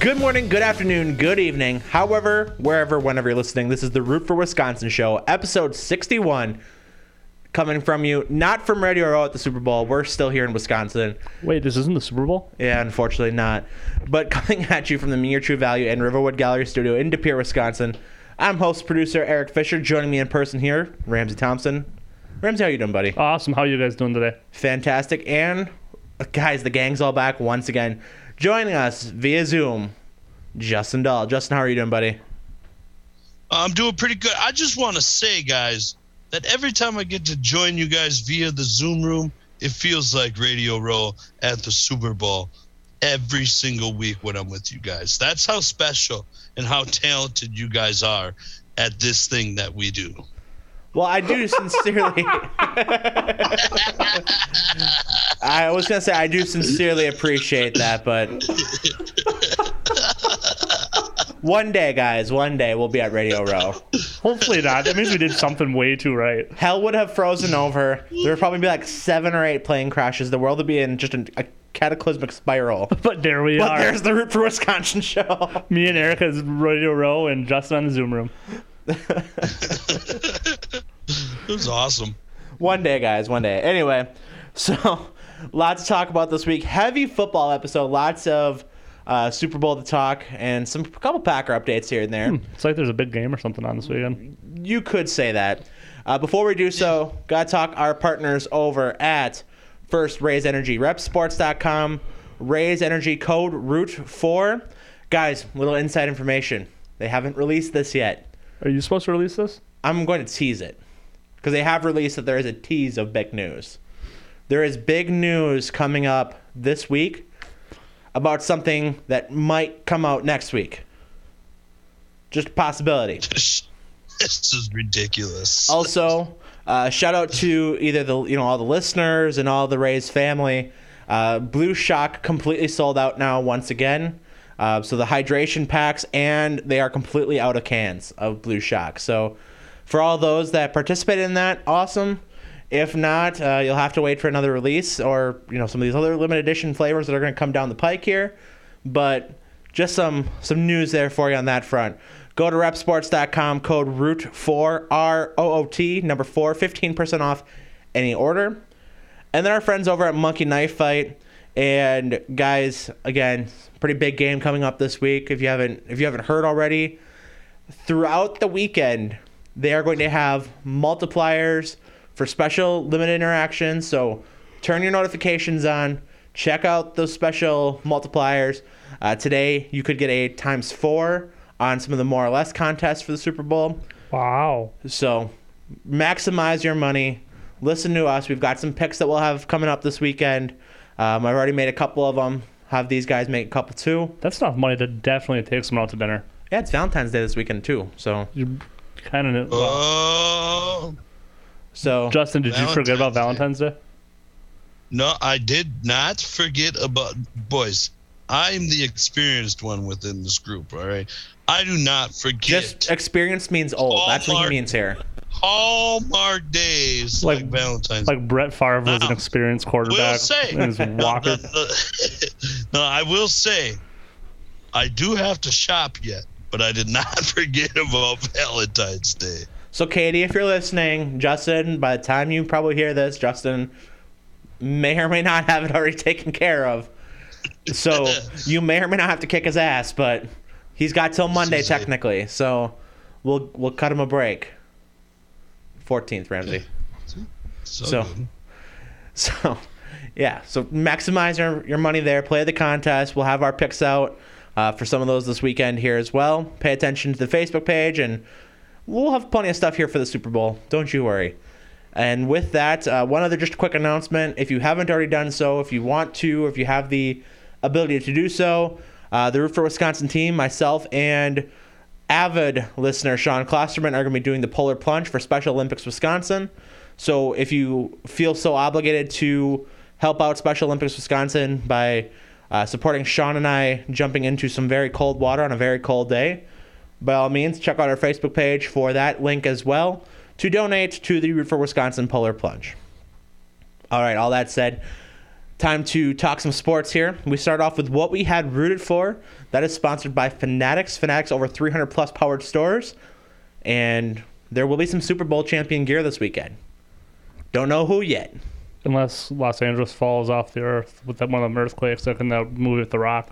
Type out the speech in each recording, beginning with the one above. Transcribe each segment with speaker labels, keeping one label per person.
Speaker 1: Good morning, good afternoon, good evening. However, wherever, whenever you're listening, this is the Root for Wisconsin show, episode 61, coming from you, not from Radio Row at the Super Bowl. We're still here in Wisconsin.
Speaker 2: Wait, this isn't the Super Bowl?
Speaker 1: Yeah, unfortunately not. But coming at you from the Mere True Value and Riverwood Gallery Studio in De Pere, Wisconsin. I'm host producer Eric Fisher. Joining me in person here, Ramsay Thompson. Ramsay, how you doing, buddy?
Speaker 2: Awesome. How you guys doing today?
Speaker 1: Fantastic. And guys, the gang's all back once again. Joining us via Zoom, Justin Dahl. Justin, how are you doing, buddy?
Speaker 3: I'm doing pretty good. I just want to say, guys, that every time I get to join you guys via the Zoom room, it feels like Radio Row at the Super Bowl every single week when I'm with you guys. That's how special and how talented you guys are at this thing that we do.
Speaker 1: Well, I do sincerely. I was gonna say I do sincerely appreciate that, but one day, guys, one day we'll be at Radio Row.
Speaker 2: Hopefully not. That means we did something way too right.
Speaker 1: Hell would have frozen over. There would probably be like seven or eight plane crashes. The world would be in just a, a cataclysmic spiral.
Speaker 2: But there we
Speaker 1: But
Speaker 2: are.
Speaker 1: there's the Root for Wisconsin show.
Speaker 2: Me and Erica's Radio Row and Justin on the Zoom room.
Speaker 3: It was awesome.
Speaker 1: One day, guys, one day. Anyway, so lots to talk about this week. Heavy football episode. Lots of uh, Super Bowl to talk and some couple Packer updates here and there.
Speaker 2: It's like there's a big game or something on this weekend.
Speaker 1: You could say that. Uh, before we do so, gotta talk our partners over at First Raze Energy, reppsports.com. Raze Energy code ROOT4. Guys, little inside information. They haven't released this yet.
Speaker 2: Are you supposed to release this?
Speaker 1: I'm going to tease it because they have released that there is a tease of big news. There is big news coming up this week about something that might come out next week. Just a possibility.
Speaker 3: This is ridiculous.
Speaker 1: Also, uh, shout out to either the you know all the listeners and all the Raze family. Uh, Blue Shock completely sold out now once again. Uh, so the hydration packs and they are completely out of cans of Blue Shock. So for all those that participated in that, awesome. If not, uh, you'll have to wait for another release or you know some of these other limited edition flavors that are going to come down the pike here. But just some some news there for you on that front. Go to reppsports.com, code ROOT4, R O O T, number 4, 15% off any order. And then our friends over at Monkey Knife Fight. And guys, again, pretty big game coming up this week. If you haven't if you haven't heard already, throughout the weekend, they are going to have multipliers for special limited interactions. So turn your notifications on. Check out those special multipliers. Uh, today, you could get a times four on some of the more or less contests for the Super Bowl.
Speaker 2: Wow.
Speaker 1: So maximize your money. Listen to us. We've got some picks that we'll have coming up this weekend. Um, I've already made a couple of them. Have these guys make a couple too.
Speaker 2: That's enough money to definitely take someone out to dinner.
Speaker 1: Yeah, it's Valentine's Day this weekend too. So,
Speaker 2: You kind of.
Speaker 3: Oh
Speaker 1: so
Speaker 2: Justin, did you forget about
Speaker 3: Valentine's
Speaker 2: Valentine's Day?
Speaker 3: no, I did not forget about boys. I'm the experienced one within this group. All right, I do not forget
Speaker 1: just experience means old. That's what he means here.
Speaker 3: Hallmark days like,
Speaker 2: Like-
Speaker 3: Valentine's.
Speaker 2: Like Brett Favre was an
Speaker 3: Now,
Speaker 2: experienced
Speaker 3: will
Speaker 2: quarterback
Speaker 3: say.
Speaker 2: in his
Speaker 3: No,
Speaker 2: walker.
Speaker 3: no, no, no, I will say, I do have to shop yet, but I did not forget about Valentine's Day.
Speaker 1: So, Katie, if you're listening, Justin, by the time you probably hear this, Justin may or may not have it already taken care of. So, you may or may not have to kick his ass, but he's got till Monday technically. So, we'll we'll cut him a break. 14th, Ramsay.
Speaker 3: So,
Speaker 1: So- So, yeah. So maximize your, your money there. Play the contest. We'll have our picks out uh, for some of those this weekend here as well. Pay attention to the Facebook page, and we'll have plenty of stuff here for the Super Bowl. Don't you worry. And with that, uh, one other just quick announcement. If you haven't already done so, if you want to, or if you have the ability to do so, uh, the Root for Wisconsin team, myself, and avid listener Sean Klosterman are going to be doing the Polar Plunge for Special Olympics Wisconsin. So if you feel so obligated to help out Special Olympics Wisconsin by uh, supporting Sean and I jumping into some very cold water on a very cold day, by all means, check out our Facebook page for that link as well to donate to the Root for Wisconsin Polar Plunge. All right, all that said, Time to talk some sports here. We start off with what we had rooted for. That is sponsored by Fanatics. Fanatics over 300 plus powered stores, and there will be some Super Bowl champion gear this weekend. Don't know who yet.
Speaker 2: Unless Los Angeles falls off the earth with that one of them earthquakes, like in that movie with The Rock.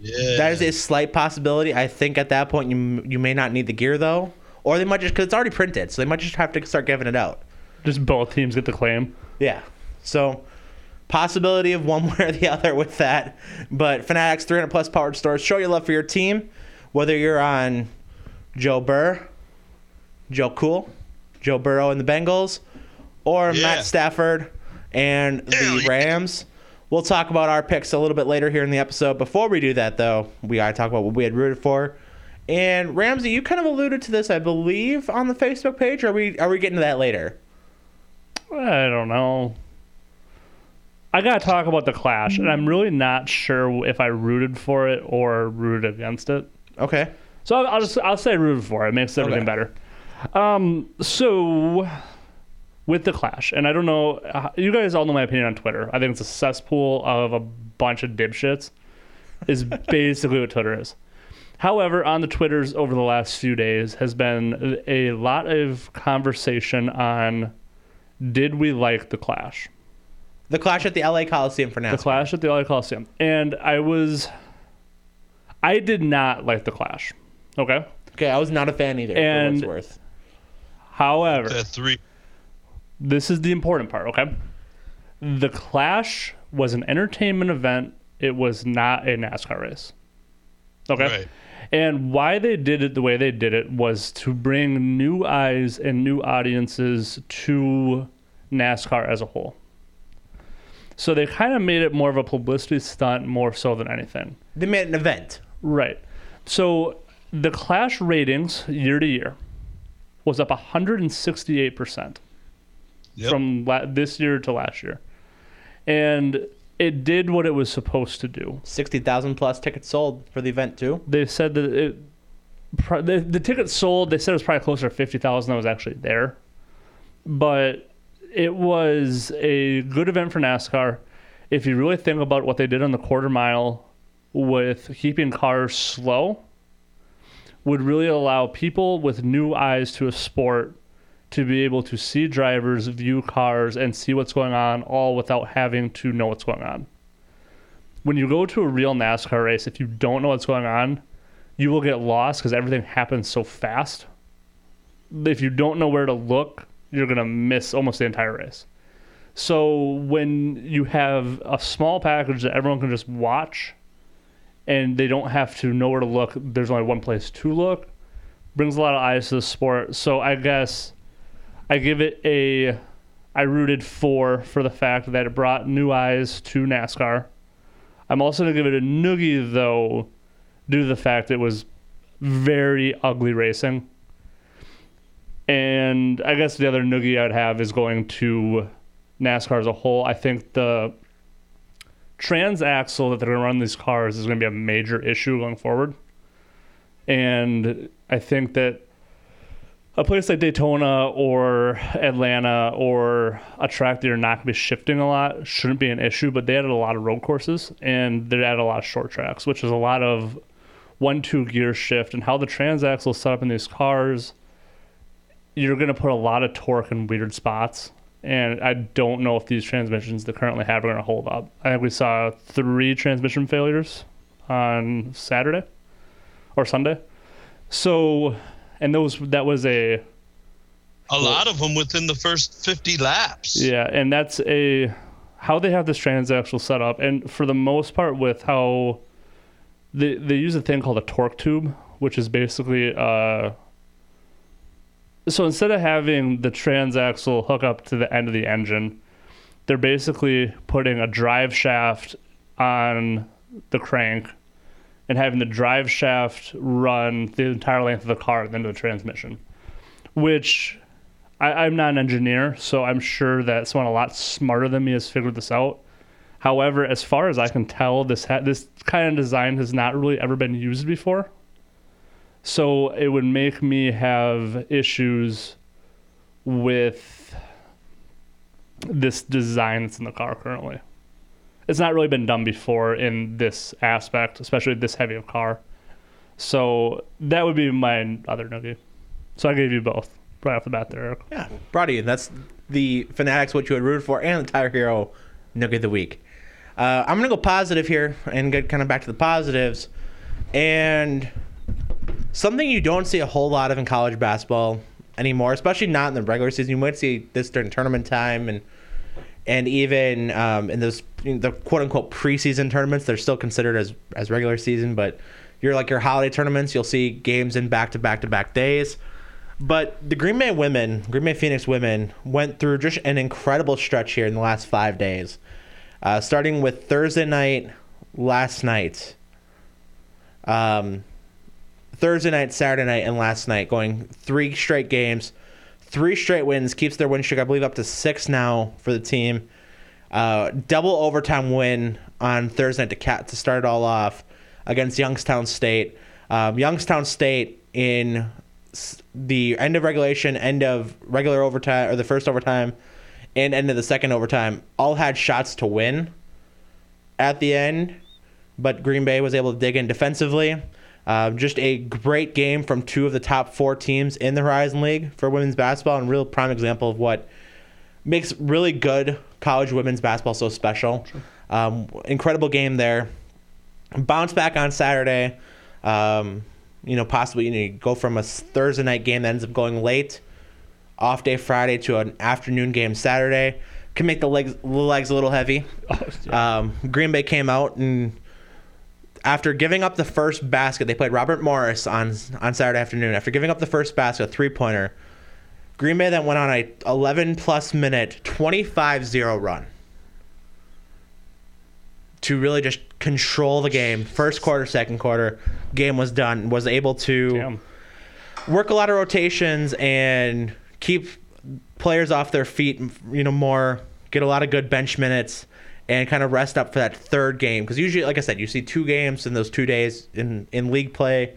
Speaker 3: Yeah.
Speaker 1: That is a slight possibility. I think at that point you you may not need the gear though, or they might just because it's already printed, so they might just have to start giving it out.
Speaker 2: Just both teams get the claim.
Speaker 1: Yeah. So possibility of one way or the other with that. But Fanatics 300 plus powered stores show your love for your team, whether you're on Joe Burr, Joe Cool, Joe Burrow and the Bengals, or
Speaker 3: Yeah.
Speaker 1: Matt Stafford and the. Rams. We'll talk about our picks a little bit later here in the episode. Before we do that, though, we gotta talk about what we had rooted for. And Ramsay, you kind of alluded to this, I believe, on the Facebook page. Are we are we getting to that later?
Speaker 2: I don't know. I gotta talk about the Clash, and I'm really not sure if I rooted for it or rooted against it.
Speaker 1: Okay.
Speaker 2: So I'll, I'll just I'll say rooted for it. It makes everything
Speaker 1: Okay.
Speaker 2: better. Um, so with the Clash, and I don't know, uh, you guys all know my opinion on Twitter. I think it's a cesspool of a bunch of dipshits. Is basically what Twitter is. However, on the Twitters over the last few days has been a lot of conversation on did we like the Clash?
Speaker 1: The clash at the LA Coliseum for now.
Speaker 2: The Clash at the LA Coliseum. And I was I did not like the Clash. Okay?
Speaker 1: Okay, I was not a fan either.
Speaker 2: And-
Speaker 1: for worth.
Speaker 2: However,
Speaker 3: That three.
Speaker 2: this is the important part, okay? The Clash was an entertainment event. It was not a NASCAR race. Okay?
Speaker 3: Right.
Speaker 2: And why they did it the way they did it was to bring new eyes and new audiences to NASCAR as a whole. So they kind of made it more of a publicity stunt more so than anything.
Speaker 1: They made an event.
Speaker 2: Right. So the Clash ratings year to year was up 168%
Speaker 3: Yep.
Speaker 2: from la- this year to last year. And it did what it was supposed to do.
Speaker 1: Sixty thousand plus tickets sold for the event too.
Speaker 2: They said that it, the, the tickets sold, they said it was probably closer to 50,000 that was actually there. But it was a good event for NASCAR. If you really think about what they did on the quarter mile with keeping cars slow, would really allow people with new eyes to a sport to be able to see drivers, view cars, and see what's going on all without having to know what's going on. When you go to a real NASCAR race, if you don't know what's going on, you will get lost because everything happens so fast. If you don't know where to look, you're going to miss almost the entire race. So when you have a small package that everyone can just watch and they don't have to know where to look, there's only one place to look, brings a lot of eyes to the sport. So I guess I give it a I rooted for for the fact that it brought new eyes to NASCAR. I'm also gonna give it a noogie though, due to the fact it was very ugly racing. And I guess the other noogie I'd have is going to NASCAR as a whole. I think the transaxle that they're going to run these cars is going to be a major issue going forward. And I think that a place like Daytona or Atlanta or a track that you're not going to be shifting a lot shouldn't be an issue, but they added a lot of road courses and they added a lot of short tracks, which is a lot of one two gear shift and how the transaxle is set up in these cars. You're going to put a lot of torque in weird spots. And I don't know if these transmissions they currently have are going to hold up. I think we saw three transmission failures on Saturday or Sunday. So, and those that was a
Speaker 3: A lot of them within the first 50 laps.
Speaker 2: yeah, and that's a how they have this transaxle set up, and for the most part, with how they they use a thing called a torque tube, which is basically uh. So instead of having the transaxle hook up to the end of the engine, they're basically putting a drive shaft on the crank and having the drive shaft run the entire length of the car and then to the transmission, which I, I'm not an engineer, so I'm sure that someone a lot smarter than me has figured this out. However, as far as I can tell, this ha- this kind of design has not really ever been used before. So it would make me have issues with this design that's in the car currently. It's not really been done before in this aspect, especially this heavy of car. So that would be my other noogie. So I gave you both right off the bat there, Eric.
Speaker 1: Yeah, Brody, that's the Fanatics, what you had rooted for, and the Tire Hero Noogie of the Week. Uh, I'm to go positive here and get kind of back to the positives. And something you don't see a whole lot of in college basketball anymore, especially not in the regular season. You might see this during tournament time and and even um, in those the quote unquote preseason tournaments, they're still considered as as regular season. But you're like your holiday tournaments, you'll see games in back to back to back days. But the Green Bay women, Green Bay Phoenix women, went through just an incredible stretch here in the last five days. Uh, starting with Thursday night, last night, um, Thursday night, Saturday night, and last night, going three straight games, three straight wins, keeps their win streak, I believe, up to six now for the team. Uh, double overtime win on Thursday night to to start it all off against Youngstown State. Um, Youngstown State in the end of regulation, end of regular overtime, or the first overtime, and end of the second overtime, all had shots to win at the end, but Green Bay was able to dig in defensively. Uh, just a great game from two of the top four teams in the Horizon League for women's basketball, and real prime example of what makes really good college women's basketball so special. Um, incredible game there. Bounce back on Saturday. Um, you know, possibly you, know, you go from a Thursday night game that ends up going late, off day Friday to an afternoon game Saturday. Can make the legs the legs a little heavy.
Speaker 2: Oh.
Speaker 1: Um, Green Bay came out and after giving up the first basket, they played Robert Morris on on Saturday afternoon. After giving up the first basket, a three pointer, Green Bay then went on a 11 plus minute 25-0 run to really just control the game. First quarter, second quarter, game was done. Was able to
Speaker 2: Damn.
Speaker 1: work a lot of rotations and keep players off their feet, you know, more, get a lot of good bench minutes and kind of rest up for that third game. Because usually, like I said, you see two games in those two days in, in league play.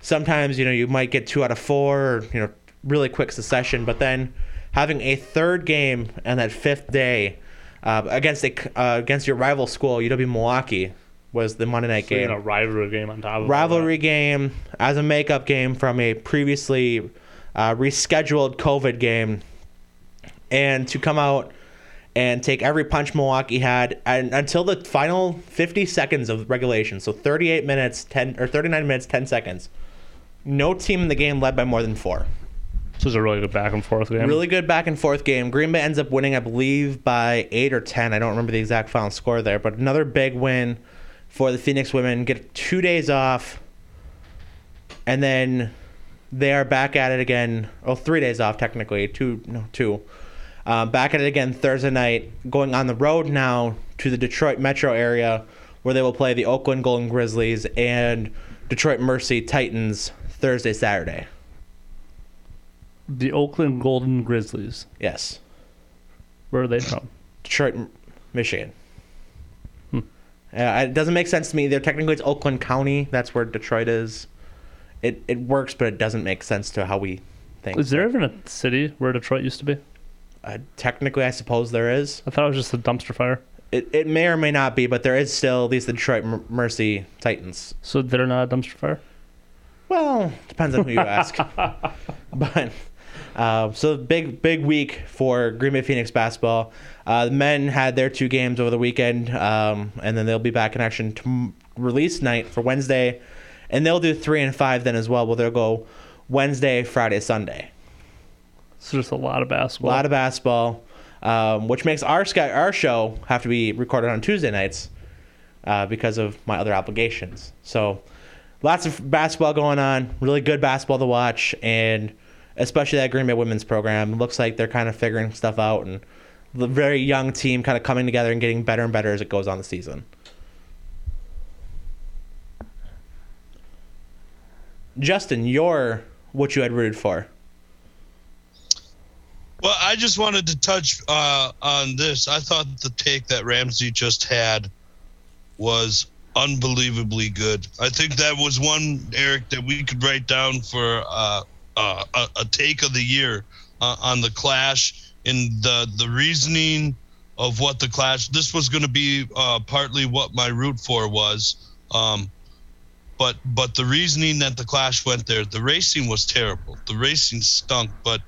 Speaker 1: Sometimes, you know, you might get two out of four, or, you know, really quick succession. But then having a third game and that fifth day uh, against a, uh, against your rival school, UW Milwaukee, was the Monday night
Speaker 2: So,
Speaker 1: game
Speaker 2: know, rivalry game on top of
Speaker 1: rivalry game as a makeup game from a previously uh, rescheduled COVID game, and to come out and take every punch Milwaukee had, and until the final 50 seconds of regulation, so 38 minutes, 10 or 39 minutes, 10 seconds. No team in the game led by more than four.
Speaker 2: This was a really good back and forth game.
Speaker 1: Really good back and forth game. Green Bay ends up winning, I believe, by eight or ten. I don't remember the exact final score there, but another big win for the Phoenix women. Get two days off, and then they are back at it again. Oh, three days off technically. Two, no, two. Um, back at it again Thursday night. Going on the road now to the Detroit metro area, where they will play the Oakland Golden Grizzlies and Detroit Mercy Titans Thursday, Saturday.
Speaker 2: The Oakland Golden Grizzlies.
Speaker 1: Yes.
Speaker 2: Where are they from?
Speaker 1: Detroit, Michigan.
Speaker 2: Hmm.
Speaker 1: Uh, it doesn't make sense to me. They're technically it's Oakland County. That's where Detroit is. It it works, but it doesn't make sense to how we think.
Speaker 2: Is there even a city where Detroit used to be?
Speaker 1: Uh, technically, I suppose there is.
Speaker 2: I thought it was just a dumpster fire.
Speaker 1: It it may or may not be, but there is still at least the Detroit M- Mercy Titans.
Speaker 2: So they're not a dumpster fire?
Speaker 1: Well, depends on who you ask. but uh, so big big week for Green Bay Phoenix basketball. Uh, the men had their two games over the weekend, um, and then they'll be back in action to release night for Wednesday, and they'll do three and five then as well. Well, they'll go Wednesday, Friday, Sunday.
Speaker 2: So just a lot of basketball.
Speaker 1: A lot of basketball, um, which makes our sky, our show have to be recorded on Tuesday nights uh, because of my other obligations. So lots of basketball going on. Really good basketball to watch, and especially that Green Bay women's program. Looks like they're kind of figuring stuff out, and the very young team kind of coming together and getting better and better as it goes on the season. Justin, you're what you had rooted for.
Speaker 3: Well, I just wanted to touch uh, on this. I thought the take that Ramsay just had was unbelievably good. I think that was one, Eric, that we could write down for uh, uh, a, take of the year uh, on the clash in the the reasoning of what the clash. This was going to be uh, partly what my root for was. Um, but but the reasoning that the clash went there, the racing was terrible. The racing stunk, but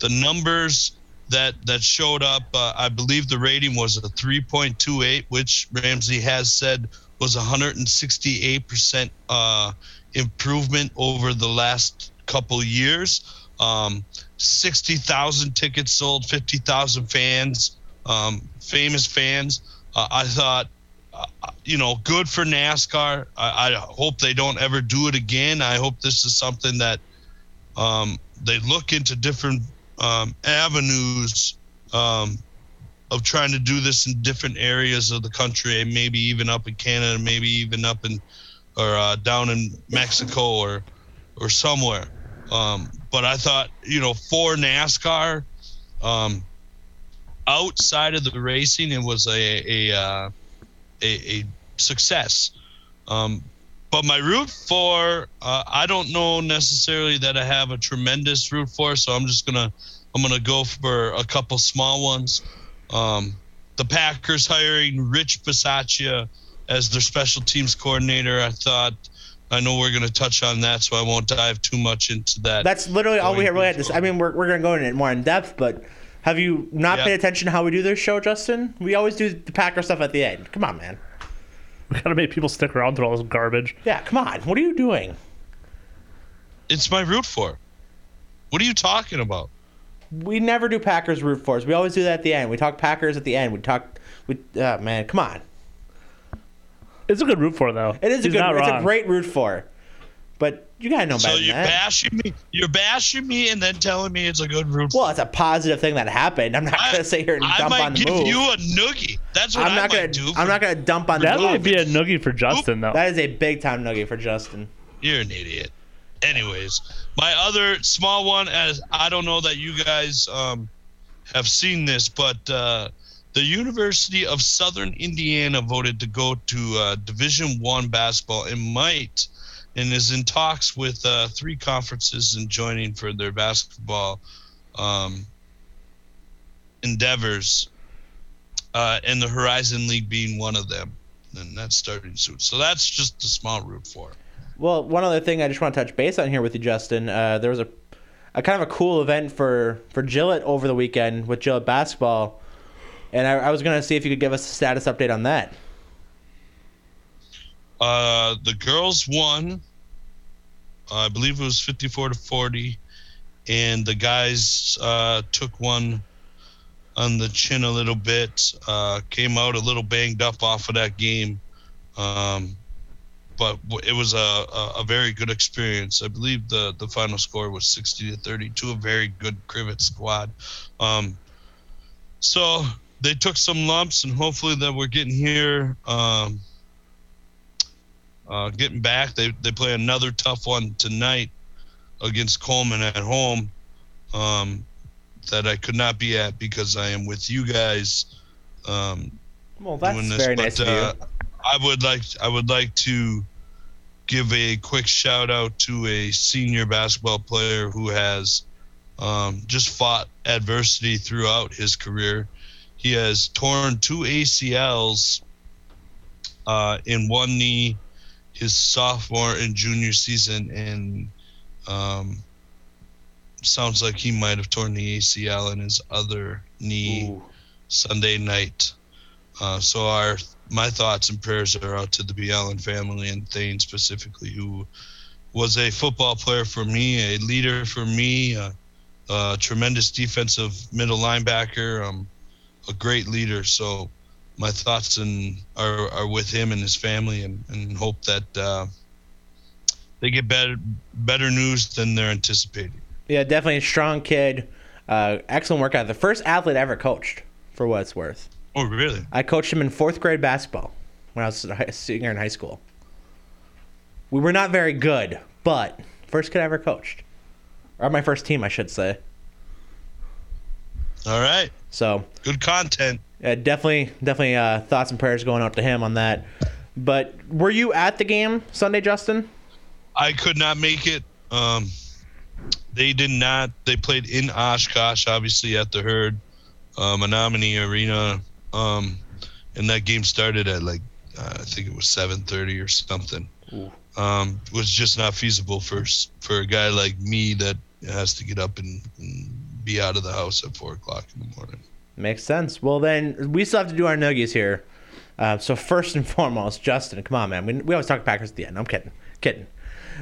Speaker 3: the numbers that that showed up, uh, I believe the rating was a 3.28, which Ramsay has said was 168% uh, improvement over the last couple years. Um, 60,000 tickets sold, 50,000 fans, um, famous fans. Uh, I thought, uh, you know, good for NASCAR. I, I, hope they don't ever do it again. I hope this is something that um, they look into different um, avenues um, of trying to do this in different areas of the country, and maybe even up in Canada, maybe even up in or uh, down in Mexico or or somewhere. Um, but I thought, you know, for NASCAR, um, outside of the racing, it was a a uh, a, a, success. Um, but my root for, uh, I don't know necessarily that I have a tremendous root for, so I'm just gonna I'm gonna go for a couple small ones. Um, the Packers hiring Rich Bisaccia as their special teams coordinator. I thought I know we're going to touch on that, so I won't dive too much into that.
Speaker 1: That's literally all we really had to. I mean, we're, we're going to go into it more in depth, but have you not paid attention to how we do this show, Justin? We always do the Packer stuff at the end. Come on, man.
Speaker 2: We got to make people stick around through all this garbage.
Speaker 1: Yeah, come on. What are you doing?
Speaker 3: It's my root for. What are you talking about?
Speaker 1: We never do Packers root fors. We always do that at the end. We talk Packers at the end. We talk. We, uh, man, come on.
Speaker 2: It's a good root for though.
Speaker 1: It is
Speaker 2: He's
Speaker 1: a good.
Speaker 2: Not
Speaker 1: It's
Speaker 2: wrong.
Speaker 1: a great root for. But you gotta know
Speaker 3: So
Speaker 1: better than
Speaker 3: you're
Speaker 1: that.
Speaker 3: bashing me. You're bashing me, and then telling me it's a good root.
Speaker 1: well, it's a positive thing that happened. I'm not
Speaker 3: I-
Speaker 1: gonna sit here and
Speaker 3: I
Speaker 1: dump on the move.
Speaker 3: I might give
Speaker 1: move.
Speaker 3: you a noogie. That's what
Speaker 1: I'm not
Speaker 3: might
Speaker 1: gonna.
Speaker 3: do.
Speaker 1: I'm not gonna dump on
Speaker 2: That
Speaker 1: the
Speaker 2: might be a noogie for Justin though.
Speaker 1: That is a big time nugget for Justin.
Speaker 3: You're an idiot. Anyways, my other small one, as I don't know that you guys um, have seen this, but uh, the University of Southern Indiana voted to go to uh, Division One basketball and might, and is in talks with uh, three conferences and joining for their basketball um, endeavors, uh, and the Horizon League being one of them. And that's starting soon. So that's just a small route for.
Speaker 1: Well, one other thing I just want to touch base on here with you, Justin. Uh, there was a, a kind of a cool event for for Gillett over the weekend with Gillett basketball, and I, I was gonna see if you could give us a status update on that.
Speaker 3: Uh, the girls won. I believe it was 54 to 40, and the guys uh, took one on the chin a little bit. Uh, came out a little banged up off of that game, um, but it was a, a, a very good experience. I believe the the final score was 60 to 32. A very good Crivet squad. Um, so they took some lumps, and hopefully that we're getting here. Um, uh, getting back, they they play another tough one tonight against Coleman at home. Um, that I could not be at because I am with you guys. Um,
Speaker 1: Well, that's
Speaker 3: doing this,
Speaker 1: very
Speaker 3: but,
Speaker 1: nice of
Speaker 3: uh,
Speaker 1: you.
Speaker 3: I would like I would like to give a quick shout out to a senior basketball player who has um, just fought adversity throughout his career. He has torn two ACLs uh, in one knee his sophomore and junior season, and um, sounds like he might have torn the ACL in his other knee.
Speaker 1: Ooh.
Speaker 3: Sunday night. Uh, so our my thoughts and prayers are out to the B. Allen family and Thane specifically, who was a football player for me, a leader for me, a, a tremendous defensive middle linebacker, um, a great leader. So my thoughts and are, are with him and his family, and, and hope that uh, they get better better news than they're anticipating.
Speaker 1: Yeah, definitely a strong kid. Uh, excellent workout. The first athlete I ever coached, for what it's worth.
Speaker 3: Oh, really?
Speaker 1: I coached him in fourth grade basketball when I was a senior in high school. We were not very good, but first kid I ever coached, or my first team, I should say.
Speaker 3: All right.
Speaker 1: So
Speaker 3: Good content.
Speaker 1: Uh, definitely, definitely uh, thoughts and prayers going out to him on that. But were you at the game Sunday, Justin?
Speaker 3: I could not make it. Um, they did not. They played in Oshkosh, obviously at the Herd uh, Menominee Arena um, and that game started at like uh, I think it was 7:30 or something. Um, was just not feasible for for a guy like me that has to get up and, and be out of the house at four o'clock in the morning.
Speaker 1: Makes sense. Well, then we still have to do our nuggies here. Uh, so first and foremost, Justin, come on, man. We, we always talk Packers at the end. I'm kidding, kidding.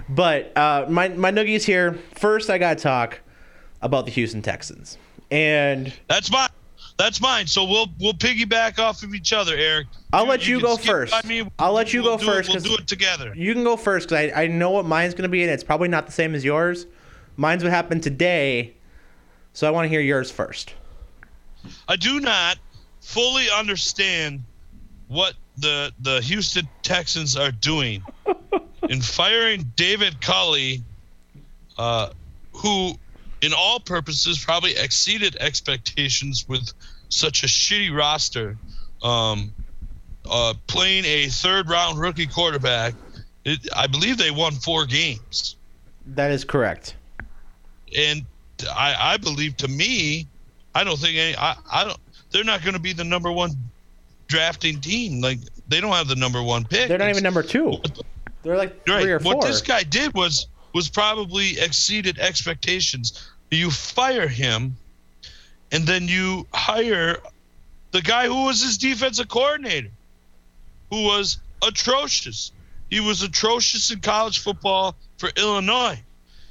Speaker 1: But uh, my my nuggies here. First, I gotta talk about the Houston Texans. And
Speaker 3: That's mine. That's mine. So we'll we'll piggyback off of each other, Eric.
Speaker 1: I'll let you
Speaker 3: can
Speaker 1: go first.
Speaker 3: me.
Speaker 1: I'll let you
Speaker 3: We'll
Speaker 1: go
Speaker 3: do it-
Speaker 1: first,
Speaker 3: We'll do it together.
Speaker 1: you can go first because I, I know what mine's gonna be, and it's probably not the same as yours. Mine's what happened today, so I want to hear yours first.
Speaker 3: I do not fully understand what the the Houston Texans are doing in firing David Culley, uh, who, in all purposes, probably exceeded expectations with such a shitty roster. Um, uh, playing a third round rookie quarterback, it, I believe they won four games
Speaker 1: That is correct.
Speaker 3: and I, I believe to me, I don't think any. I, I don't. They're not going to be the number one drafting team. Like they don't have the number one pick.
Speaker 1: They're not even number two. They're like three
Speaker 3: right.
Speaker 1: or four.
Speaker 3: What this guy did was was probably exceeded expectations. You fire him, and then you hire the guy who was his defensive coordinator, who was atrocious. He was atrocious in college football for Illinois.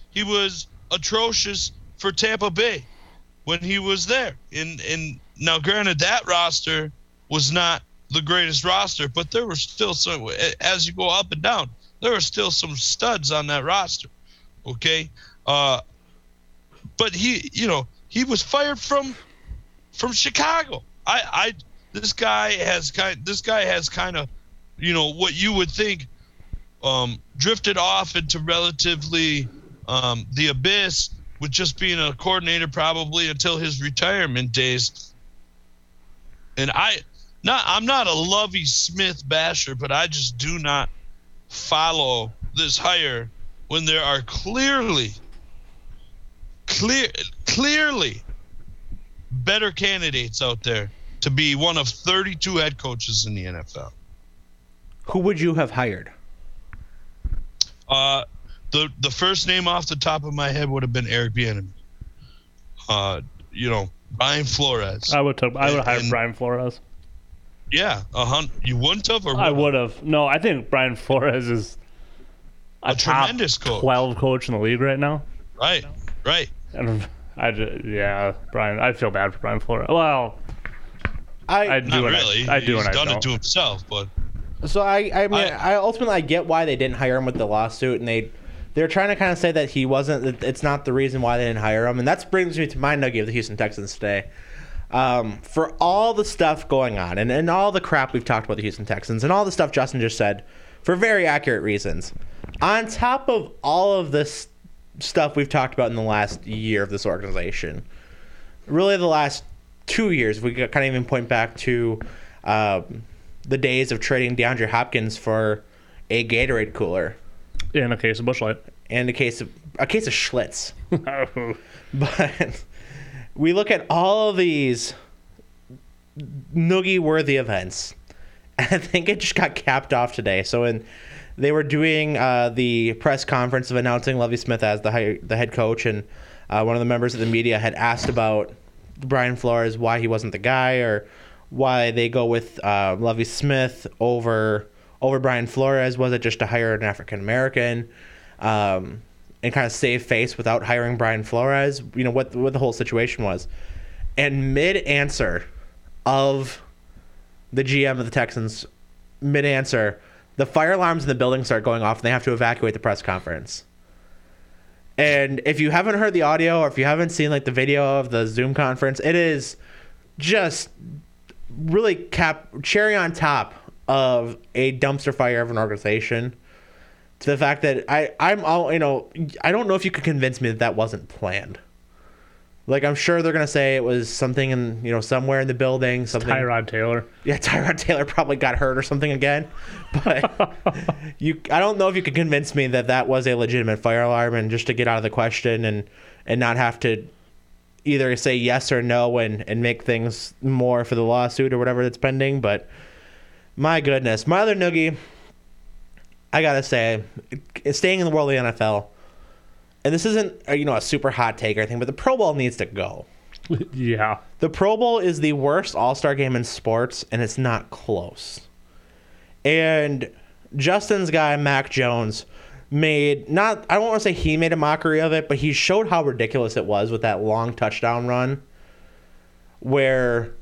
Speaker 3: He was atrocious for Tampa Bay when he was there. And and now granted that roster was not the greatest roster, but there were still some as you go up and down, there are still some studs on that roster. Okay? Uh but he you know, he was fired from from Chicago. I I this guy has kind this guy has kind of you know what you would think um drifted off into relatively um the abyss with just being a coordinator probably until his retirement days. And I not I'm not a Lovie Smith basher, but I just do not follow this hire when there are clearly clear clearly better candidates out there to be one of 32 head coaches in the NFL.
Speaker 1: Who would you have hired?
Speaker 3: Uh, the the first name off the top of my head would have been Eric Bieniemy. Uh, you know, Brian Flores.
Speaker 2: I would took, I would have hired
Speaker 3: And-
Speaker 2: Brian Flores.
Speaker 3: yeah, a hun- You wouldn't have, or
Speaker 2: I
Speaker 3: would
Speaker 2: would have. No, I think Brian Flores is a,
Speaker 3: A
Speaker 2: top
Speaker 3: tremendous coach.
Speaker 2: twelve coach in the league right now.
Speaker 3: right, right.
Speaker 2: And I ju- yeah, Brian. I feel bad for Brian Flores. Well,
Speaker 1: I,
Speaker 2: I do
Speaker 3: Not
Speaker 2: and I-
Speaker 3: really.
Speaker 2: I, do
Speaker 3: He's
Speaker 2: and I
Speaker 3: done it to himself, but
Speaker 1: So I, I mean,
Speaker 3: I-
Speaker 1: I, ultimately I get why they didn't hire him with the lawsuit, and they they're trying to kind of say that he wasn't. It's not the reason why they didn't hire him, and that brings me to my nugget of the Houston Texans today. Um, for all the stuff going on, and, and all the crap we've talked about the Houston Texans, and all the stuff Justin just said, for very accurate reasons. On top of all of this stuff we've talked about in the last year of this organization, really the last two years, we kind of even point back to um, the days of trading DeAndre Hopkins for a Gatorade cooler
Speaker 2: in a case of Busch Light.
Speaker 1: and a case of a case of Schlitz. But we look at all of these noogie worthy events. And I think it just got capped off today. So when they were doing uh, the press conference of announcing Lovie Smith as the hi- the head coach, and uh, one of the members of the media had asked about Brian Flores, why he wasn't the guy, or why they go with uh, Lovie Smith over over Brian Flores. Was it just to hire an African American? Um, and kind of save face without hiring Brian Flores. You know what what the whole situation was. And mid answer of the GM of the Texans, mid answer, the fire alarms in the building start going off and they have to evacuate the press conference. And if you haven't heard the audio or if you haven't seen like the video of the Zoom conference, it is just really cap cherry on top of a dumpster fire of an organization to the fact that I I'm all you know I don't know if you could convince me that that wasn't planned. Like I'm sure they're gonna say it was something in you know somewhere in the building something.
Speaker 2: Tyrod Taylor.
Speaker 1: Yeah, Tyrod Taylor probably got hurt or something again, but you I don't know if you could convince me that that was a legitimate fire alarm and just to get out of the question and and not have to either say yes or no and and make things more for the lawsuit or whatever that's pending. But my goodness, my other noogie, I gotta say, staying in the world of the NFL, and this isn't uh, you know a super hot take or anything, but the Pro Bowl needs to go.
Speaker 2: yeah.
Speaker 1: The Pro Bowl is the worst All Star game in sports, and it's not close. And Justin's guy Mac Jones made not I don't want to say he made a mockery of it, but he showed how ridiculous it was with that long touchdown run where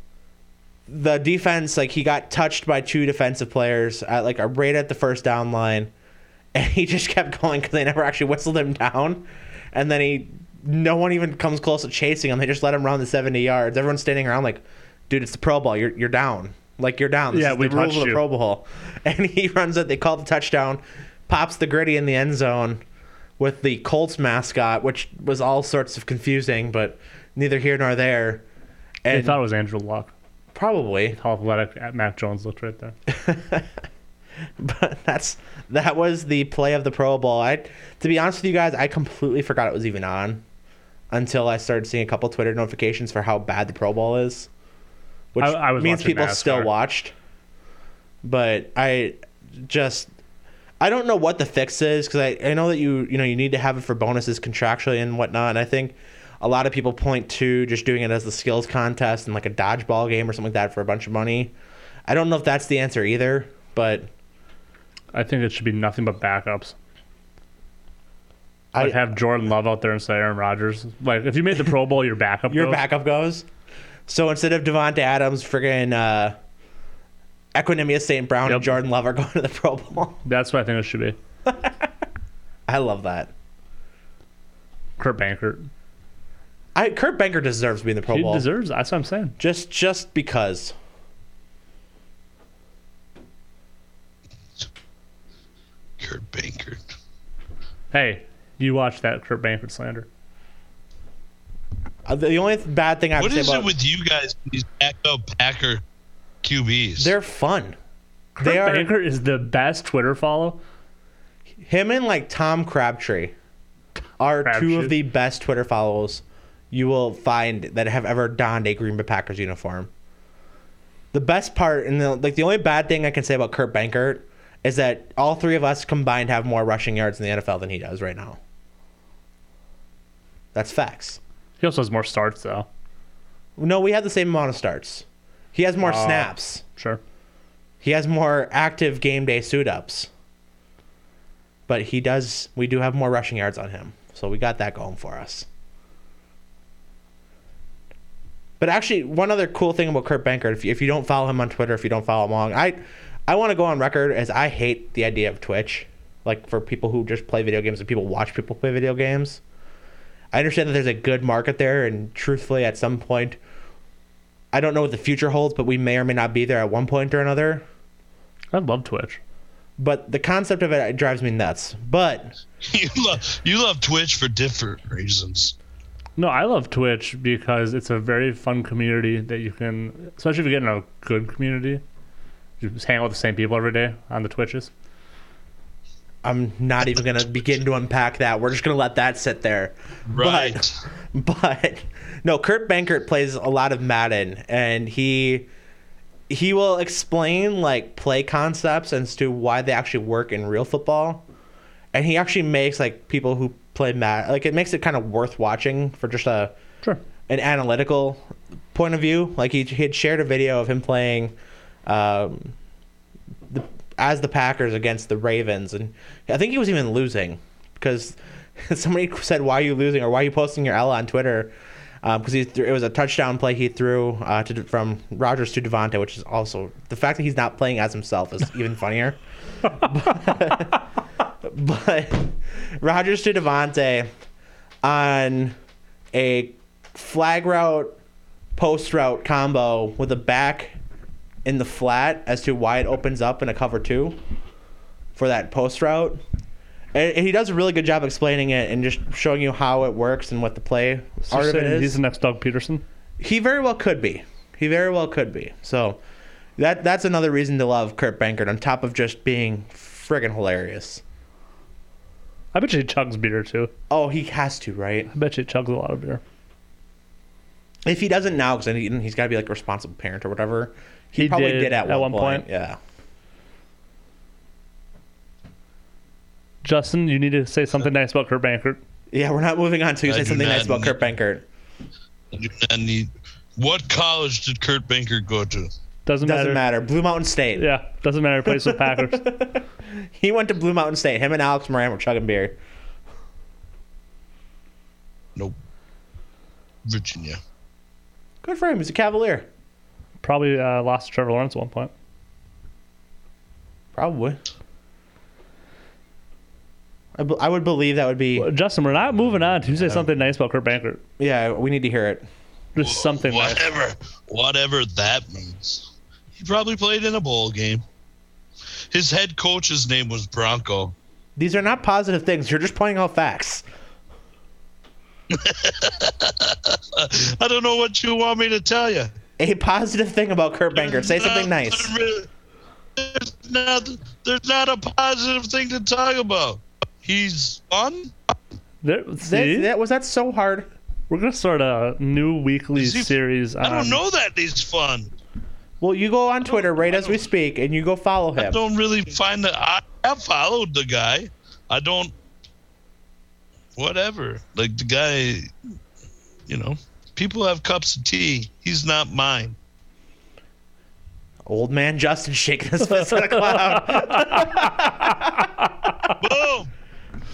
Speaker 1: the defense like he got touched by two defensive players at like a right at the first down line and he just kept going because they never actually whistled him down. And then he no one even comes close to chasing him. They just let him run the 70 yards. Everyone's standing around like dude it's the pro bowl. You're, you're down. Like you're down. This
Speaker 2: Yeah,
Speaker 1: is
Speaker 2: we
Speaker 1: the rules
Speaker 2: touched
Speaker 1: of the
Speaker 2: you.
Speaker 1: pro bowl. And he runs it. They call the touchdown pops the gritty in the end zone with the colts mascot which was all sorts of confusing but neither here nor there.
Speaker 2: They thought it was Andrew Luck.
Speaker 1: Probably
Speaker 2: How athletic Mac Jones looked right there.
Speaker 1: but that's that was the play of the Pro Bowl. I, to be honest with you guys, I completely forgot it was even on until I started seeing a couple Twitter notifications for how bad the Pro Bowl is, which
Speaker 2: I- I
Speaker 1: means people still watched. But I just I don't know what the fix is because I, I know that you you know you need to have it for bonuses contractually and whatnot. And I think a lot of people point to just doing it as the skills contest and like a dodgeball game or something like that for a bunch of money. I don't know if that's the answer either, but
Speaker 2: I think it should be nothing but backups.
Speaker 1: I
Speaker 2: Like have Jordan Love out there instead of Aaron Rodgers. Like if you made the Pro Bowl, your backup.
Speaker 1: your
Speaker 2: goes.
Speaker 1: backup goes. So instead of Davante Adams, friggin' uh, Equanimeous St. Brown
Speaker 2: Yep.
Speaker 1: and Jordan Love are going to the Pro Bowl.
Speaker 2: That's what I think it should be.
Speaker 1: I love that.
Speaker 2: Kurt Benkert.
Speaker 1: I Kurt Benkert deserves to be in the Pro
Speaker 2: He
Speaker 1: Bowl.
Speaker 2: deserves. That's what I'm saying.
Speaker 1: just just because.
Speaker 3: Kurt Benkert.
Speaker 2: Hey, you watch that Kurt Benkert slander.
Speaker 1: Uh, the only th- bad thing I have
Speaker 3: What
Speaker 1: to say
Speaker 3: is
Speaker 1: about
Speaker 3: it with you guys, these backup Packer QBs?
Speaker 1: they're fun.
Speaker 2: Kurt
Speaker 1: They are
Speaker 2: Benkert is the best Twitter follow.
Speaker 1: him and like Tom Crabtree are two
Speaker 2: Crabtree.
Speaker 1: of the best Twitter follows you will find that have ever donned a Green Bay Packers uniform. The best part, and the, like the only bad thing I can say about Kurt Benkert is that all three of us combined have more rushing yards in the NFL than he does right now. That's facts.
Speaker 2: He also has more starts though.
Speaker 1: No, we have the same amount of starts. He has more
Speaker 2: Oh.
Speaker 1: snaps.
Speaker 2: Sure.
Speaker 1: He has more active game day suit ups. But he does we do have more rushing yards on him. So we got that going for us. But actually, one other cool thing about Kurt Benkert, if you, if you don't follow him on Twitter, if you don't follow him along, I I want to go on record as I hate the idea of Twitch. Like for people who just play video games and people watch people play video games. I understand that there's a good market there, and truthfully, at some point, I don't know what the future holds, but we may or may not be there at one point or another.
Speaker 2: I love Twitch.
Speaker 1: But the concept of it, it drives me nuts. But
Speaker 3: you love you love Twitch for different reasons.
Speaker 2: No, I love Twitch because it's a very fun community that you can, especially if you get in a good community. You just hang out with the same people every day on the Twitches.
Speaker 1: I'm not even gonna begin to unpack that. We're just gonna let that sit there.
Speaker 3: Right.
Speaker 1: But, but no, Kurt Benkert plays a lot of Madden, and he he will explain like play concepts as to why they actually work in real football, and he actually makes like people who play Madden like it makes it kind of worth watching for just a
Speaker 2: Sure.
Speaker 1: an analytical point of view. Like he, he had shared a video of him playing um, the, as the Packers against the Ravens, and I think he was even losing because somebody said, "Why are you losing?" or "Why are you posting your L on Twitter?" Because he th- it was a touchdown play he threw uh, to from Rodgers to Davante, which is also the fact that he's not playing as himself is even funnier. but Rodgers to Davante on a flag route post route combo with a back in the flat as to why it opens up in a cover two for that post route. And he does a really good job explaining it and just showing you how it works and what the play
Speaker 2: So
Speaker 1: art of it is.
Speaker 2: he's the next Doug Pederson.
Speaker 1: he very well could be. He very well could be. So that that's another reason to love Kurt Benkert on top of just being friggin' hilarious.
Speaker 2: I bet you he chugs beer too.
Speaker 1: Oh, he has to, right?
Speaker 2: I bet you he chugs a lot of beer.
Speaker 1: If he doesn't now, because he, he's got to be like a responsible parent or whatever. He,
Speaker 2: He
Speaker 1: probably
Speaker 2: did
Speaker 1: did, at,
Speaker 2: at
Speaker 1: one,
Speaker 2: one
Speaker 1: point.
Speaker 2: point.
Speaker 1: Yeah.
Speaker 2: Justin, you need to say something nice about Kurt Benkert.
Speaker 1: Yeah, we're not moving on to
Speaker 3: I
Speaker 1: say something nice
Speaker 3: not
Speaker 1: about Kurt Benkert.
Speaker 3: I do not need. What college did Kurt Banker go to?
Speaker 2: Doesn't,
Speaker 1: Doesn't
Speaker 2: matter.
Speaker 1: matter. Blue Mountain State.
Speaker 2: Yeah, doesn't matter. He plays with Packers.
Speaker 1: He went to Blue Mountain State. Him and Alex Moran were chugging beer.
Speaker 3: Nope. Virginia.
Speaker 1: Good for him. He's a Cavalier.
Speaker 2: Probably uh, lost to Trevor Lawrence at one point.
Speaker 1: Probably. I, be- I would believe that would be.
Speaker 2: Well, Justin, we're not moving on You say something nice about Kurt Benkert.
Speaker 1: Yeah, we need to hear it.
Speaker 2: Just something nice.
Speaker 3: Whatever, whatever that means. He probably played in a bowl game. His head coach's name was Bronco.
Speaker 1: These are not positive things. You're just pointing out facts.
Speaker 3: I don't know what you want me to tell you.
Speaker 1: A positive thing about Kurt Benkert. Say something nice.
Speaker 3: There's not, there's not a positive thing to talk about. He's fun.
Speaker 2: There,
Speaker 1: That, that was that so hard.
Speaker 2: we're gonna start a new weekly
Speaker 3: he-
Speaker 2: series.
Speaker 3: I don't know that he's fun.
Speaker 1: Well, you go on Twitter right as we speak, and you go follow him.
Speaker 3: I don't really find that. I have followed the guy. I don't. Whatever. Like the guy, you know, people have cups of tea. He's not mine.
Speaker 1: Old man Justin shaking his fist at a cloud.
Speaker 3: Boom.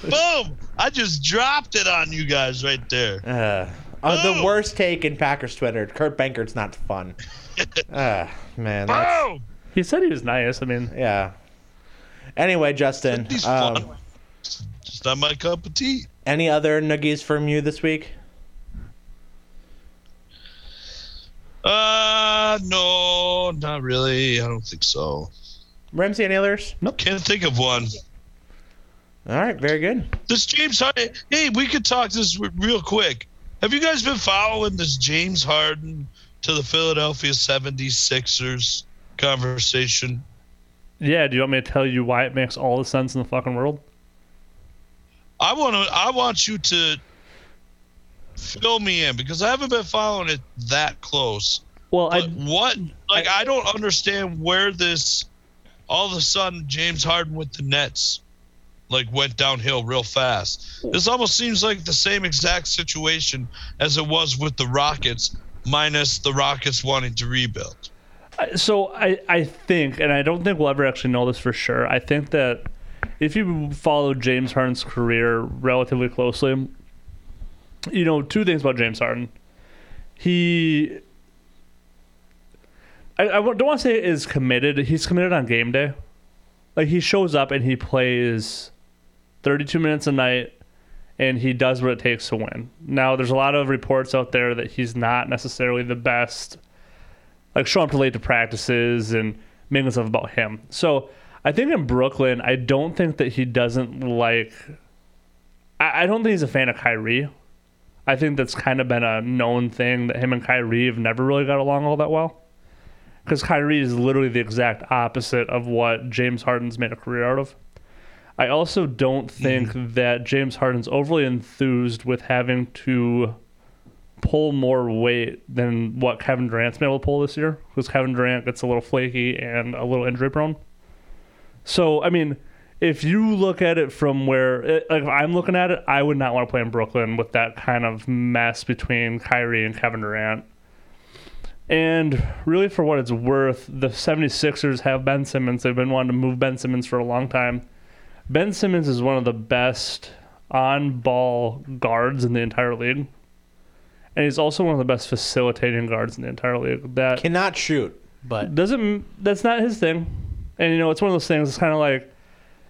Speaker 3: Boom. I just dropped it on you guys right there.
Speaker 1: Uh, uh, the worst take in Packers Twitter. Kurt Benkert's not fun. Uh, man, that's,
Speaker 3: Boom.
Speaker 2: He said he was nice. I mean,
Speaker 1: yeah. Anyway, Justin,
Speaker 3: He's
Speaker 1: um,
Speaker 3: fun. Just not my cup of tea.
Speaker 1: any other nuggies from you this week?
Speaker 3: Uh, no, not really. I don't think so.
Speaker 1: Ramsay, any others? Nope.
Speaker 3: Can't think of one.
Speaker 1: All right, very good.
Speaker 3: This James Harden. Hey, we could talk this real quick. Have you guys been following this James Harden to the Philadelphia 76ers conversation?
Speaker 2: yeah. Do you want me to tell you why it makes all the sense in the fucking world?
Speaker 3: I want to. I want you to fill me in because I haven't been following it that close.
Speaker 2: Well,
Speaker 3: But
Speaker 2: I
Speaker 3: what? Like, I don't understand where this. All of a sudden, James Harden with the Nets, like, went downhill real fast. This almost seems like the same exact situation as it was with the Rockets, minus the Rockets wanting to rebuild.
Speaker 2: Uh, so I, I think, and I don't think we'll ever actually know this for sure. I think that if you follow James Harden's career relatively closely, you know two things about James Harden. He, I, I don't want to say is committed. He's committed on game day. Like he shows up and he plays 32 minutes a night and he does what it takes to win. Now, there's a lot of reports out there that he's not necessarily the best like showing up late to practices and making stuff about him. So I think in Brooklyn, I don't think that he doesn't like. I, I don't think he's a fan of Kyrie. I think that's kind of been a known thing that him and Kyrie have never really got along all that well. Because Kyrie is literally the exact opposite of what James Harden's made a career out of. I also don't mm-hmm. think that James Harden's overly enthused with having to pull more weight than what Kevin Durant's been able to pull this year because Kevin Durant gets a little flaky and a little injury prone. So, I mean, if you look at it from where, it, like, if I'm looking at it, I would not want to play in Brooklyn with that kind of mess between Kyrie and Kevin Durant. And really, for what it's worth, the 76ers have Ben Simmons. They've been wanting to move Ben Simmons for a long time. Ben Simmons is one of the best on ball guards in the entire league and he's also one of the best facilitating guards in the entire league. That
Speaker 1: Cannot shoot, but
Speaker 2: doesn't that's not his thing. And you know, it's one of those things. It's kind of like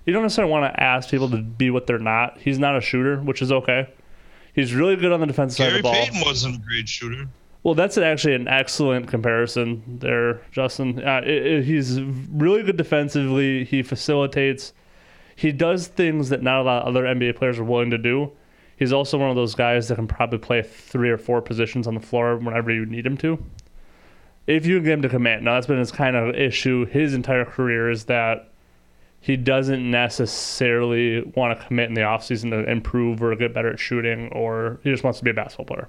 Speaker 2: you don't necessarily want to ask people to be what they're not. He's not a shooter, which is okay. He's really good on the defensive side of the ball.
Speaker 3: Payton wasn't a great shooter.
Speaker 2: Well, that's actually an excellent comparison there, Justin. Uh, it, it- he's really good defensively. He facilitates. He does things that not a lot of other NBA players are willing to do. He's also one of those guys that can probably play three or four positions on the floor whenever you need him to. If you get him to commit, now that's been his kind of issue his entire career is that he doesn't necessarily want to commit in the offseason to improve or get better at shooting, or he just wants to be a basketball player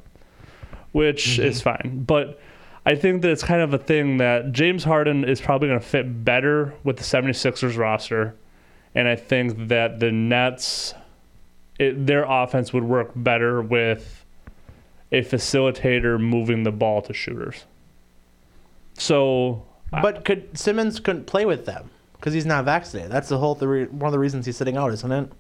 Speaker 2: which mm-hmm. is fine. But I think that it's kind of a thing that James Harden is probably going to fit better with the 76ers roster. And I think that the Nets, it, their offense would work better with a facilitator moving the ball to shooters. So,
Speaker 1: But could Simmons couldn't play with them because he's not vaccinated. That's the whole theory. One of the reasons he's sitting out, isn't it?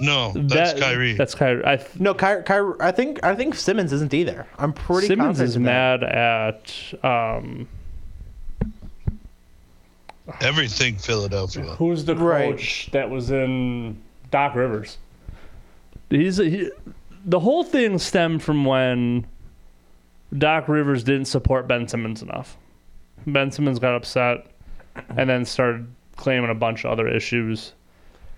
Speaker 3: No, that's
Speaker 2: that,
Speaker 3: Kyrie.
Speaker 2: That's Kyrie. I th-
Speaker 1: No, Ky- Ky- I think I think Simmons isn't either. I'm pretty
Speaker 2: Simmons is
Speaker 1: in that.
Speaker 2: mad at um,
Speaker 3: Everything Philadelphia.
Speaker 2: who's the
Speaker 1: Right.
Speaker 2: coach that was in Doc Rivers. He's he, the whole thing stemmed from when Doc Rivers didn't support Ben Simmons enough. Ben Simmons got upset and then started claiming a bunch of other issues.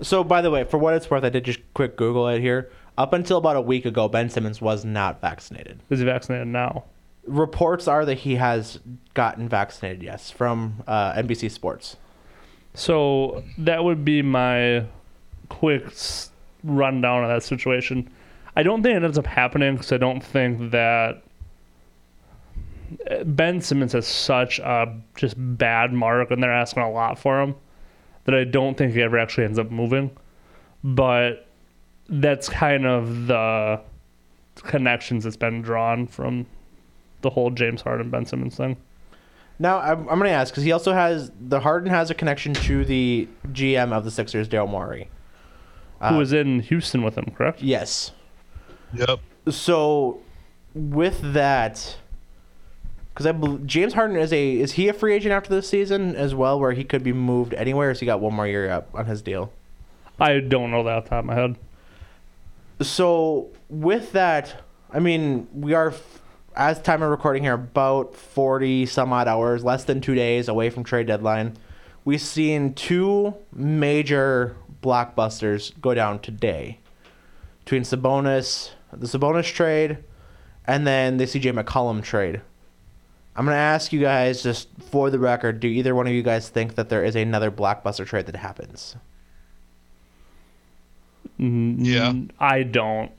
Speaker 1: So, by the way, for what it's worth, I did just quick Google it here. Up until about a week ago, Ben Simmons was not vaccinated.
Speaker 2: Is he vaccinated now?
Speaker 1: Reports are that he has gotten vaccinated. Yes, from uh, NBC Sports.
Speaker 2: So that would be my quick rundown of that situation. I don't think it ends up happening because I don't think that uh, Ben Simmons has such a just bad mark, and they're asking a lot for him that I don't think he ever actually ends up moving. But that's kind of the connections that's been drawn from the whole James Harden Ben Simmons thing.
Speaker 1: Now, I'm, I'm going to ask because he also has the Harden has a connection to the GM of the Sixers, Daryl Morey.
Speaker 2: Uh, Who was in Houston with him, correct?
Speaker 1: Yes.
Speaker 3: Yep.
Speaker 1: So, with that, because I bel James Harden is a is he a free agent after this season as well, where he could be moved anywhere? Or has he got one more year up on his deal?
Speaker 2: I don't know that off the top of my head.
Speaker 1: So with that, I mean, we are, f- as time of recording here, about forty some odd hours, less than two days away from trade deadline. We've seen two major blockbusters go down today, between Sabonis, the Sabonis trade, and then the CJ McCollum trade. I'm gonna ask you guys just for the record: Do either one of you guys think that there is another blockbuster trade that happens?
Speaker 2: Mm,
Speaker 3: Yeah.
Speaker 2: I don't.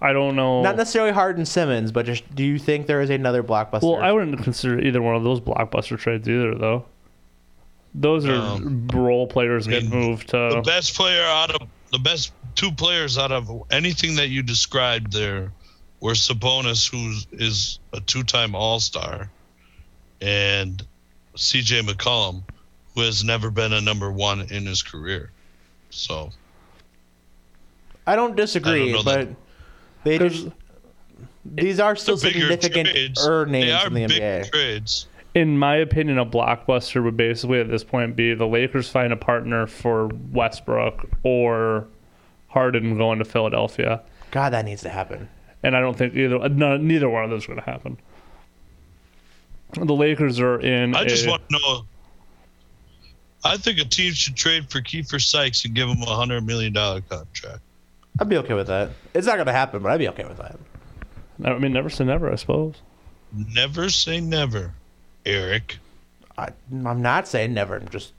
Speaker 2: I don't know.
Speaker 1: Not necessarily Harden Simmons, but just do you think there is another blockbuster?
Speaker 2: well, I wouldn't consider either one of those blockbuster trades either, though. Those are
Speaker 3: Um,
Speaker 2: role players
Speaker 3: I
Speaker 2: get
Speaker 3: mean,
Speaker 2: moved
Speaker 3: The best player out of the best two players out of anything that you described there were Sabonis, who is a two-time All-Star, and C.J. McCollum, who has never been a number one in his career. So
Speaker 1: I don't disagree,
Speaker 3: I don't know
Speaker 1: but
Speaker 3: that-
Speaker 1: they
Speaker 2: 'Cause
Speaker 1: just these are still
Speaker 3: the
Speaker 1: significant
Speaker 3: trades,
Speaker 1: er
Speaker 3: they
Speaker 1: names
Speaker 3: are
Speaker 1: in the
Speaker 3: big
Speaker 1: NBA.
Speaker 3: trades.
Speaker 2: In my opinion, a blockbuster would basically at this point be the Lakers find a partner for Westbrook or Harden going to Philadelphia.
Speaker 1: God, that needs to happen.
Speaker 2: and I don't think either no, neither one of those are going to happen. The Lakers are in.
Speaker 3: I just
Speaker 2: a-
Speaker 3: want to know. I think a team should trade for Keifer Sykes and give him a hundred million dollar contract.
Speaker 1: I'd be okay with that. It's not gonna happen, but I'd be okay with that.
Speaker 2: I mean, never say never, I suppose.
Speaker 3: Never say never, Eric.
Speaker 1: I, I'm not saying never. I'm just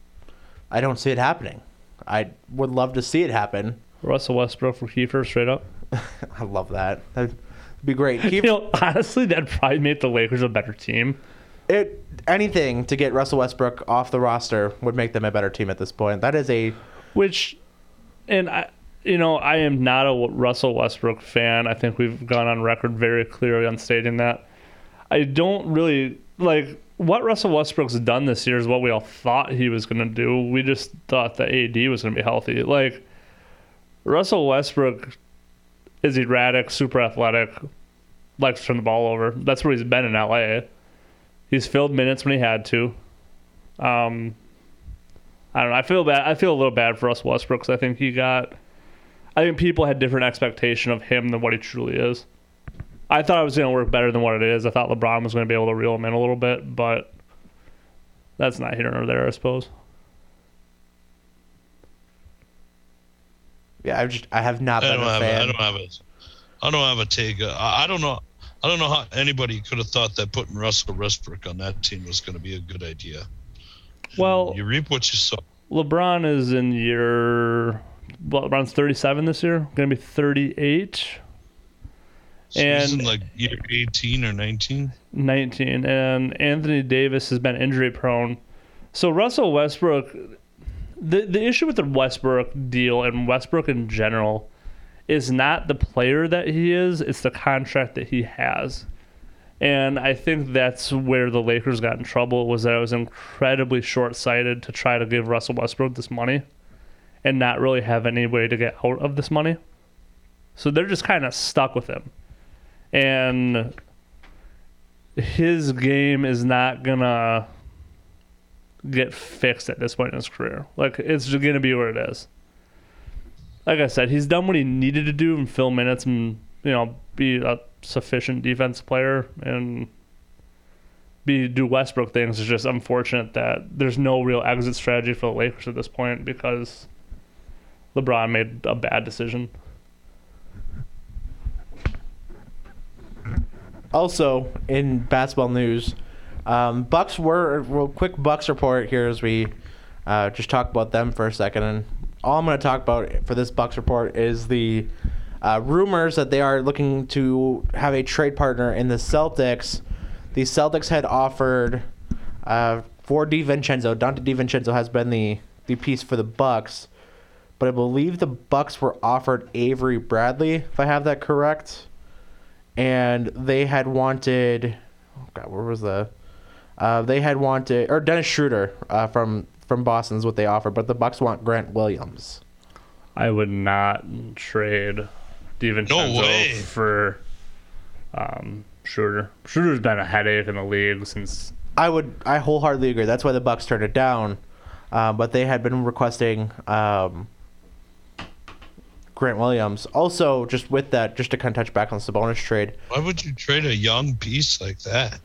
Speaker 1: I don't see it happening. I would love to see it happen.
Speaker 2: Russell Westbrook for Keifer, straight up.
Speaker 1: I love that. That'd be great.
Speaker 2: You know, honestly, that'd probably make the Lakers a better team.
Speaker 1: it anything to get Russell Westbrook off the roster would make them a better team at this point. That is a
Speaker 2: Which, and I, you know, I am not a Russell Westbrook fan. I think we've gone on record very clearly on stating that. I don't really like what Russell Westbrook's done this year is what we all thought he was going to do. We just thought that AD was going to be healthy. Like Russell Westbrook is erratic, super athletic, likes to turn the ball over. That's where he's been in LA. He's filled minutes when he had to. Um, I don't know. I feel bad. I feel a little bad for Russell Westbrook because I think he got. I think people had different expectation of him than what he truly is. I thought it was going to work better than what it is. I thought LeBron was going to be able to reel him in a little bit, but that's not here nor there, I suppose.
Speaker 1: yeah. I just I have not
Speaker 3: I
Speaker 1: been
Speaker 3: don't
Speaker 1: a
Speaker 3: have. A, I don't have a. I don't have a take. Uh, I, I don't know. I don't know how anybody could have thought that putting Russell Westbrook on that team was going to be a good idea.
Speaker 2: Well,
Speaker 3: You reap what you sow.
Speaker 2: LeBron is in year. Well, LeBron's 37 this year. Going to be 38.
Speaker 3: So
Speaker 2: And-
Speaker 3: in like year 18 or 19.
Speaker 2: 19 and Anthony Davis has been injury prone. So Russell Westbrook the the issue with the Westbrook deal and Westbrook in general is not the player that he is, it's the contract that he has. And I think that's where the Lakers got in trouble was that it was incredibly short-sighted to try to give Russell Westbrook this money and not really have any way to get out of this money. So they're just kind of stuck with him. And his game is not gonna get fixed at this point in his career. Like it's just gonna be where it is. Like I said, he's done what he needed to do and fill minutes and you know be a sufficient defense player and be do Westbrook things. It's just unfortunate that there's no real exit strategy for the Lakers at this point because LeBron made a bad decision.
Speaker 1: Also, in basketball news, um, Bucks were quick Bucks report here as we uh, just talk about them for a second. And all I'm going to talk about for this Bucks report is the uh, rumors that they are looking to have a trade partner in the Celtics. The Celtics had offered uh, for DiVincenzo. Donte DiVincenzo has been the the piece for the Bucks, but I believe the Bucks were offered Avery Bradley, if I have that correct and they had wanted oh god where was the uh, they had wanted or Dennis Schroeder uh, from from Boston's what they offered but the Bucks want Grant Williams
Speaker 2: I would not trade DiVincenzo
Speaker 3: way.
Speaker 2: for um, Schroeder. Schroeder's been a headache in the league since
Speaker 1: I would I wholeheartedly agree that's why the Bucks turned it down uh, but they had been requesting um, Grant Williams. Also just with that just to kind of touch back on the Sabonis trade.
Speaker 3: Why would you trade a young piece like that?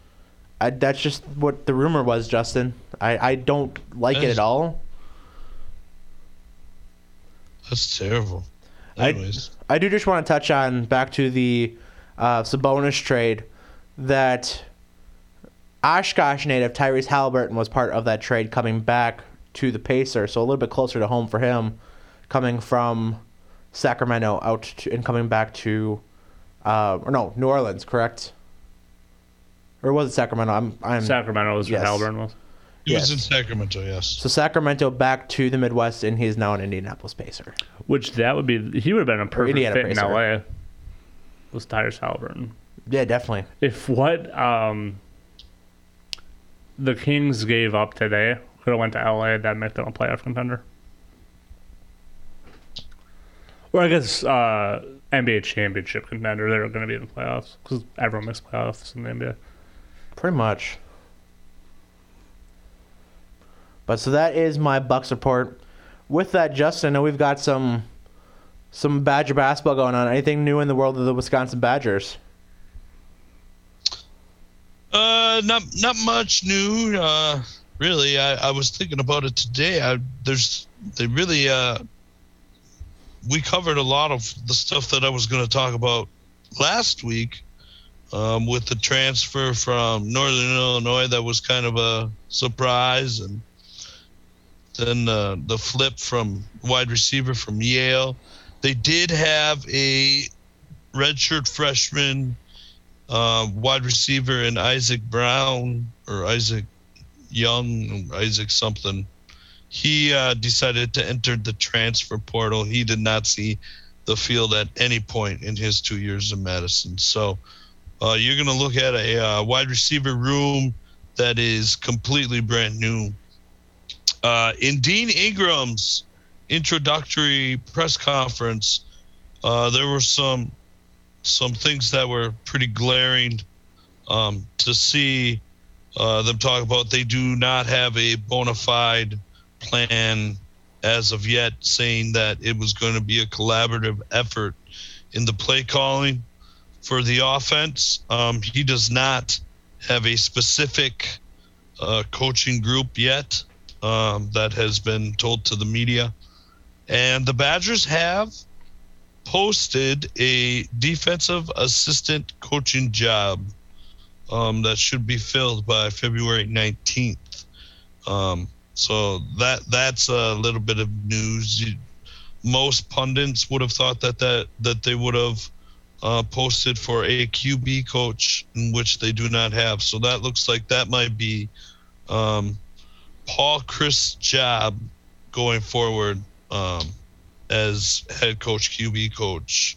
Speaker 1: I, that's just what the rumor was Justin. I, I don't like it at all.
Speaker 3: That's terrible.
Speaker 1: I-
Speaker 3: Anyways,
Speaker 1: I do just want to touch on back to the uh, Sabonis trade that Oshkosh native Tyrese Halliburton was part of that trade coming back to the Pacers, so a little bit closer to home for him, coming from Sacramento out to, and coming back to, uh, or no, New Orleans, correct? Or was it Sacramento? I'm, I'm
Speaker 2: Sacramento was
Speaker 1: yes.
Speaker 2: where Halliburton was.
Speaker 3: he was
Speaker 1: yes.
Speaker 3: in Sacramento, yes.
Speaker 1: so Sacramento back to the Midwest, and he's now an Indianapolis Pacer.
Speaker 2: Which that would be he would have been a perfect
Speaker 1: Indiana
Speaker 2: fit in LA. Was Tyrese Halliburton.
Speaker 1: Yeah, definitely.
Speaker 2: If what um, the Kings gave up today could have went to LA, that'd make them a playoff contender. Or I guess uh, NBA championship contender. They're going to be in the playoffs because everyone makes playoffs in the NBA.
Speaker 1: Pretty much. But so that is my Bucks report. With that, Justin, I know we've got some some Badger basketball going on. Anything new in the world of the Wisconsin Badgers?
Speaker 3: Uh, not not much new. Uh, really, I, I was thinking about it today. I there's they really uh, we covered a lot of the stuff that I was going to talk about last week. Um, with the transfer from Northern Illinois, that was kind of a surprise, and then uh, the flip from wide receiver from Yale. They did have a redshirt freshman uh, wide receiver in Isaac Brown or Isaac Young, Isaac something. He uh, decided to enter the transfer portal. He did not see the field at any point in his two years in Madison. So uh, you're going to look at a uh, wide receiver room that is completely brand new. Uh, in Dean Engram's introductory press conference, uh, there were some some things that were pretty glaring um, to see them talk about. They do not have a bona fide plan as of yet, saying that it was going to be a collaborative effort in the play calling for the offense. Um, he does not have a specific uh, coaching group yet um, that has been told to the media. And the Badgers have posted a defensive assistant coaching job um, that should be filled by February 19th. So that that's a little bit of news. Most pundits would have thought that that that they would have uh, posted for a QB coach, in which they do not have. So that looks like that might be um, Paul Chryst' job going forward um, as head coach, QB coach,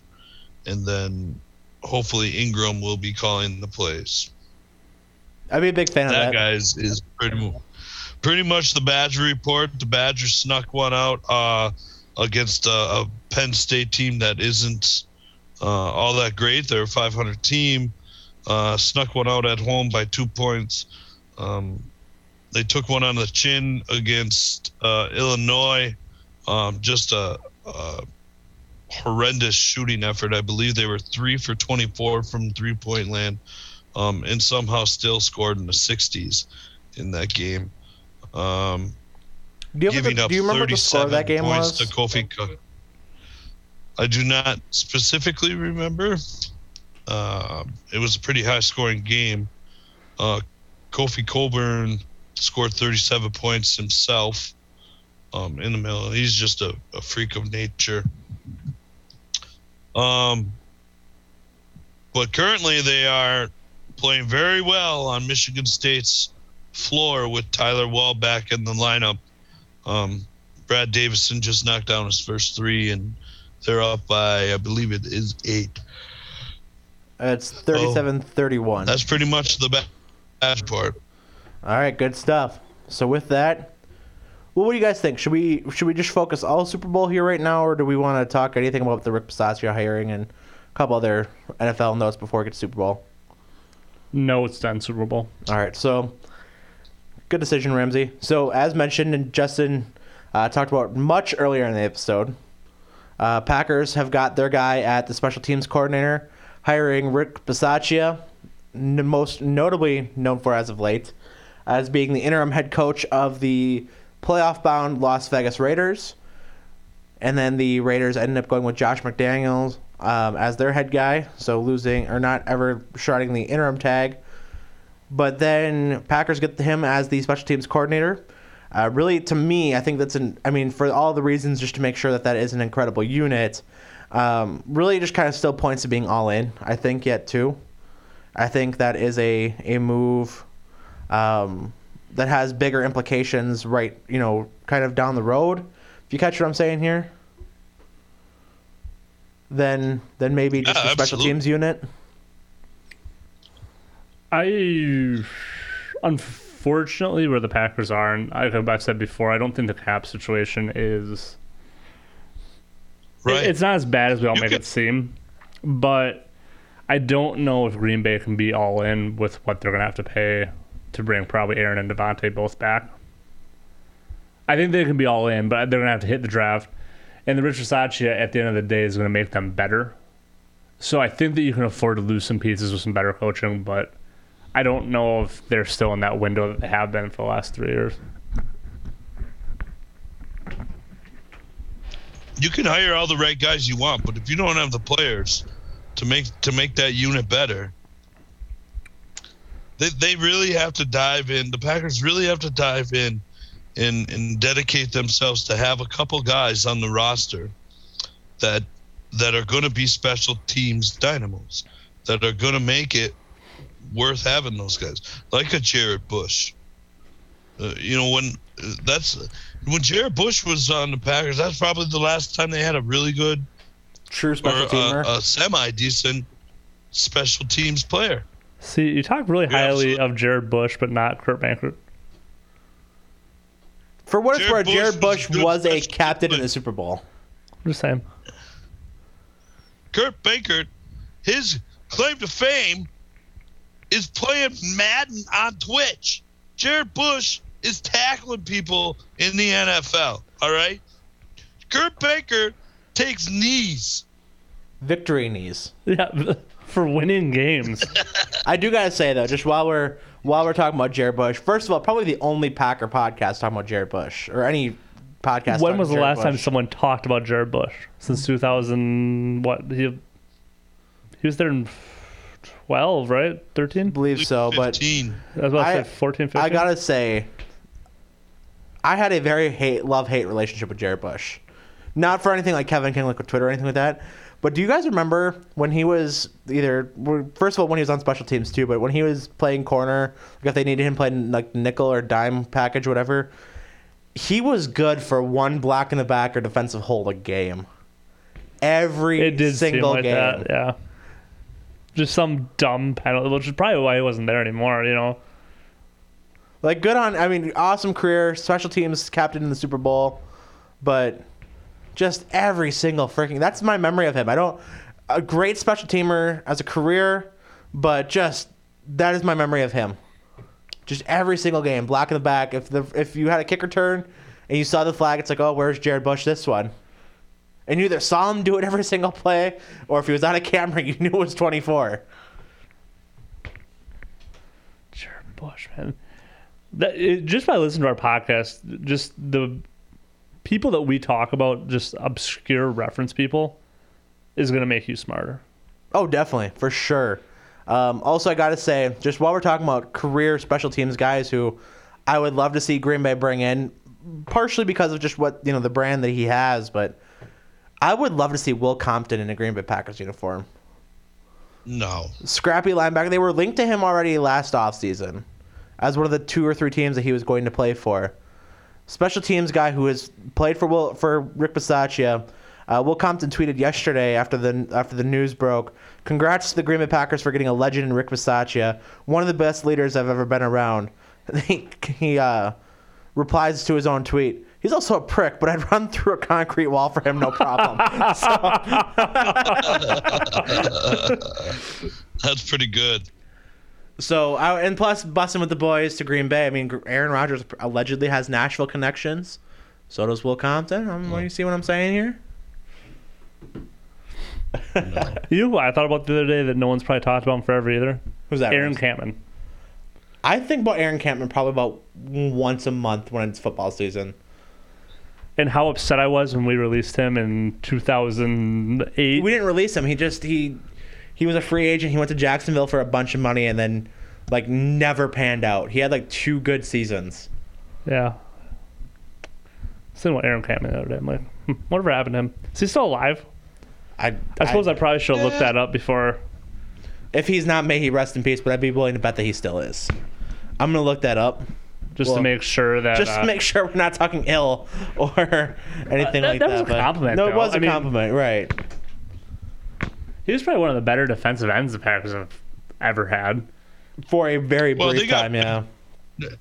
Speaker 3: and then hopefully Engram will be calling the plays.
Speaker 1: I'd be a big fan of
Speaker 3: That
Speaker 1: that.
Speaker 3: guys is pretty pretty much the Badger report. The Badgers snuck one out uh, against a, a Penn State team that isn't uh, all that great. They're a 500 team. Uh, snuck one out at home by two points. Um, they took one on the chin against uh, Illinois. Um, just a, a horrendous shooting effort. I believe they were three for 24 from three point land, um, and somehow still scored in the 60s in that game. Um,
Speaker 1: Do you,
Speaker 3: giving
Speaker 1: the,
Speaker 3: up
Speaker 1: do you remember the score of that game
Speaker 3: points
Speaker 1: was?
Speaker 3: to Kofi. I do not specifically remember. Um, it was a pretty high scoring game. Uh, Kofi Cockburn scored 37 points himself um, in the middle. He's just a, a freak of nature. Um, but currently they are playing very well on Michigan State's floor with Tyler Wahl back in the lineup. Um, Brad Davison just knocked down his first three, and they're up by, I believe it is eight.
Speaker 1: It's 37-31.
Speaker 3: That's pretty much the ba- bad part.
Speaker 1: All right, good stuff. So with that, well, what do you guys think? Should we should we just focus all Super Bowl here right now, or do we want to talk anything about the Rick Bisaccia hiring and a couple other NFL notes before we get to Super Bowl?
Speaker 2: No, it's done Super Bowl.
Speaker 1: All right, so good decision, Ramsay. So as mentioned, and Justin uh, talked about much earlier in the episode, uh, Packers have got their guy at the special teams coordinator, hiring Rick Bisaccia, n- most notably known for as of late, as being the interim head coach of the playoff-bound Las Vegas Raiders. And then the Raiders ended up going with Josh McDaniels um, as their head guy, so losing or not ever shredding the interim tag. But then Packers get him as the special teams coordinator. Uh, really, to me, I think that's an. I mean, for all the reasons, just to make sure that that is an incredible unit. Um, really, just kind of still points to being all in. I think yet too. I think that is a a move um, that has bigger implications. Right, you know, kind of down the road. If you catch what I'm saying here. Then, then maybe just
Speaker 3: Yeah,
Speaker 1: the special teams unit.
Speaker 2: I unfortunately where the Packers are, and I- I've said before, I don't think the cap situation is.
Speaker 3: Right.
Speaker 2: It's not as bad as we all
Speaker 3: You
Speaker 2: make
Speaker 3: could-
Speaker 2: it seem, but I don't know if Green Bay can be all in with what they're gonna have to pay to bring probably Aaron and Davante both back. I think they can be all in, but they're gonna have to hit the draft, and the Rich Bisaccia at the end of the day is gonna make them better. So I think that you can afford to lose some pieces with some better coaching, but I don't know if they're still in that window that they have been for the last three years.
Speaker 3: you can hire all the right guys you want, but if you don't have the players to make to make that unit better, they they really have to dive in. The Packers really have to dive in and and dedicate themselves to have a couple guys on the roster that that are going to be special teams dynamos that are going to make it worth having those guys like a Jarrett Bush. Uh, you know when uh, that's when Jarrett Bush was on the Packers, that's probably the last time they had a really good
Speaker 1: True
Speaker 3: or
Speaker 1: special teamer.
Speaker 3: a, a semi decent special teams player.
Speaker 2: See, you talk really
Speaker 3: Yeah,
Speaker 2: highly
Speaker 3: absolutely.
Speaker 2: of Jarrett Bush, but not Kurt Benkert.
Speaker 1: For what it's
Speaker 3: Jared
Speaker 1: worth, Jarrett
Speaker 3: Bush
Speaker 1: Bush
Speaker 3: was
Speaker 1: was a
Speaker 3: special
Speaker 1: captain in the Super Bowl.
Speaker 2: I'm just saying.
Speaker 3: Kurt Baker, his claim to fame is playing Madden on Twitch. Jarrett Bush is tackling people in the NFL. All right. Kurt Baker takes knees.
Speaker 1: Victory knees.
Speaker 2: Yeah, for winning games.
Speaker 1: I do gotta say though, just while we're while we're talking about Jarrett Bush, first of all, probably the only Packer podcast talking about Jarrett Bush or any podcast.
Speaker 2: when was the
Speaker 1: Jared
Speaker 2: last time someone talked about Jared Bush? Since 2000, what? He, he was there in 12, right? 13?
Speaker 1: believe so? But
Speaker 3: 15.
Speaker 2: I was about to
Speaker 1: I-
Speaker 2: say 14, 15.
Speaker 1: I gotta say, I had a very hate love hate relationship with Jarrett Bush. Not for anything like Kevin King, like with Twitter or anything like that, But do you guys remember when he was either well, first of all when he was on special teams too, but when he was playing corner, like if they needed him playing like nickel or dime package, whatever, he was good for one block in the back or defensive hold a game. Every
Speaker 2: It did seem
Speaker 1: single
Speaker 2: like
Speaker 1: game.
Speaker 2: that. Yeah. Just some dumb penalty, which is probably why he wasn't there anymore. You know.
Speaker 1: Like good on I mean, awesome career, special teams captain in the Super Bowl, but just every single freaking that's my memory of him. I don't a great special teamer as a career, but just that is my memory of him. Just every single game, black in the back. If the if you had a kick return and you saw the flag, it's like, oh, where's Jarrett Bush this one? And you either saw him do it every single play, or if he was on a camera, you knew it was 24.
Speaker 2: Jarrett Bush, man. That, it, just by listening to our podcast, just the people that we talk about, just obscure reference people, is going to make you smarter.
Speaker 1: Oh, definitely, for sure. Um, also, I got to say, just while we're talking about career special teams guys who I would love to see Green Bay bring in, partially because of just what, you know, the brand that he has, but I would love to see Will Compton in a Green Bay Packers uniform.
Speaker 3: No.
Speaker 1: Scrappy linebacker. They were linked to him already last offseason as one of the two or three teams that he was going to play for. Special teams guy who has played for Will, for Rick Bisaccia. Uh, Will Compton tweeted yesterday after the after the news broke. Congrats to the Green Bay Packers for getting a legend in Rick Bisaccia, one of the best leaders I've ever been around. he he uh, replies to his own tweet. He's also a prick, but I'd run through a concrete wall for him, no problem.
Speaker 3: That's pretty good.
Speaker 1: So, I, and plus, busting with the boys to Green Bay. I mean, Aaron Rodgers allegedly has Nashville connections. So does Will Compton. Um, what, you see what I'm saying here?
Speaker 2: You know who I thought about the other day that no one's probably talked about him forever either?
Speaker 1: Who's that?
Speaker 2: Aaron
Speaker 1: Rams?
Speaker 2: Kampman.
Speaker 1: I think about Aaron Kampman probably about once a month when it's football season.
Speaker 2: And how upset I was when we released him in 2008.
Speaker 1: We didn't release him. He just he he was a free agent. He went to Jacksonville for a bunch of money and then like never panned out. He had like two good seasons.
Speaker 2: Yeah. Saying about Aaron Kampman the other day. I'm like, hmm, whatever happened to him? Is he still alive?
Speaker 1: I
Speaker 2: I suppose I, probably should have looked that up before.
Speaker 1: if he's not, may he rest in peace. But I'd be willing to bet that he still is. I'm gonna look that up.
Speaker 2: Just
Speaker 1: Well,
Speaker 2: to make sure that
Speaker 1: just
Speaker 2: uh,
Speaker 1: to make sure we're not talking ill or anything
Speaker 2: that-
Speaker 1: like
Speaker 2: that
Speaker 1: that.
Speaker 2: was a
Speaker 1: but-
Speaker 2: compliment,
Speaker 1: No, it was a
Speaker 2: I mean-
Speaker 1: compliment, right?
Speaker 2: he was probably one of the better defensive ends the Packers have ever had.
Speaker 1: For a very
Speaker 3: Well,
Speaker 1: brief
Speaker 3: got-
Speaker 1: time, yeah.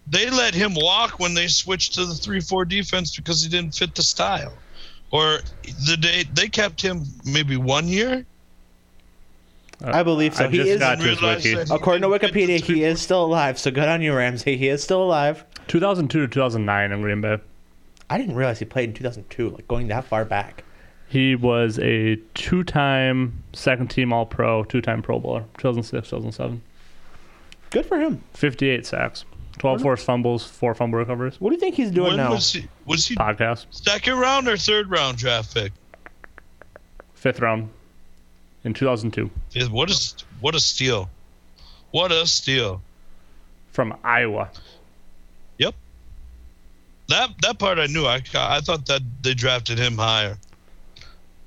Speaker 3: They let him walk when they switched to the three-four defense because he didn't fit the style. Or the day they kept him maybe one year.
Speaker 1: I believe so.
Speaker 2: I
Speaker 1: He
Speaker 2: just
Speaker 1: is,
Speaker 2: got to his
Speaker 3: Realize
Speaker 2: wiki.
Speaker 1: according to
Speaker 3: didn't fit the
Speaker 1: Wikipedia, he is still alive. So good on you, Ramsay. He is still alive.
Speaker 2: 2002 to 2009 in Green Bay.
Speaker 1: I didn't realize he played in 2002, like going that far back.
Speaker 2: He was a two-time second-team All-Pro, two-time Pro Bowler, 2006, 2007.
Speaker 1: Good for him.
Speaker 2: 58 sacks, 12 forced fumbles, four fumble recoveries.
Speaker 1: What do you think he's doing
Speaker 3: When
Speaker 1: now?
Speaker 3: was he? Was he
Speaker 2: Podcast,
Speaker 3: second round or third round draft pick?
Speaker 2: fifth round in 2002
Speaker 3: Yeah, What a what a steal! What a steal!
Speaker 2: from Iowa. Yep.
Speaker 3: That that part I knew. I I thought that they drafted him higher.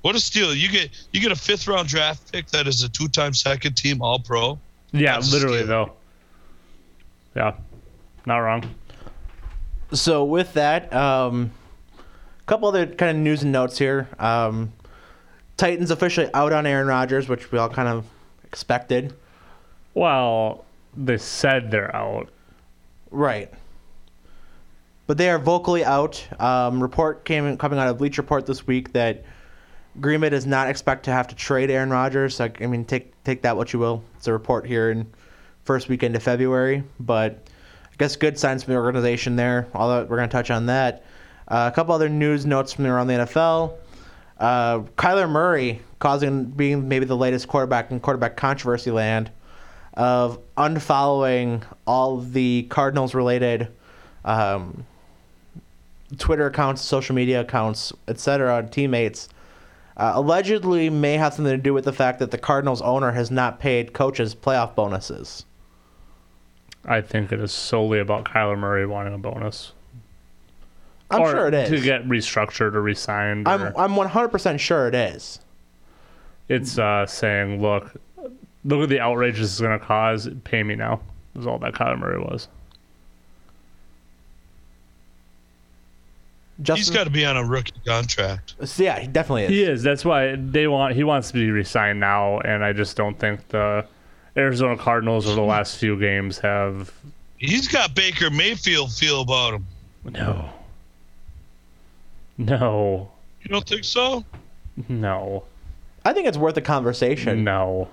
Speaker 3: What a steal! You get you get a fifth round draft pick that is a two time second team All Pro.
Speaker 2: Yeah,
Speaker 3: That's
Speaker 2: literally though. Yeah, not wrong.
Speaker 1: So with that, um, a couple other kind of news and notes here. Um, Titans officially out on Aaron Rodgers, which we all kind of expected.
Speaker 2: Well, they said they're out.
Speaker 1: Right. But they are vocally out. Um, report came coming out of Bleach Report this week that Green Bay does not expect to have to trade Aaron Rodgers. Like, I mean, take take that what you will. It's a report here in first weekend of February, but I guess good signs from the organization there. Although we're going to touch on that. Uh, a couple other news notes from around the NFL. Uh, Kyler Murray causing being maybe the latest quarterback in quarterback controversy land of unfollowing all the Cardinals related um, Twitter accounts, social media accounts, etc., teammates, uh, allegedly may have something to do with the fact that the Cardinals owner has not paid coaches playoff bonuses.
Speaker 2: I think it is solely about Kyler Murray wanting a bonus.
Speaker 1: I'm
Speaker 2: Or
Speaker 1: sure it is.
Speaker 2: to get restructured or re-signed.
Speaker 1: I'm
Speaker 2: or-
Speaker 1: I'm 100% sure it is.
Speaker 2: It's uh, saying, look, look at the outrage this is going to cause. Pay me now. Is all that Kyler Murray was.
Speaker 1: Justin,
Speaker 3: He's got to be on a rookie contract.
Speaker 1: yeah, he definitely is.
Speaker 2: He is. That's why they want. He wants to be resigned now, and I just don't think the Arizona Cardinals over the last few games have.
Speaker 3: He's got Baker Mayfield feel about him.
Speaker 2: No. No.
Speaker 3: You don't think so?
Speaker 2: No.
Speaker 1: I think it's worth a conversation.
Speaker 2: No.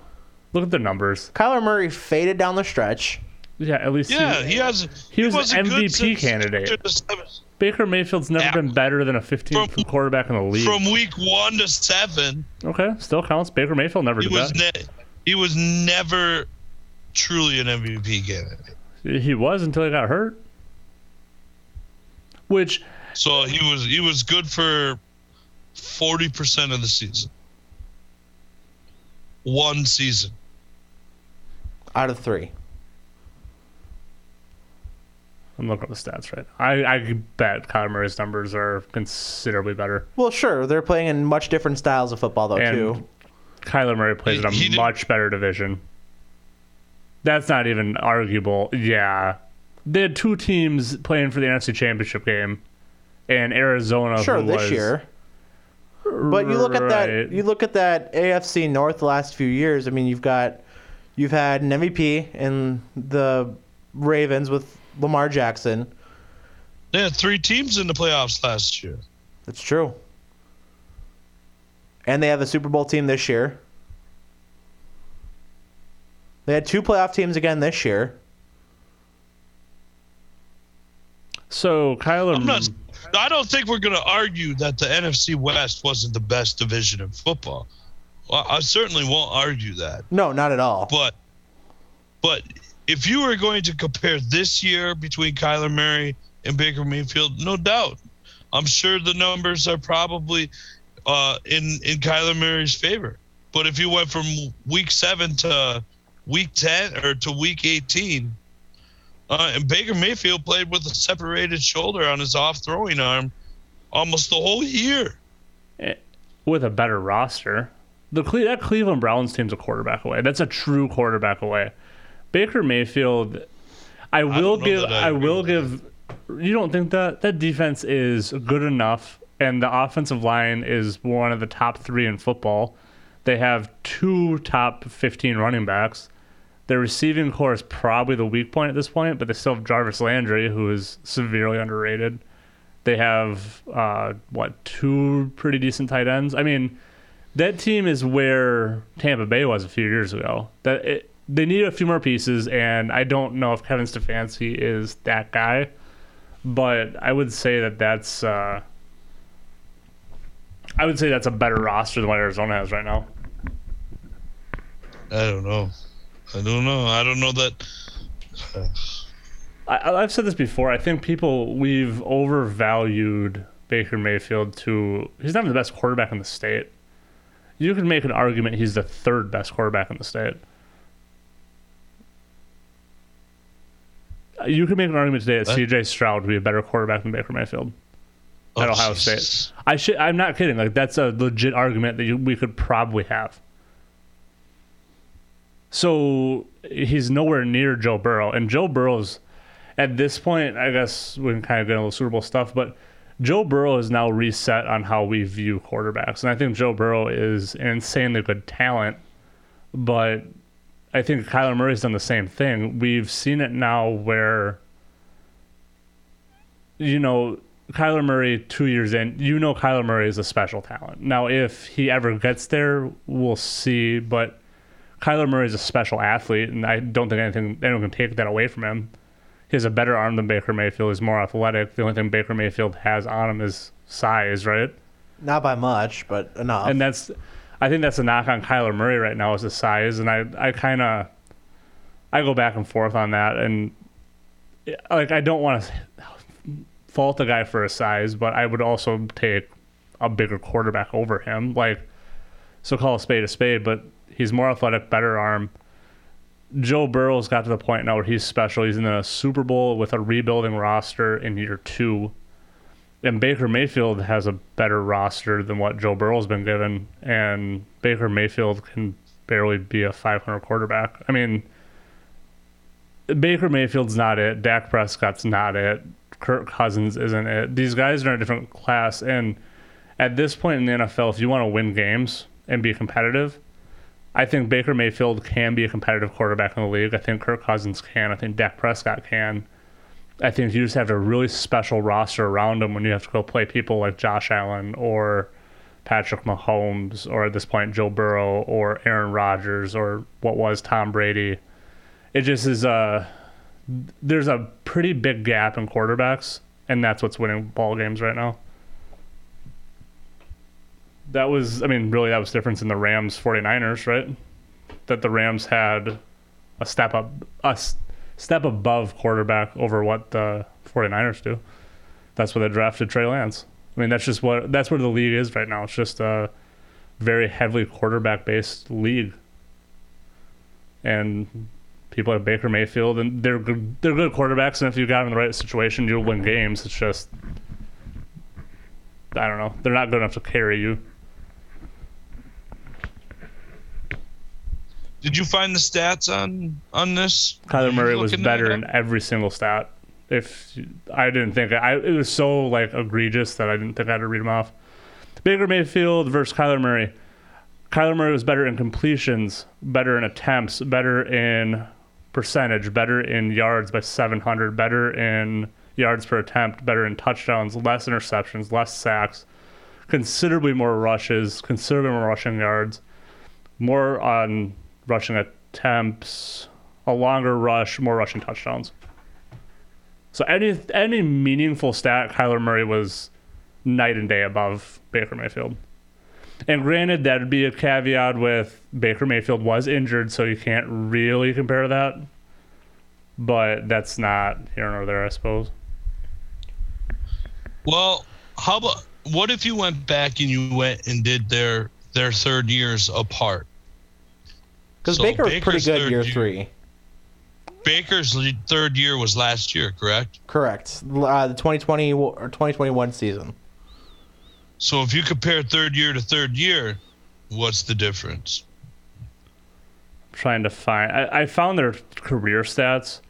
Speaker 2: Look at the numbers.
Speaker 1: Kyler Murray faded down the stretch.
Speaker 2: Yeah, at least
Speaker 3: Yeah, he has.
Speaker 2: He was an
Speaker 3: wasn't
Speaker 2: MVP candidate.
Speaker 3: after the seventh-
Speaker 2: Baker Mayfield's never
Speaker 3: Yeah.
Speaker 2: been better than a 15th
Speaker 3: From-
Speaker 2: quarterback in the league.
Speaker 3: From week one to seven,
Speaker 2: okay, still counts. Baker Mayfield never
Speaker 3: he
Speaker 2: did
Speaker 3: was
Speaker 2: that.
Speaker 3: ne- he was never truly an MVP candidate.
Speaker 2: He was until he got hurt. Which
Speaker 3: So he was he was good for forty percent of the season. One season.
Speaker 1: Out of three.
Speaker 2: I'm looking at the stats right. I I bet Kyler Murray's numbers are considerably better.
Speaker 1: Well, sure, they're playing in much different styles of football, though,
Speaker 2: And
Speaker 1: too.
Speaker 2: Kyler Murray plays in a
Speaker 3: He did-
Speaker 2: much better division. That's not even arguable. Yeah. They had two teams playing for the NFC Championship game, and Arizona.
Speaker 1: Sure,
Speaker 2: who
Speaker 1: this
Speaker 2: was-
Speaker 1: year. But you look at
Speaker 2: Right.
Speaker 1: that. You look at that AFC North last few years. I mean, you've got, you've had an MVP in the Ravens with Lamar Jackson.
Speaker 3: They had three teams in the playoffs last year.
Speaker 1: That's true. And they have a Super Bowl team this year. They had two playoff teams again this year.
Speaker 2: So Kyler.
Speaker 3: I'm not. I don't think we're going to argue that the NFC West wasn't the best division in football. I certainly won't argue that.
Speaker 1: No, not at all.
Speaker 3: But, but if you were going to compare this year between Kyler Murray and Baker Mayfield, no doubt, I'm sure the numbers are probably uh, in in Kyler Murray's favor. But if you went from week seven to week ten or to week eighteen, uh, and Baker Mayfield played with a separated shoulder on his off throwing arm almost the whole year.
Speaker 2: with a better roster. The Cle- that Cleveland Browns team's a quarterback away. That's a true quarterback away. Baker Mayfield, I will
Speaker 3: don't
Speaker 2: give.
Speaker 3: I
Speaker 2: I, will give. You don't think that that defense is good enough, and the offensive line is one of the top three in football. They have two top fifteen running backs. Their receiving core is probably the weak point at this point, but they still have Jarvis Landry, who is severely underrated. They have uh, what two pretty decent tight ends. I mean, that team is where Tampa Bay was a few years ago. That it, they need a few more pieces, and I don't know if Kevin Stefanski is that guy, but I would say that that's uh, I would say that's a better roster than what Arizona has right now.
Speaker 3: I don't know. I don't know. I don't know that.
Speaker 2: I, I've said this before. I think people we've overvalued Baker Mayfield to he's not even the best quarterback in the state. You could make an argument he's the third best quarterback in the state. You could make an argument today that? C.J. Stroud would be a better quarterback than Baker Mayfield. At
Speaker 3: Oh,
Speaker 2: Ohio
Speaker 3: Jesus.
Speaker 2: State. I should. I'm not kidding. Like that's a legit argument that you, we could probably have. So he's nowhere near Joe Burrow, and Joe Burrow's at this point. I guess we can kind of get into the Super Bowl stuff, but Joe Burrow is now reset on how we view quarterbacks, and I think Joe Burrow is an insanely good talent, but I think Kyler Murray's done the same thing. We've seen it now where, you know, Kyler Murray two years in, you know Kyler Murray is a special talent. Now, if he ever gets there, we'll see. But Kyler Murray is a special athlete, and I don't think anything anyone can take that away from him. He has a better arm than Baker Mayfield. He's more athletic. The only thing Baker Mayfield has on him is size, right?
Speaker 1: Not by much, but enough.
Speaker 2: And that's, I think that's a knock on Kyler Murray right now is his size, and I, I kind of, I go back and forth on that, and like I don't want to fault the guy for his size, but I would also take a bigger quarterback over him. Like, so call a spade a spade, but he's more athletic, better arm. Joe Burrow's got to the point now where he's special. He's in a Super Bowl with a rebuilding roster in year two. and Baker Mayfield has a better roster than what Joe Burrow's been given, and Baker Mayfield can barely be a 500 quarterback. I mean, Baker Mayfield's not it. Dak Prescott's not it. Kirk Cousins isn't it. These guys are in a different class, and at this point in the NFL, if you want to win games and be competitive, I think Baker Mayfield can be a competitive quarterback in the league. I think Kirk Cousins can. I think Dak Prescott can. I think you just have a really special roster around him when you have to go play people like Josh Allen or Patrick Mahomes or at this point Joe Burrow or Aaron Rodgers or what was Tom Brady. It just is a there's a pretty big gap in quarterbacks and that's what's winning ball games right now. That was I mean really that was difference in the Rams 49ers, right? That the Rams had a step up a step above quarterback over what the 49ers do. That's why they drafted Trey Lance. I mean, that's just what that's where the league is right now. It's just a very heavily quarterback based league. And people like Baker Mayfield and they're good, they're good quarterbacks and if you got them in the right situation, you'll win games. It's just I don't know. They're not good enough to carry you.
Speaker 3: Did you find the stats on on this?
Speaker 2: Kyler Murray was better in every single stat. If I didn't think I, it was so like egregious that I didn't think I had to read them off. Baker Mayfield versus Kyler Murray. Kyler Murray was better in completions, better in attempts, better in percentage, better in yards by 700, better in yards per attempt, better in touchdowns, less interceptions, less sacks, considerably more rushes, considerably more rushing yards, more on rushing attempts, a longer rush, more rushing touchdowns. So any any meaningful stat, Kyler Murray was night and day above Baker Mayfield. And granted, that'd be a caveat with Baker Mayfield was injured, so you can't really compare that. But that's not here nor there, I suppose.
Speaker 3: Well, how about what if you went back and you went and did their their third years apart?
Speaker 1: Because
Speaker 3: So
Speaker 1: Baker was pretty good year
Speaker 3: year-
Speaker 1: three.
Speaker 3: Baker's third year was last year, correct?
Speaker 1: Correct. Uh, the 2020 or 2021 season.
Speaker 3: So if you compare third year to third year, what's the difference?
Speaker 2: I'm trying to find. I, I found their career stats,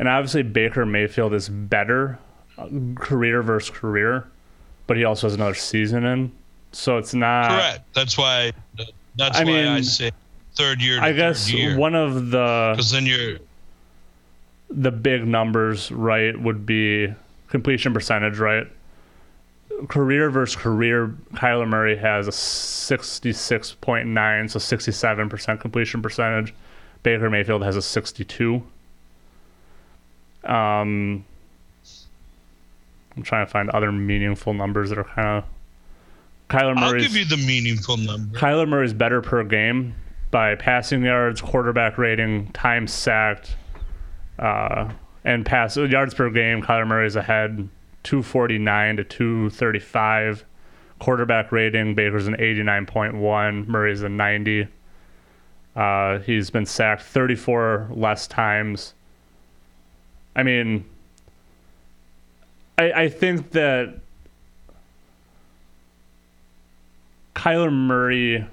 Speaker 2: and obviously Baker Mayfield is better uh, career versus career, but he also has another season in, so it's not.
Speaker 3: Correct. That's why. That's
Speaker 2: I
Speaker 3: why I
Speaker 2: mean,
Speaker 3: say third year.
Speaker 2: I guess
Speaker 3: year.
Speaker 2: one of the
Speaker 3: because then you're
Speaker 2: the big numbers, right, would be completion percentage, right? Career versus career, Kyler Murray has a 66.9, so 67% completion percentage. Baker Mayfield has a 62. Um, I'm trying to find other meaningful numbers that are kind of. Kyler
Speaker 3: I'll give you the meaningful number.
Speaker 2: Kyler Murray's better per game by passing yards, quarterback rating, time sacked, uh, and pass yards per game. Kyler Murray's ahead, 249 to 235. Quarterback rating, Baker's an 89.1, Murray's a 90. Uh, he's been sacked 34 less times. I mean, I, I think that Kyler Murray,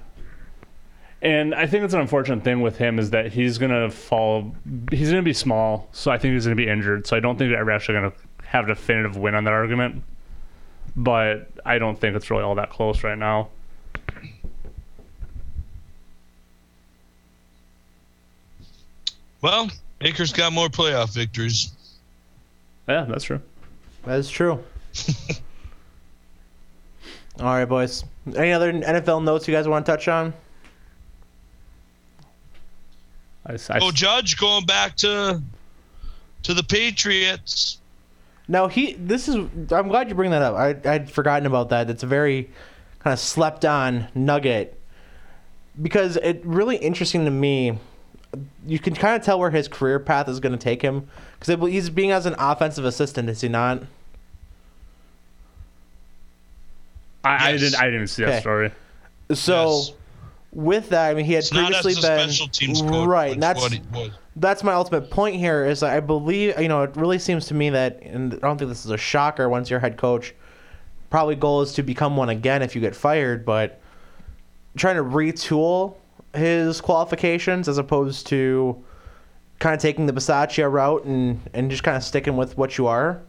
Speaker 2: and I think it's an unfortunate thing with him is that he's gonna fall. He's gonna be small, so I think he's gonna be injured. So I don't think we're actually gonna have a definitive win on that argument. But I don't think it's really all that close right now.
Speaker 3: Well, Baker's got more playoff victories.
Speaker 2: Yeah, that's true.
Speaker 1: That is true. All right, boys. Any other NFL notes you guys want to touch on?
Speaker 2: I, I,
Speaker 3: Oh, Judge going back to to the Patriots.
Speaker 1: No, he. This is. I'm glad you bring that up. I I'd forgotten about that. That's a very kind of slept on nugget because it really interesting to me. You can kind of tell where his career path is going to take him because he's being as an offensive assistant, is he not?
Speaker 2: I, I didn't. I didn't see
Speaker 1: Okay.
Speaker 2: that story.
Speaker 1: So
Speaker 3: Yes.
Speaker 1: With that, I mean, he had
Speaker 3: It's
Speaker 1: previously
Speaker 3: a
Speaker 1: been
Speaker 3: special teams coach.
Speaker 1: right. And that's
Speaker 3: what he was.
Speaker 1: that's my ultimate point here is I believe you know it really seems to me that and I don't think this is a shocker once you're head coach probably goal is to become one again if you get fired, but trying to retool his qualifications as opposed to kind of taking the Bisaccia route and, and just kind of sticking with what you are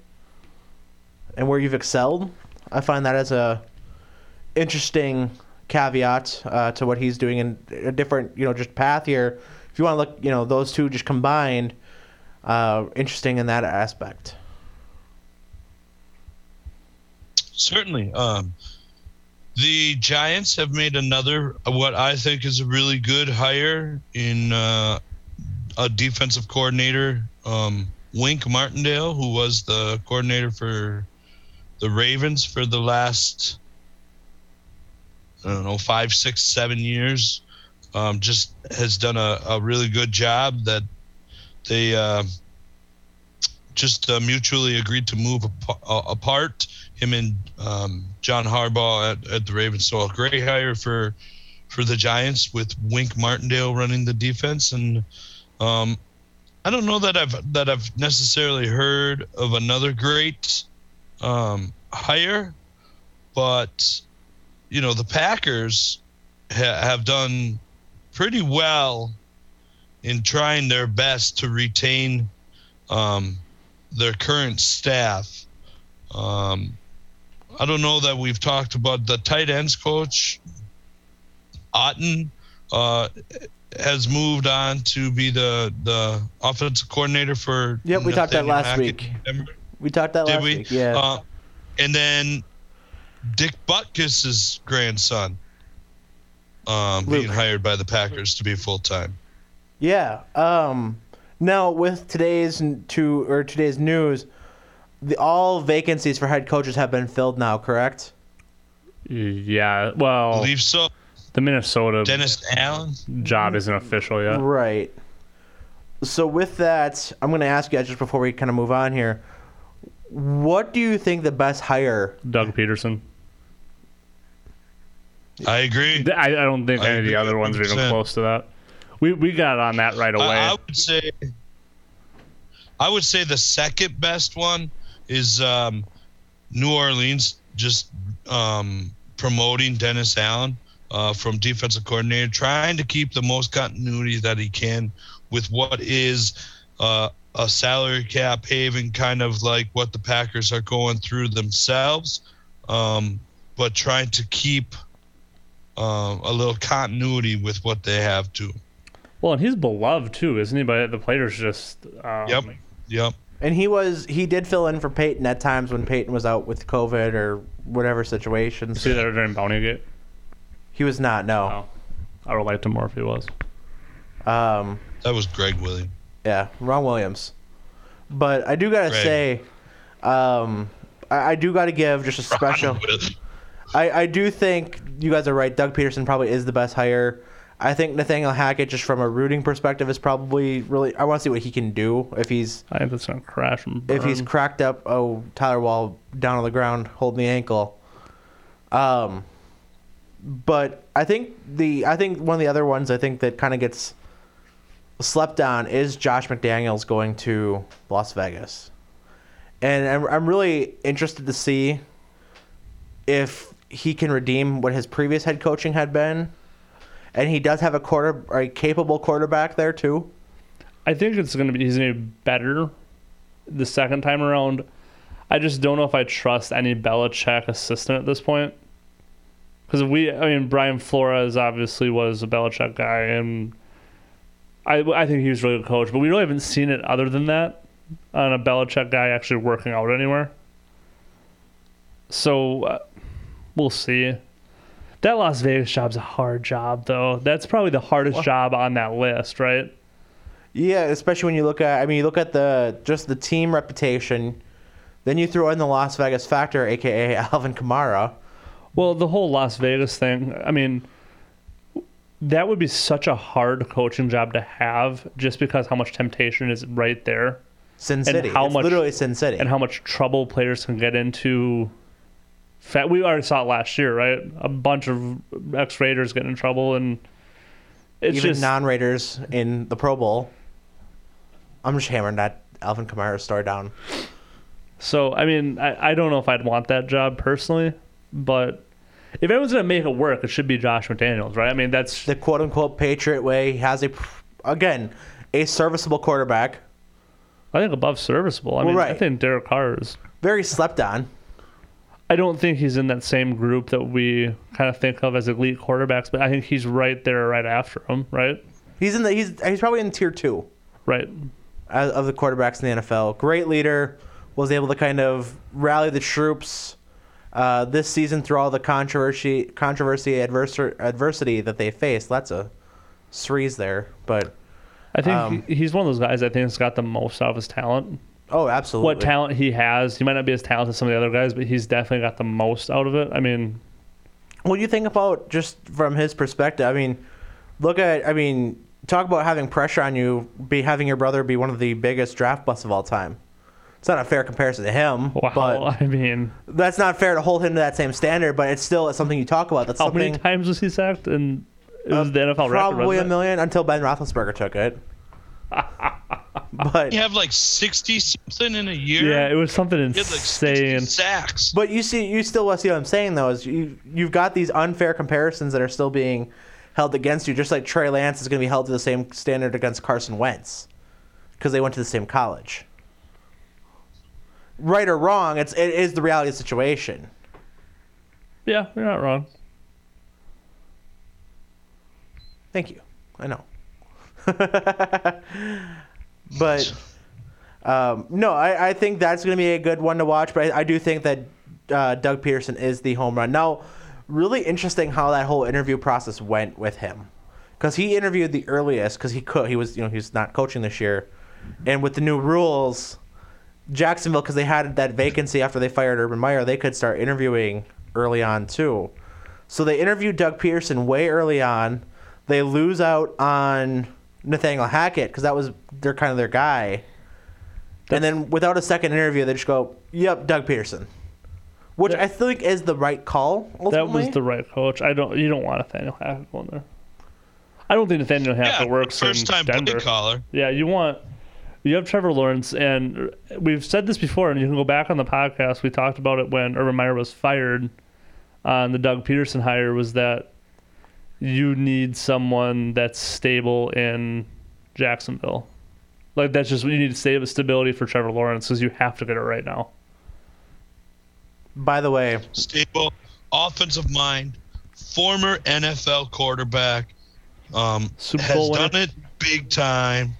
Speaker 1: and where you've excelled. I find that as a interesting caveat uh, to what he's doing in a different, you know, just path here. If you want to look, you know, those two just combined, uh, interesting in that aspect.
Speaker 3: Certainly. Um, the Giants have made another, what I think is a really good hire in uh, a defensive coordinator, um, Wink Martindale, who was the coordinator for the Ravens for the last, I don't know, five, six, seven years. Um, just has done a, a really good job that they uh, just uh, mutually agreed to move ap- apart. Him and um, John Harbaugh at, at the Ravens. So a great hire for for the Giants with Wink Martindale running the defense. And um, I don't know that I've that I've necessarily heard of another great um, hire, but you know the Packers ha- have done pretty well in trying their best to retain um, their current staff. Um, I don't know that we've talked about the tight ends coach, Outten, uh, has moved on to be the the offensive coordinator for.
Speaker 1: Yep, we talked that last
Speaker 3: Hackett
Speaker 1: week. We talked that
Speaker 3: Did
Speaker 1: last
Speaker 3: we?
Speaker 1: week. Yeah.
Speaker 3: Uh, and then Dick Butkus's grandson um, being hired by the Packers to be full time.
Speaker 1: Yeah. Um, now with today's to or today's news, the all vacancies for head coaches have been filled now. Correct?
Speaker 2: Yeah. Well,
Speaker 3: believe so.
Speaker 2: the Minnesota
Speaker 3: Dennis Allen.
Speaker 2: job isn't official yet.
Speaker 1: Right. So with that, I'm going to ask you just before we kind of move on here. What do you think the best hire?
Speaker 2: Doug Pederson.
Speaker 3: I agree.
Speaker 2: I, I don't think
Speaker 3: I
Speaker 2: any of the other ones are even close to that. We we got on that right away.
Speaker 3: I, I would say. I would say the second best one is um, New Orleans just um, promoting Dennis Allen uh, from defensive coordinator, trying to keep the most continuity that he can with what is uh, a salary cap haven, kind of like what the Packers are going through themselves, um, but trying to keep uh, a little continuity with what they have to.
Speaker 2: well, and he's beloved too, isn't he? But the players just um,
Speaker 3: Yep. Yep.
Speaker 1: And he was he did fill in for Peyton at times when Peyton was out with COVID or whatever situations.
Speaker 2: See that during Bountygate?
Speaker 1: He was not. No.
Speaker 2: Oh, I would like him more if he was.
Speaker 1: Um.
Speaker 3: That was Greg Williams.
Speaker 1: Yeah, Ron Williams. But I do gotta
Speaker 3: Greg.
Speaker 1: say, um, I, I do gotta give just a special. I, I do think you guys are right. Doug Pederson probably is the best hire. I think Nathaniel Hackett, just from a rooting perspective, is probably really. I want to see what he can do if he's
Speaker 2: I think that's gonna crash and burn.
Speaker 1: if he's cracked up. Oh, Tyler Wahl down on the ground holding the ankle. Um, but I think the I think one of the other ones I think that kind of gets slept on is Josh McDaniels going to Las Vegas, and I'm I'm really interested to see if he can redeem what his previous head coaching had been, and he does have a quarter a capable quarterback there too.
Speaker 2: I think it's gonna be he's gonna be better the second time around. I just don't know if I trust any Belichick assistant at this point. Because we, I mean, Brian Flores obviously was a Belichick guy, and I, I think he was a really good coach. But we really haven't seen it other than that on a Belichick guy actually working out anywhere. So uh, we'll see. That Las Vegas job's a hard job, though. That's probably the hardest job on that list, right?
Speaker 1: Yeah, especially when you look at I mean you look at the just the team reputation, then you throw in the Las Vegas factor, aka Alvin Kamara.
Speaker 2: Well, the whole Las Vegas thing, I mean, that would be such a hard coaching job to have just because how much temptation is right there
Speaker 1: Sin City.
Speaker 2: how
Speaker 1: it's
Speaker 2: much-
Speaker 1: literally Sin City.
Speaker 2: and how much trouble players can get into. Fa- We already saw it last year, right? A bunch of ex Raiders getting in trouble, and it's
Speaker 1: Even
Speaker 2: just
Speaker 1: non Raiders in the Pro Bowl. I'm just hammering that Alvin Kamara story down.
Speaker 2: So I mean, I, I don't know if I'd want that job personally, but if anyone's gonna make it work, it should be Josh McDaniels, right? I mean, that's
Speaker 1: The quote unquote Patriot way. He has a, again, a serviceable quarterback.
Speaker 2: I think above serviceable. I
Speaker 1: Well,
Speaker 2: mean, I think Derek Carr is.
Speaker 1: Very slept on.
Speaker 2: I don't think he's in that same group that we kind of think of as elite quarterbacks, but I think he's right there, right after him, right?
Speaker 1: He's in the he's he's probably in tier two
Speaker 2: Right.
Speaker 1: of the quarterbacks in the NFL. Great leader, was able to kind of rally the troops uh, this season through all the controversy, controversy, adversar- adversity that they faced. That's a threes there, but
Speaker 2: I think
Speaker 1: Um,
Speaker 2: he's one of those guys I think has got the most out of his talent.
Speaker 1: Oh, absolutely.
Speaker 2: What talent he has, he might not be as talented as some of the other guys, but he's definitely got the most out of it. I mean,
Speaker 1: What do you think about just from his perspective? I mean, look at I mean, talk about having pressure on you, be having your brother be one of the biggest draft busts of all time. It's not a fair comparison to him,
Speaker 2: wow.
Speaker 1: but
Speaker 2: I mean,
Speaker 1: that's not fair to hold him to that same standard. But it's still something you talk about. That's
Speaker 2: how many times was he sacked? And it was
Speaker 1: uh,
Speaker 2: the NFL record.
Speaker 1: probably
Speaker 2: wasn't
Speaker 1: a million until Ben Roethlisberger took it. but
Speaker 3: You have like 60 something in a year.
Speaker 2: Yeah, it was something
Speaker 3: You had like 60
Speaker 2: insane.
Speaker 3: sacks.
Speaker 1: But you see, you still see what I'm saying though is you you've got these unfair comparisons that are still being held against you, just like Trey Lance is going to be held to the same standard against Carson Wentz because they went to the same college. Right or wrong, it's it is the reality of the situation.
Speaker 2: Yeah, you're not wrong.
Speaker 1: Thank you. I know. but um, no, I, I think that's going to be a good one to watch. But I, I do think that uh, Doug Pederson is the home run. Now, really interesting how that whole interview process went with him, because he interviewed the earliest because he could. He was you know he's not coaching this year, and with the new rules, Jacksonville because they had that vacancy after they fired Urban Meyer, they could start interviewing early on too. So they interviewed Doug Pederson way early on. They lose out on Nathaniel Hackett because that was their kind of their guy. and then without a second interview, they just go, "Yep, Doug Pederson," which I think is the right call.
Speaker 2: That was the right coach. I don't. You don't want Nathaniel Hackett going there. I don't think Nathaniel Hackett
Speaker 3: yeah,
Speaker 2: works
Speaker 3: first
Speaker 2: in
Speaker 3: time
Speaker 2: Denver.
Speaker 3: play caller.
Speaker 2: Yeah, you want. You have Trevor Lawrence, and we've said this before, and you can go back on the podcast. We talked about it when Urban Meyer was fired on the Doug Pederson hire. Was that you need someone that's stable in Jacksonville? Like that's just you need stable stability for Trevor Lawrence because you have to get it right now.
Speaker 1: By the way,
Speaker 3: Stable, offensive mind, former NFL quarterback. Um,
Speaker 2: Super
Speaker 3: has
Speaker 2: Bowl winner.
Speaker 3: done it big time.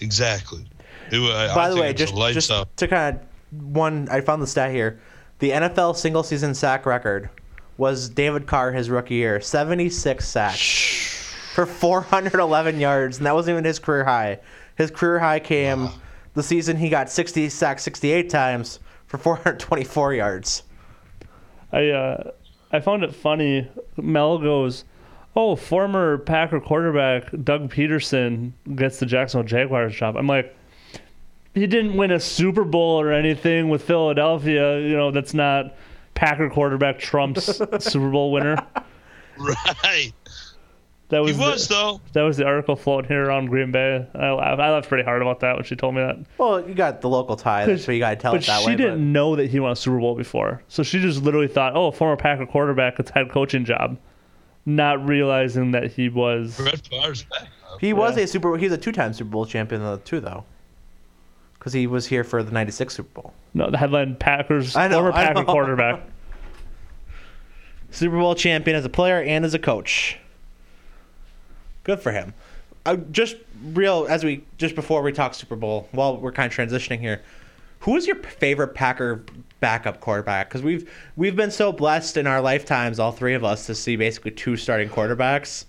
Speaker 3: Exactly. It wa- I- I
Speaker 1: by the way, just
Speaker 3: lights
Speaker 1: just
Speaker 3: up.
Speaker 1: to kind of one, I found the stat here. The NFL single season sack record was David Carr his rookie year, 76 sacks for 411 yards, and that wasn't even his career high. His career high came the season he got 60 sacks 68 times for 424 yards.
Speaker 2: I uh, I found it funny. Mel goes, "Oh, former Packer quarterback Doug Pederson gets the Jacksonville Jaguars job." I'm like, he didn't win a Super Bowl or anything with Philadelphia. You know, that's not Packer quarterback Trump's Super Bowl winner.
Speaker 3: Right.
Speaker 2: That
Speaker 3: He
Speaker 2: was
Speaker 3: was
Speaker 2: the,
Speaker 3: though.
Speaker 2: that was the article floating here around Green Bay. I laughed. I laughed pretty hard about that when she told me that.
Speaker 1: Well, you got the local tie, so you got to tell
Speaker 2: But
Speaker 1: it that
Speaker 2: she
Speaker 1: way.
Speaker 2: didn't know that he won a Super Bowl before. So she just literally thought, oh, former Packer quarterback gets head coaching job, not realizing that he was.
Speaker 3: Brett Favre's back.
Speaker 1: but he was
Speaker 2: Yeah.
Speaker 1: a Super. He was a two-time Super Bowl champion though, too, though, because he was here for the '96 Super Bowl.
Speaker 2: No, the headline Packers
Speaker 1: I know,
Speaker 2: former
Speaker 1: I
Speaker 2: Packer
Speaker 1: know.
Speaker 2: quarterback.
Speaker 1: Super Bowl champion as a player and as a coach. Good for him. Uh, just real as we just before we talk Super Bowl, while we're kind of transitioning here, who is your favorite Packer backup quarterback? Because we've we've been so blessed in our lifetimes, all three of us, to see basically two starting quarterbacks.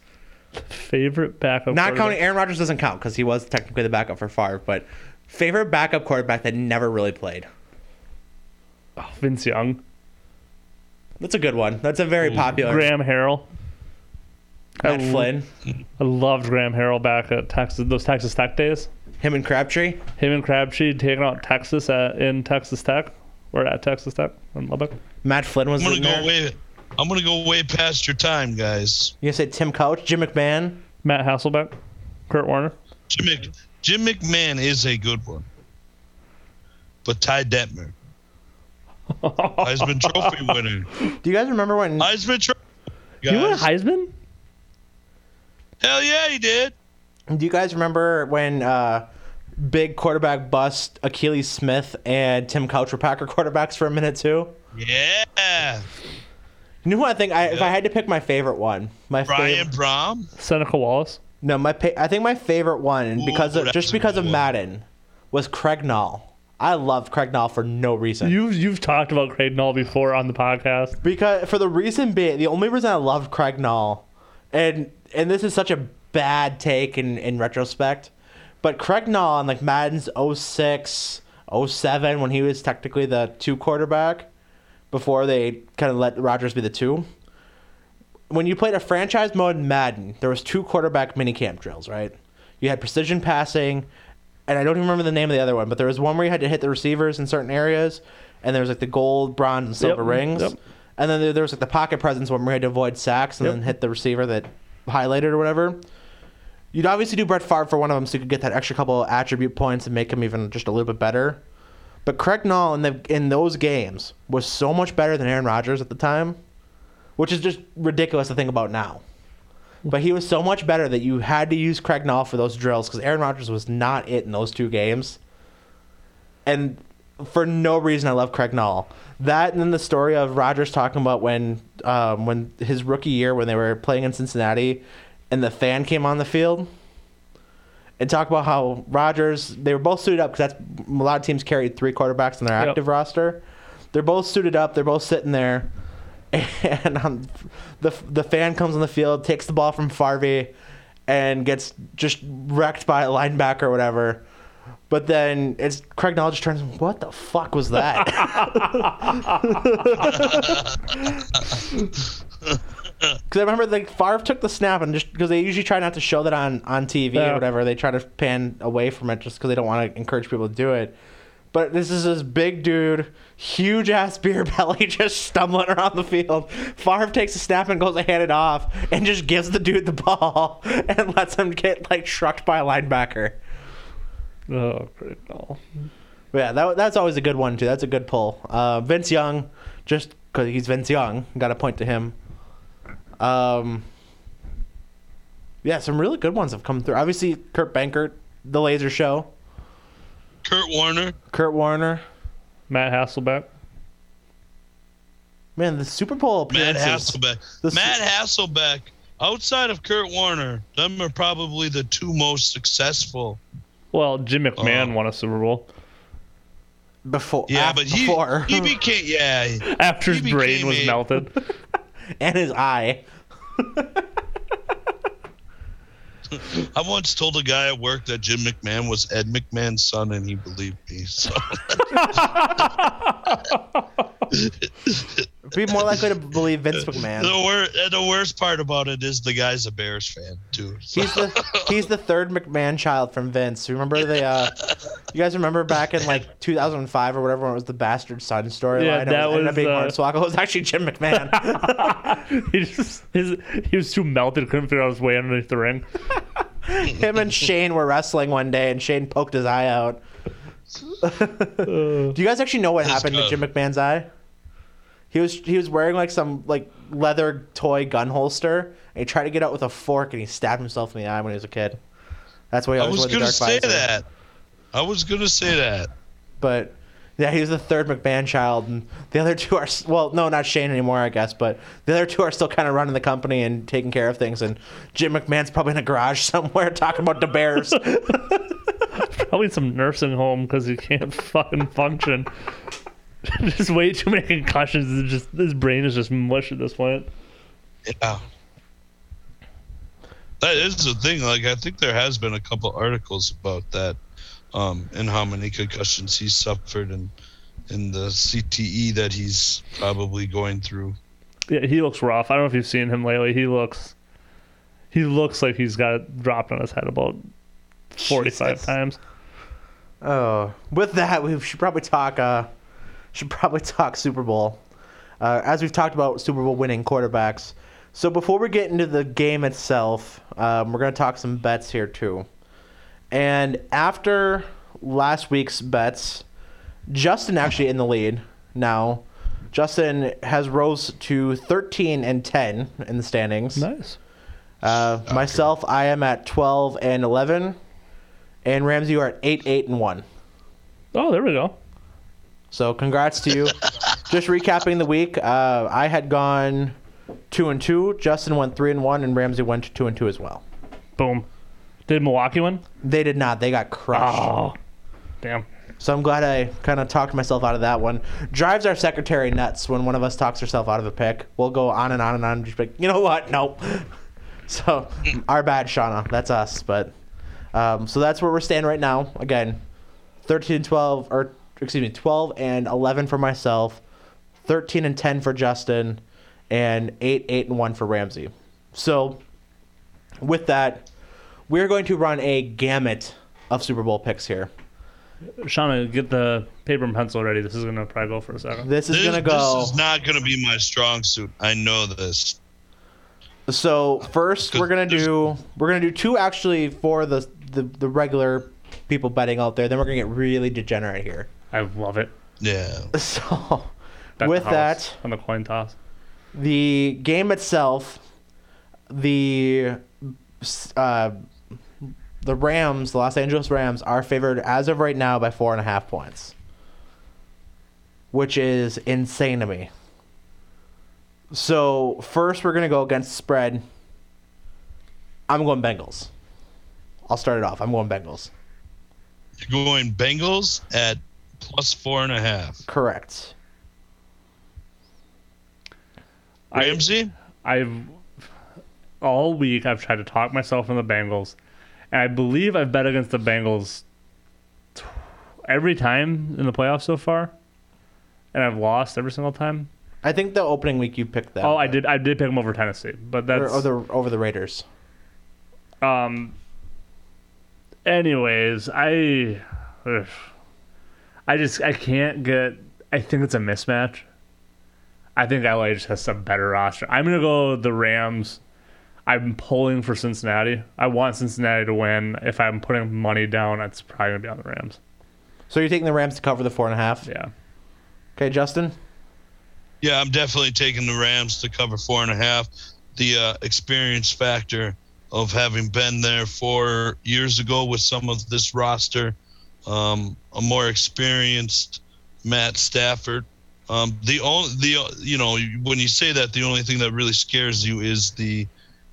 Speaker 2: Favorite backup.
Speaker 1: Not counting Aaron Rodgers doesn't count because he was technically the backup for Favre, but favorite backup quarterback that never really played.
Speaker 2: Oh, Vince Young,
Speaker 1: That's a good one. That's a very popular.
Speaker 2: Graham Harrell.
Speaker 1: Matt
Speaker 2: I,
Speaker 1: Flynn,
Speaker 2: I loved Graham Harrell back at Texas. Those Texas Tech days.
Speaker 1: him and Crabtree.
Speaker 2: Him and Crabtree taking out Texas at, in Texas Tech or at Texas Tech in Lubbock.
Speaker 1: Matt Flynn was
Speaker 3: I'm gonna
Speaker 1: there.
Speaker 3: go way. I'm gonna go way past your time, guys.
Speaker 1: You say Tim Couch, Jim McMahon.
Speaker 2: Matt Hasselbeck, Kurt Warner.
Speaker 3: Jim, Mc, Jim McMahon is a good one, but Ty Detmer, Heisman Trophy winner.
Speaker 1: Do you guys remember when?
Speaker 3: Heisman Trophy.
Speaker 2: You won a Heisman?
Speaker 3: Hell yeah, he did.
Speaker 1: Do you guys remember when uh, big quarterback bust Akili Smith and Tim Couch were Packer quarterbacks for a minute too?
Speaker 3: Yeah.
Speaker 1: You know who I think? I, If I had to pick my favorite one, my
Speaker 3: Brian
Speaker 1: favorite.
Speaker 3: Brohm.
Speaker 2: Seneca Wallace.
Speaker 1: No, my pa- I think my favorite one, and
Speaker 3: Ooh,
Speaker 1: because of just because of
Speaker 3: one.
Speaker 1: Madden, was Craig Nall. I loved Craig Nall for no reason.
Speaker 2: You've you've talked about Craig Nall before on the podcast.
Speaker 1: Because for the reason being, the only reason I love Craig Nall, and and this is such a bad take in, in retrospect, but Craig Nall in like Madden's 06, 07, when he was technically the two quarterback, before they kind of let Rodgers be the two. When you played a franchise mode in Madden, there was two quarterback minicamp drills, right? You had precision passing, and I don't even remember the name of the other one, but there was one where you had to hit the receivers in certain areas, and there was like the gold, bronze, and silver
Speaker 2: Yep,
Speaker 1: rings.
Speaker 2: yep.
Speaker 1: And then there, there was like the pocket presence one where you had to avoid sacks and
Speaker 2: Yep.
Speaker 1: then hit the receiver that highlighted or whatever. You'd obviously do Brett Favre for one of them so you could get that extra couple of attribute points and make him even just a little bit better. But Craig Nall in, the, in those games was so much better than Aaron Rodgers at the time, which is just ridiculous to think about now. But he was so much better that you had to use Craig Nall for those drills because Aaron Rodgers was not it in those two games. And for no reason, I love Craig Nall. That and then the story of Rodgers talking about when um, when his rookie year when they were playing in Cincinnati, and the fan came on the field, and talk about how Rodgers they were both suited up because that's a lot of teams carried three quarterbacks in their
Speaker 2: Yep.
Speaker 1: active roster. They're both suited up. They're both sitting there, and um, the the fan comes on the field, takes the ball from Farvey, and gets just wrecked by a linebacker or whatever. But then it's Craig Knowledge turns. What the fuck was that? Because I remember like Favre took the snap and just because they usually try not to show that on on TV
Speaker 2: Yeah.
Speaker 1: or whatever, they try to pan away from it just because they don't want to encourage people to do it. But this is this big dude, huge ass beer belly, just stumbling around the field. Favre takes a snap and goes to hand it off, and just gives the dude the ball and lets him get like shrucked by a linebacker.
Speaker 2: Oh.
Speaker 1: But yeah, that, that's always a good one too. That's a good pull. Uh, Vince Young, just because he's Vince Young, got a point to him. Um, yeah, some really good ones have come through. Obviously, Kurt Benkert, The Laser Show,
Speaker 3: Kurt Warner.
Speaker 1: Kurt Warner.
Speaker 2: Matt Hasselbeck.
Speaker 1: Man, the Super Bowl appearances. Matt.
Speaker 3: Hasselbeck.
Speaker 1: The su-
Speaker 3: Matt Hasselbeck. Outside of Kurt Warner, them are probably the two most successful.
Speaker 2: Well, Jim uh, McMahon
Speaker 3: Oh.
Speaker 2: won a Super Bowl
Speaker 1: before.
Speaker 3: Yeah,
Speaker 1: af-
Speaker 3: but he
Speaker 1: before
Speaker 3: he became yeah.
Speaker 2: after his brain was
Speaker 3: a-
Speaker 2: melted.
Speaker 1: and his eye.
Speaker 3: I once told a guy at work that Jim McMahon was Ed McMahon's son, and he believed me. So
Speaker 1: Be more likely to believe Vince McMahon.
Speaker 3: the, wor- the worst part about it is the guy's a Bears fan too. So.
Speaker 1: He's the he's the third McMahon child from Vince. Remember the uh you guys remember back in like 2005 or whatever when it was the bastard son storyline?
Speaker 2: Yeah,
Speaker 1: It
Speaker 2: that
Speaker 1: ended
Speaker 2: was,
Speaker 1: up being
Speaker 2: uh,
Speaker 1: Hornswoggle. It was actually Jim McMahon.
Speaker 2: he just his, he was too melted, couldn't figure out his way underneath the ring.
Speaker 1: Him and Shane were wrestling one day, and Shane poked his eye out. Do you guys actually know what happened to. Jim McMahon's eye? He was he was wearing like some like leather toy gun holster, and he tried to get out with a fork, and he stabbed himself in the eye when he was a kid. That's why he
Speaker 3: I was
Speaker 1: wore the
Speaker 3: gonna
Speaker 1: dark
Speaker 3: say
Speaker 1: visor.
Speaker 3: that. I was gonna say that.
Speaker 1: But yeah, he was the third McMahon child, and the other two are well, no, not Shane anymore, I guess. But the other two are still kind of running the company and taking care of things. And Jim McMahon's probably in a garage somewhere talking about the Bears.
Speaker 2: Probably some nursing home because he can't fucking function. just way too many concussions. It's just his brain is just mush at this point.
Speaker 3: Yeah. That is the thing. Like, I think there has been a couple articles about that, um, and how many concussions he suffered, and and the CTE that he's probably going through.
Speaker 2: Yeah, he looks rough. I don't know if you've seen him lately. He looks, he looks like he's got it dropped on his head about forty-five
Speaker 1: Jesus.
Speaker 2: times.
Speaker 1: oh, with that, we should probably talk. Uh, should probably talk Super Bowl. Uh, as we've talked about Super Bowl winning quarterbacks. So before we get into the game itself, um, we're going to talk some bets here too. And after last week's bets, Justin actually in the lead now. Justin has rose to 13 and 10 in the standings.
Speaker 2: Nice.
Speaker 1: Uh, myself, I am at 12 and 11, and Ramsay, you are at 8, 8 and 1.
Speaker 2: Oh, there we go.
Speaker 1: So congrats to you. Just recapping the week, uh, I had gone two and two. Justin went three and one, and Ramsay went two and two as well.
Speaker 2: Boom. Did Milwaukee win?
Speaker 1: They did not. They got crushed.
Speaker 2: Oh, damn.
Speaker 1: So I'm glad I kind of talked myself out of that one. Drives our secretary nuts when one of us talks herself out of a pick. We'll go on and on and on. Just like, you know what? Nope. So our bad, Shauna. That's us. But um, so that's where we're standing right now. Again, 13-12 or excuse me, 12 and 11 for myself, 13 and 10 for Justin, and 8, 8 and 1 for Ramsay. So with that, we're going to run a gamut of Super Bowl picks here.
Speaker 2: Shauna, get the paper and pencil ready. This is gonna probably go for a second.
Speaker 1: This is gonna go.
Speaker 3: this is not going to be my strong suit. I know this.
Speaker 1: So first, we're gonna do we're gonna do two actually for the the, the regular people betting out there. Then we're gonna get really degenerate here.
Speaker 2: I love it.
Speaker 3: Yeah.
Speaker 1: So
Speaker 2: Bet
Speaker 1: with
Speaker 2: the house
Speaker 1: that,
Speaker 2: on the coin toss.
Speaker 1: the game itself, the uh, the Rams, the Los Angeles Rams, are favored as of right now by four and a half points, which is insane to me. So first, we're gonna go against spread. I'm going Bengals. I'll start it off. I'm going Bengals.
Speaker 3: You're going Bengals at plus four and a half.
Speaker 1: Correct.
Speaker 2: I-
Speaker 3: Ramsay?
Speaker 2: I've all week I've tried to talk myself from the Bengals, and I believe I've bet against the Bengals t- every time in the playoffs so far, and I've lost every single time.
Speaker 1: I think the opening week you picked them.
Speaker 2: Oh, I did. I did pick them over Tennessee, but
Speaker 1: Or,
Speaker 2: that's
Speaker 1: or the over the Raiders.
Speaker 2: um. Anyways, I, ugh. I just I can't get. I think it's a mismatch. I think LA just has some better roster. I'm gonna go the Rams. I'm pulling for Cincinnati. I want Cincinnati to win. If I'm putting money down, it's probably gonna be on the Rams.
Speaker 1: So you're taking the Rams to cover the four and a half.
Speaker 2: Yeah.
Speaker 1: Okay, Justin.
Speaker 3: Yeah, I'm definitely taking the Rams to cover four and a half. The uh, experience factor of having been there four years ago with some of this roster, um, a more experienced Matt Stafford. Um, the only the you know when you say that the only thing that really scares you is the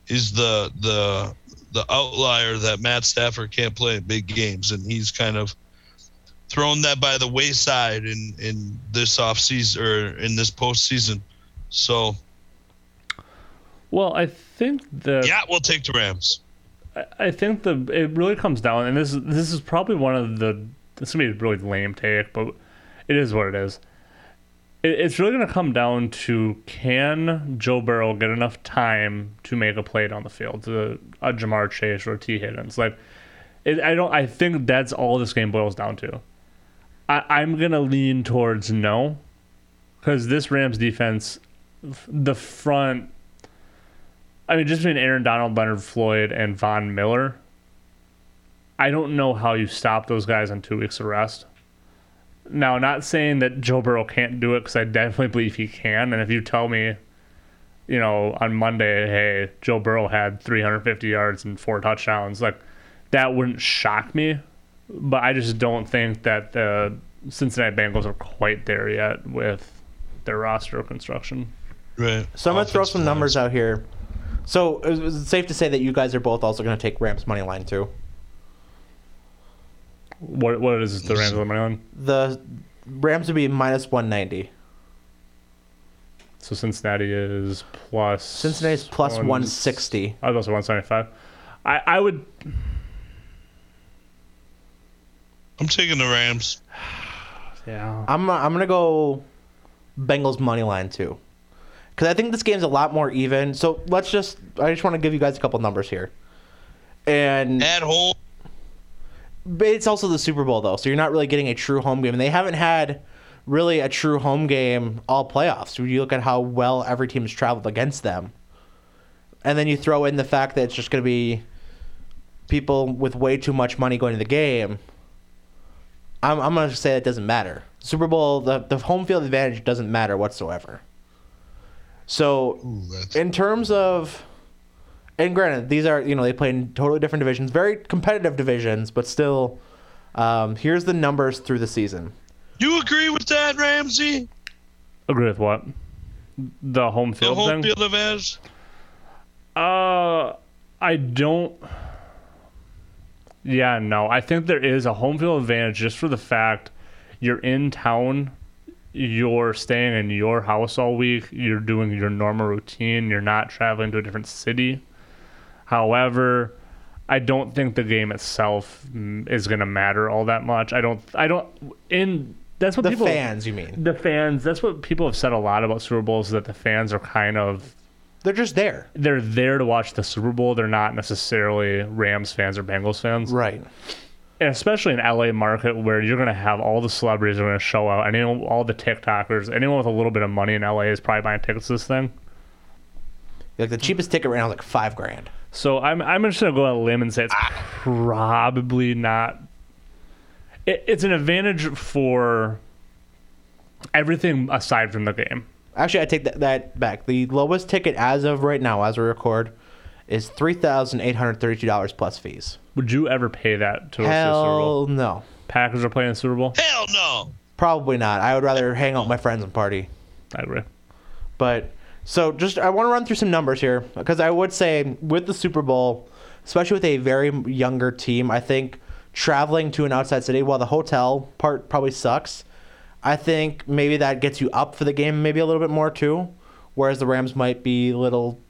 Speaker 3: is the the the outlier that Matt Stafford can't play in big games and he's kind of thrown that by the wayside in in this off season or in this postseason. So
Speaker 2: Well, I think the
Speaker 3: yeah, we'll take the Rams.
Speaker 2: I think the it really comes down, and this is this is probably one of the this is gonna be a really lame take, but it is what it is. It, it's really gonna come down to can Joe Burrow get enough time to make a play down the field to a Ja'Marr Chase or Tee Higgins? Like, it, I don't. I think that's all this game boils down to. I, I'm gonna lean towards no, because this Rams defense, the front I mean, just between Aaron Donald, Leonard Floyd, and Von Miller, I don't know how you stop those guys on two weeks of rest. Now, not saying that Joe Burrow can't do it because I definitely believe he can. And if you tell me, you know, on Monday, hey, Joe Burrow had 350 yards and four touchdowns, like that wouldn't shock me. But I just don't think that the Cincinnati Bengals are quite there yet with their roster construction.
Speaker 3: Right.
Speaker 1: So I'm gonna throw some numbers out here. So is is it safe to say that you guys are both also gonna take Rams money line too?
Speaker 2: What what is the Rams money line?
Speaker 1: The Rams would be minus 190.
Speaker 2: So Cincinnati is plus.
Speaker 1: Cincinnati's plus
Speaker 2: one-
Speaker 1: 160.
Speaker 2: I was also one seventy five. I I would.
Speaker 3: I'm taking the Rams.
Speaker 2: Yeah.
Speaker 1: I'm I'm gonna go Bengals money line too, because I think this game's a lot more even. So let's just I just want to give you guys a couple numbers here, and
Speaker 3: At home,
Speaker 1: but it's also the Super Bowl though, so you're not really getting a true home game. And they haven't had really a true home game all playoffs. When you look at how well every team's traveled against them, and then you throw in the fact that it's just going to be people with way too much money going to the game. I'm, I'm going to say it doesn't matter. Super Bowl, the, the home field advantage doesn't matter whatsoever. So,
Speaker 3: Ooh,
Speaker 1: in terms of, and granted, these are, you know, they play in totally different divisions, very competitive divisions, but still, um, here's the numbers through the season.
Speaker 3: you agree with that, Ramsay?
Speaker 2: Agree with what? The home field.
Speaker 3: The
Speaker 2: field
Speaker 3: home
Speaker 2: thing.
Speaker 3: field advantage.
Speaker 2: Uh, I don't. Yeah, no. I think there is a home field advantage just for the fact you're in town, you're staying in your house all week, you're doing your normal routine, you're not traveling to a different city. However, I don't think the game itself mm, is going to matter all that much. I don't. I don't. In that's what
Speaker 1: The
Speaker 2: people
Speaker 1: fans, you mean?
Speaker 2: the fans. That's what people have said a lot about Super Bowls is that the fans are kind of
Speaker 1: They're just there.
Speaker 2: they're there to watch the Super Bowl. They're not necessarily Rams fans or Bengals fans.
Speaker 1: Right.
Speaker 2: And especially in LA market where you're going to have all the celebrities are going to show out. Anyone, all the TikTokers, anyone with a little bit of money in LA is probably buying tickets to this thing.
Speaker 1: Like the cheapest ticket right now is like five grand.
Speaker 2: So I'm I'm just going to go on a limb and say it's probably not. It, it's an advantage for everything aside from the game.
Speaker 1: Actually, I take that, that back. The lowest ticket as of right now, as we record, is three thousand eight hundred thirty-two dollars plus fees.
Speaker 2: Would you ever pay that to go see Super Bowl?
Speaker 1: Hell no,
Speaker 2: Packers are playing the Super Bowl.
Speaker 3: Hell no.
Speaker 1: probably not. I would rather hang out with my friends and party.
Speaker 2: I agree.
Speaker 1: But so just I want to run through some numbers here because I would say with the Super Bowl, especially with a very younger team, I think traveling to an outside city while the hotel part probably sucks. I think maybe that gets you up for the game maybe a little bit more too, whereas the Rams might be a little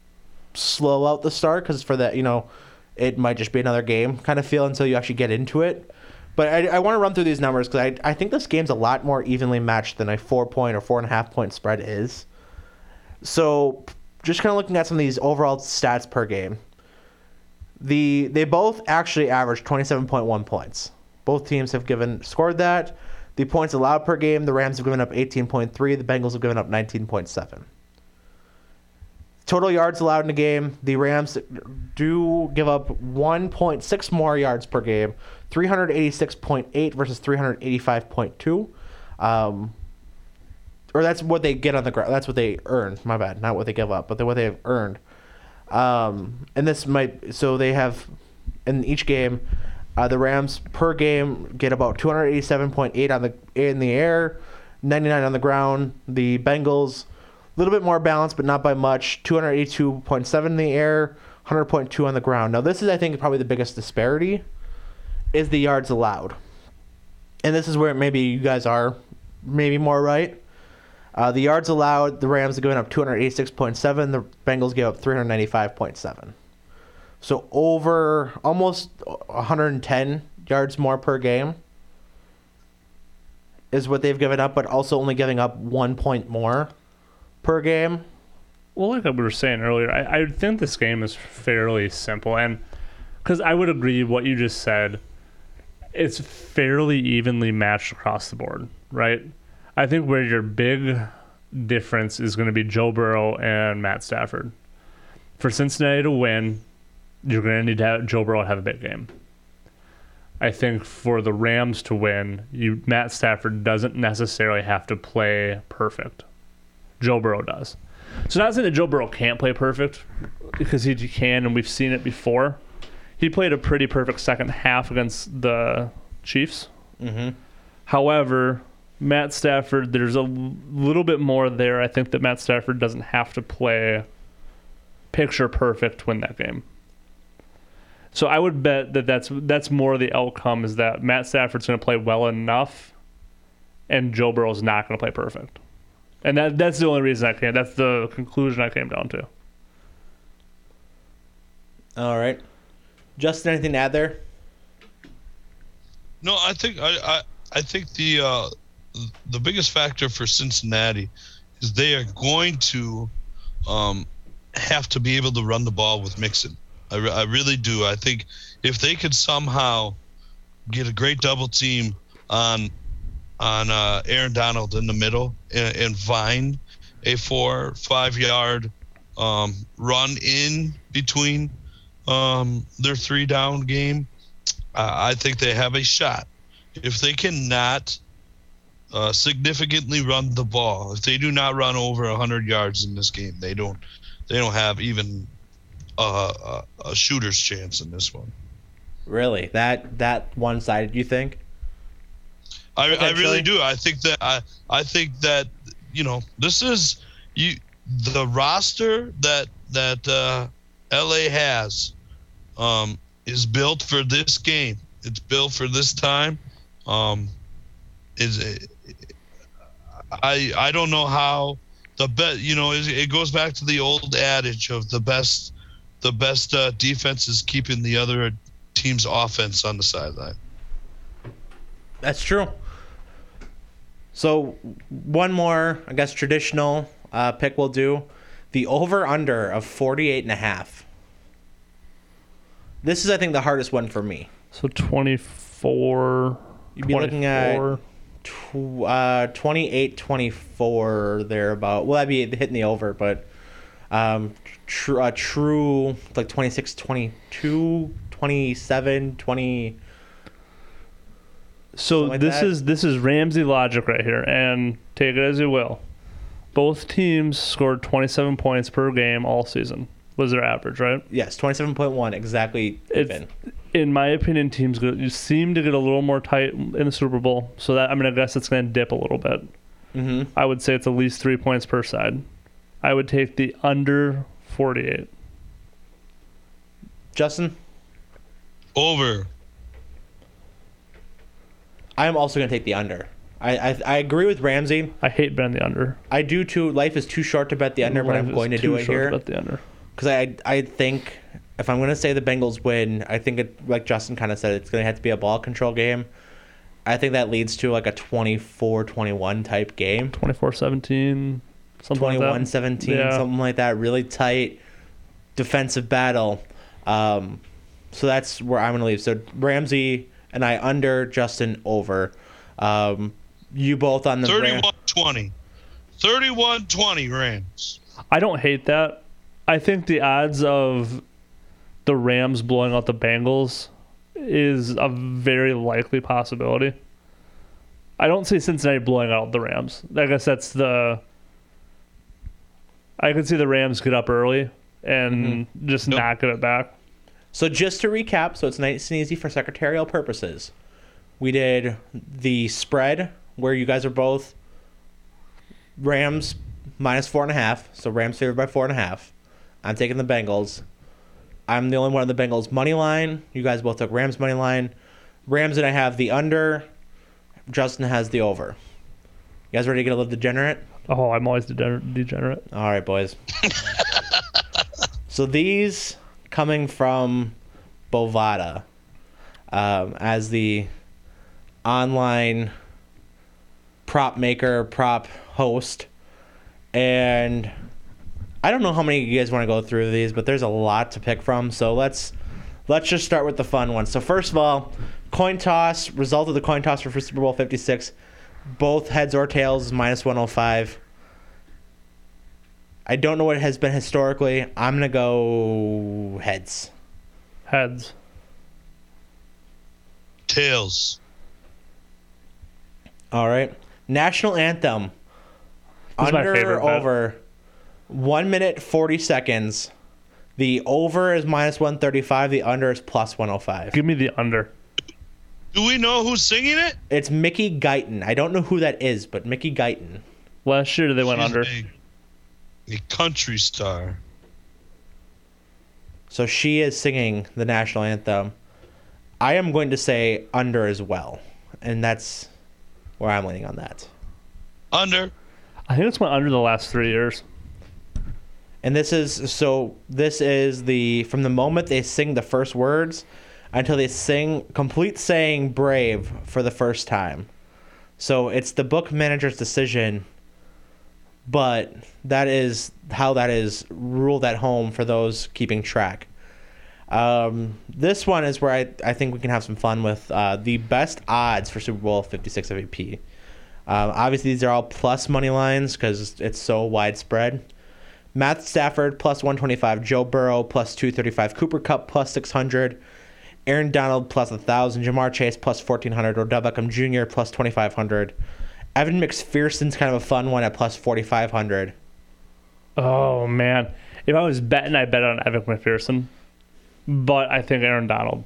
Speaker 1: slow out the start because for that you know it might just be another game kind of feel until you actually get into it. But I, I want to run through these numbers because I, I think this game's a lot more evenly matched than a four point or four and a half point spread is. So, just kind of looking at some of these overall stats per game, the they both actually averaged 27.1 points. Both teams have given scored that. The points allowed per game, the Rams have given up 18.3, the Bengals have given up 19.7. Total yards allowed in a game, the Rams do give up 1.6 more yards per game, 386.8 versus 385.2. Um, or that's what they get on the ground. That's what they earn. My bad, not what they give up, but what they've earned. Um, and this might so they have in each game, uh, the Rams per game get about 287.8 on the in the air, 99 on the ground. The Bengals little bit more balanced, but not by much. 282.7 in the air, 100.2 on the ground. Now this is I think probably the biggest disparity is the yards allowed, and this is where maybe you guys are maybe more right. Uh, the yards allowed, the Rams are going up 286.7. The Bengals gave up 395.7. So over almost 110 yards more per game is what they've given up, but also only giving up one point more per game.
Speaker 2: Well, like we were saying earlier, I, I think this game is fairly simple, and because I would agree what you just said, it's fairly evenly matched across the board, right? I think where your big difference is going to be Joe Burrow and Matt Stafford. For Cincinnati to win, you're going to need to have Joe Burrow have a big game. I think for the Rams to win, you Matt Stafford doesn't necessarily have to play perfect. Joe Burrow does. So not saying that Joe Burrow can't play perfect because he can, and we've seen it before. He played a pretty perfect second half against the Chiefs.
Speaker 1: Mm-hmm.
Speaker 2: However, Matt Stafford, there's a little bit more there. I think that Matt Stafford doesn't have to play picture perfect to win that game. So I would bet that that's that's more the outcome is that Matt Stafford's going to play well enough, and Joe Burrow's not going to play perfect, and that that's the only reason I came. That's the conclusion I came down to.
Speaker 1: All right. Justin, anything to add there?
Speaker 3: No, I think I I, I think the uh, the biggest factor for Cincinnati is they are going to um, have to be able to run the ball with Mixon. I, re- I really do. I think if they could somehow get a great double team on on uh, Aaron Donald in the middle and, and find a four five yard um, run in between um, their three down game, uh, I think they have a shot if they cannot uh, significantly run the ball, if they do not run over hundred yards in this game, they don't they don't have even a, a, a shooter's chance in this one.
Speaker 1: Really, that that one sided? You think?
Speaker 3: I, I really do. I think that I I think that you know this is you the roster that that uh, LA has um, is built for this game. It's built for this time. Um, is I I don't know how the bet you know it, it goes back to the old adage of the best the best uh, defense is keeping the other team's offense on the sideline.
Speaker 1: That's true. So one more, I guess, traditional uh, pick we'll do. The over under of 48 and a half. This is, I think, the hardest one for me.
Speaker 2: So 24.
Speaker 1: You'd be looking at
Speaker 2: 24.
Speaker 1: tw- uh, 28 24 thereabout. Well, that'd be hitting the over, but um, tr- uh, true like 26 22, 27, 20.
Speaker 2: So
Speaker 1: like
Speaker 2: this
Speaker 1: that.
Speaker 2: is this is Ramsay logic right here, and take it as you will. Both teams scored 27 points per game all season. Was their average, right?
Speaker 1: Yes, 27.1, exactly
Speaker 2: It's,
Speaker 1: even.
Speaker 2: in my opinion, teams go, you seem to get a little more tight in the Super Bowl. So that I mean, I guess it's going to dip a little bit.
Speaker 1: hmm
Speaker 2: I would say it's at least three points per side. I would take the under 48.
Speaker 1: Justin?
Speaker 3: Over.
Speaker 1: I am also going to take the under. I, I I agree with Ramsay.
Speaker 2: I hate betting the under.
Speaker 1: I do too. Life is too short to bet the under, but I'm going to do it here
Speaker 2: Bet the under.
Speaker 1: because I I think if I'm going to say the Bengals win, I think it like Justin kind of said it's going to have to be a ball control game. I think that leads to like a 24-21 type game.
Speaker 2: 24-17, something like that.
Speaker 1: 21-17,
Speaker 2: Yeah.
Speaker 1: something like that. Really tight defensive battle. Um, so that's where I'm going to leave. So Ramsay and I under, Justin over. Um, you both on the Ram-
Speaker 3: 31 20. 31 20 Rams.
Speaker 2: I don't hate that. I think the odds of the Rams blowing out the Bengals is a very likely possibility. I don't see Cincinnati blowing out the Rams. I guess that's the. I could see the Rams get up early and just
Speaker 3: Nope.
Speaker 2: not get it back.
Speaker 1: So just to recap, so it's nice and easy for secretarial purposes. We did the spread where you guys are both Rams minus four and a half. So Rams favored by four and a half. I'm taking the Bengals. I'm the only one on the Bengals money line. You guys both took Rams money line. Rams and I have the under. Justin has the over. You guys ready to get a little degenerate?
Speaker 2: Oh, I'm always degener- degenerate.
Speaker 1: All right, boys. so these coming from Bovada um, as the online prop maker, prop host, and I don't know how many of you guys want to go through these, but there's a lot to pick from. So let's let's just start with the fun ones. So first of all, coin toss result of the coin toss for Super Bowl 56. Both heads or tails minus 105. I don't know what it has been historically. I'm gonna go heads.
Speaker 2: Heads.
Speaker 3: Tails.
Speaker 1: All right. National anthem.
Speaker 2: This is my
Speaker 1: Under
Speaker 2: favorite
Speaker 1: or
Speaker 2: bet.
Speaker 1: over. One minute forty seconds. The over is minus one thirty five. The under is plus one hundred five.
Speaker 2: Give me the under.
Speaker 3: Do we know who's singing it?
Speaker 1: It's Mickey Guyton. I don't know who that is, but Mickey Guyton.
Speaker 2: Last year they went
Speaker 3: She's
Speaker 2: under.
Speaker 3: A, a country star.
Speaker 1: So she is singing the national anthem. I am going to say under as well, and that's where I'm leaning on that.
Speaker 3: Under.
Speaker 2: I think it's went under the last three years.
Speaker 1: And this is so this is the from the moment they sing the first words until they sing complete saying brave for the first time. So it's the book manager's decision but that is how that is ruled at home for those keeping track. Um, this one is where I, I think we can have some fun with uh, the best odds for Super Bowl 56 MVP. Um, obviously, these are all plus money lines because it's so widespread. Matt Stafford plus 125, Joe Burrow plus 235, Cooper Kupp plus 600, Aaron Donald plus 1,000. Ja'Marr Chase plus 1,400. Odell Beckham Jr. plus 2,500. Evan McPherson's kind of a fun one at plus 4,500.
Speaker 2: Oh man, if I was betting, I bet on Evan McPherson, but I think Aaron Donald,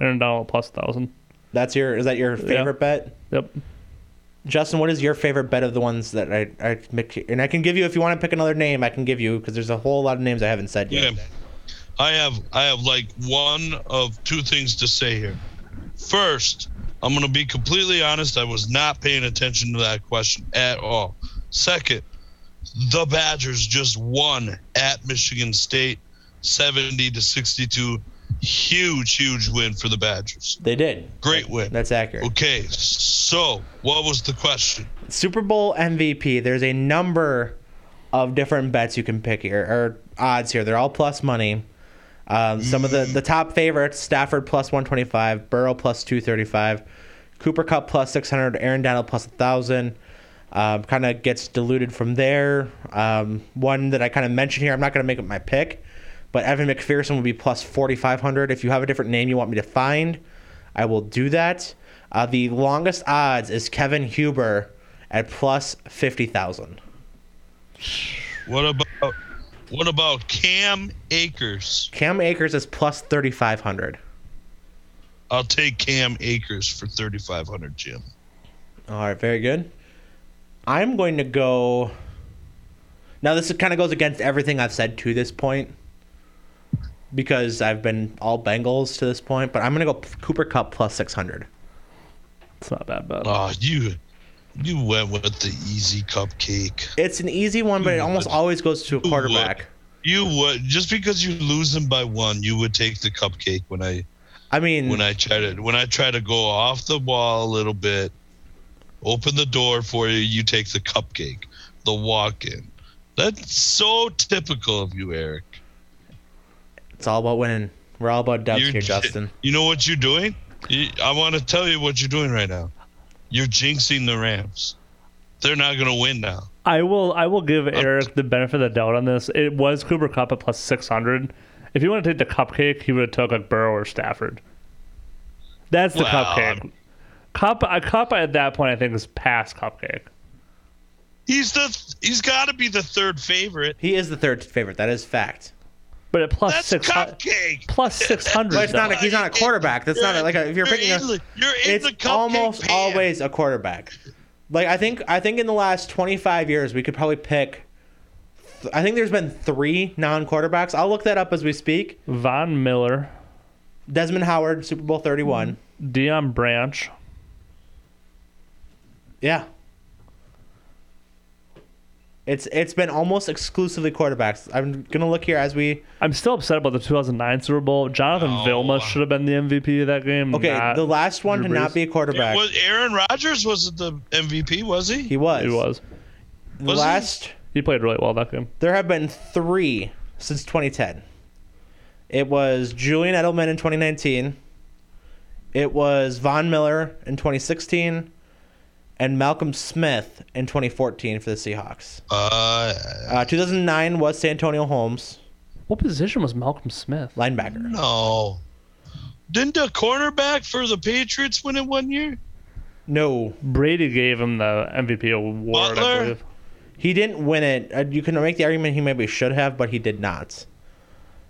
Speaker 2: Aaron Donald plus thousand.
Speaker 1: That's your, is that your favorite bet?
Speaker 2: Yep.
Speaker 1: Justin, what is your favorite bet of the ones that I, I make? And I can give you, if you want to pick another name, I can give you, because there's a whole lot of names I haven't said yet.
Speaker 3: Yeah. I have I have like one of two things to say here. First, I'm going to be completely honest. I was not paying attention to that question at all. Second, the Badgers just won at Michigan State, 70 to 62. Huge, huge win for the Badgers.
Speaker 1: They did.
Speaker 3: Great win.
Speaker 1: That's accurate.
Speaker 3: Okay, so what was the question?
Speaker 1: Super Bowl MVP. There's a number of different bets you can pick here, or odds here. They're all plus money. Um, some of the, the top favorites: Stafford plus 125, Burrow plus 235, Cooper Kupp plus 600, Aaron Donald plus 1,000. Um, kind of gets diluted from there. Um, one that I kind of mentioned here, I'm not going to make it my pick, but Evan McPherson would be plus 4,500. If you have a different name you want me to find, I will do that. Uh, the longest odds is Kevin Huber at plus 50,000.
Speaker 3: What about what about Cam Akers?
Speaker 1: Cam Akers is plus 3,500.
Speaker 3: I'll take Cam Akers for 3500 Jim.
Speaker 1: All right, very good. I'm going to go. Now, this kind of goes against everything I've said to this point because I've been all Bengals to this point, but I'm going to go Cooper Kupp plus 600.
Speaker 2: It's not a bad bet.
Speaker 3: Oh, you you went with the easy cupcake.
Speaker 1: It's an easy one, but it almost always goes to a
Speaker 3: Who would?
Speaker 1: quarterback.
Speaker 3: You would just because you lose them by one, you would take the cupcake when I
Speaker 1: I mean,
Speaker 3: when I try to when I try to go off the wall a little bit, open the door for you, you take the cupcake, the walk in. That's so typical of you, Eric.
Speaker 1: it's all about winning. We're all about dubs
Speaker 3: You're
Speaker 1: here, Justin.
Speaker 3: You know what you're doing? You, I want to tell you what you're doing right now. You're jinxing the Rams. They're not going to win now.
Speaker 2: I will I will give Eric the benefit of the doubt on this. It was Cooper Kupp at plus six hundred. If you want to take the cupcake, he would have took like Burrow or Stafford. That's the
Speaker 3: Well,
Speaker 2: cupcake. Cup a cup at that point I think is past cupcake.
Speaker 3: He's the he's got to be the third favorite.
Speaker 1: He is the third favorite. That is fact.
Speaker 2: But at plus
Speaker 3: That's
Speaker 2: six hundred
Speaker 3: cupcake.
Speaker 2: plus six hundred.
Speaker 1: It's not. A, he's not a quarterback. That's not a, like a, if you're
Speaker 3: You're
Speaker 1: picking.
Speaker 3: in
Speaker 1: A,
Speaker 3: you're in
Speaker 1: it's
Speaker 3: the cupcake
Speaker 1: almost
Speaker 3: pan.
Speaker 1: always a quarterback. Like I think I think in the last 25 years we could probably pick I think there's been 3 non-quarterbacks. I'll look that up as we speak.
Speaker 2: Von Miller,
Speaker 1: Desmond Howard, Super Bowl 31.
Speaker 2: Deion Branch.
Speaker 1: Yeah. It's it's been almost exclusively quarterbacks. I'm going to look here as we
Speaker 2: I'm still upset about the 2009 Super Bowl. Jonathan
Speaker 3: Oh.
Speaker 2: Vilma should have been the MVP of that game.
Speaker 1: Okay,
Speaker 2: not
Speaker 1: the last one to
Speaker 2: Drew
Speaker 1: not
Speaker 2: Brees.
Speaker 1: be a quarterback.
Speaker 3: Was Aaron Rodgers was the MVP? Was he?
Speaker 1: he was.
Speaker 2: He was.
Speaker 1: The
Speaker 3: Was he?
Speaker 1: last
Speaker 2: He played really well that game.
Speaker 1: There have been three since 2010. It was Julian Edelman in 2019. It was Von Miller in 2016, and Malcolm Smith in 2014 for the Seahawks.
Speaker 3: Uh,
Speaker 1: Uh, 2009 was Santonio Holmes,
Speaker 2: What position was Malcolm Smith?
Speaker 1: linebacker.
Speaker 3: no. Didn't the cornerback for the Patriots win it one year?
Speaker 1: No,
Speaker 2: Brady gave him the MVP award,
Speaker 3: Butler?
Speaker 2: I believe.
Speaker 1: He didn't win it. Uh, you can make the argument he maybe should have, but he did not.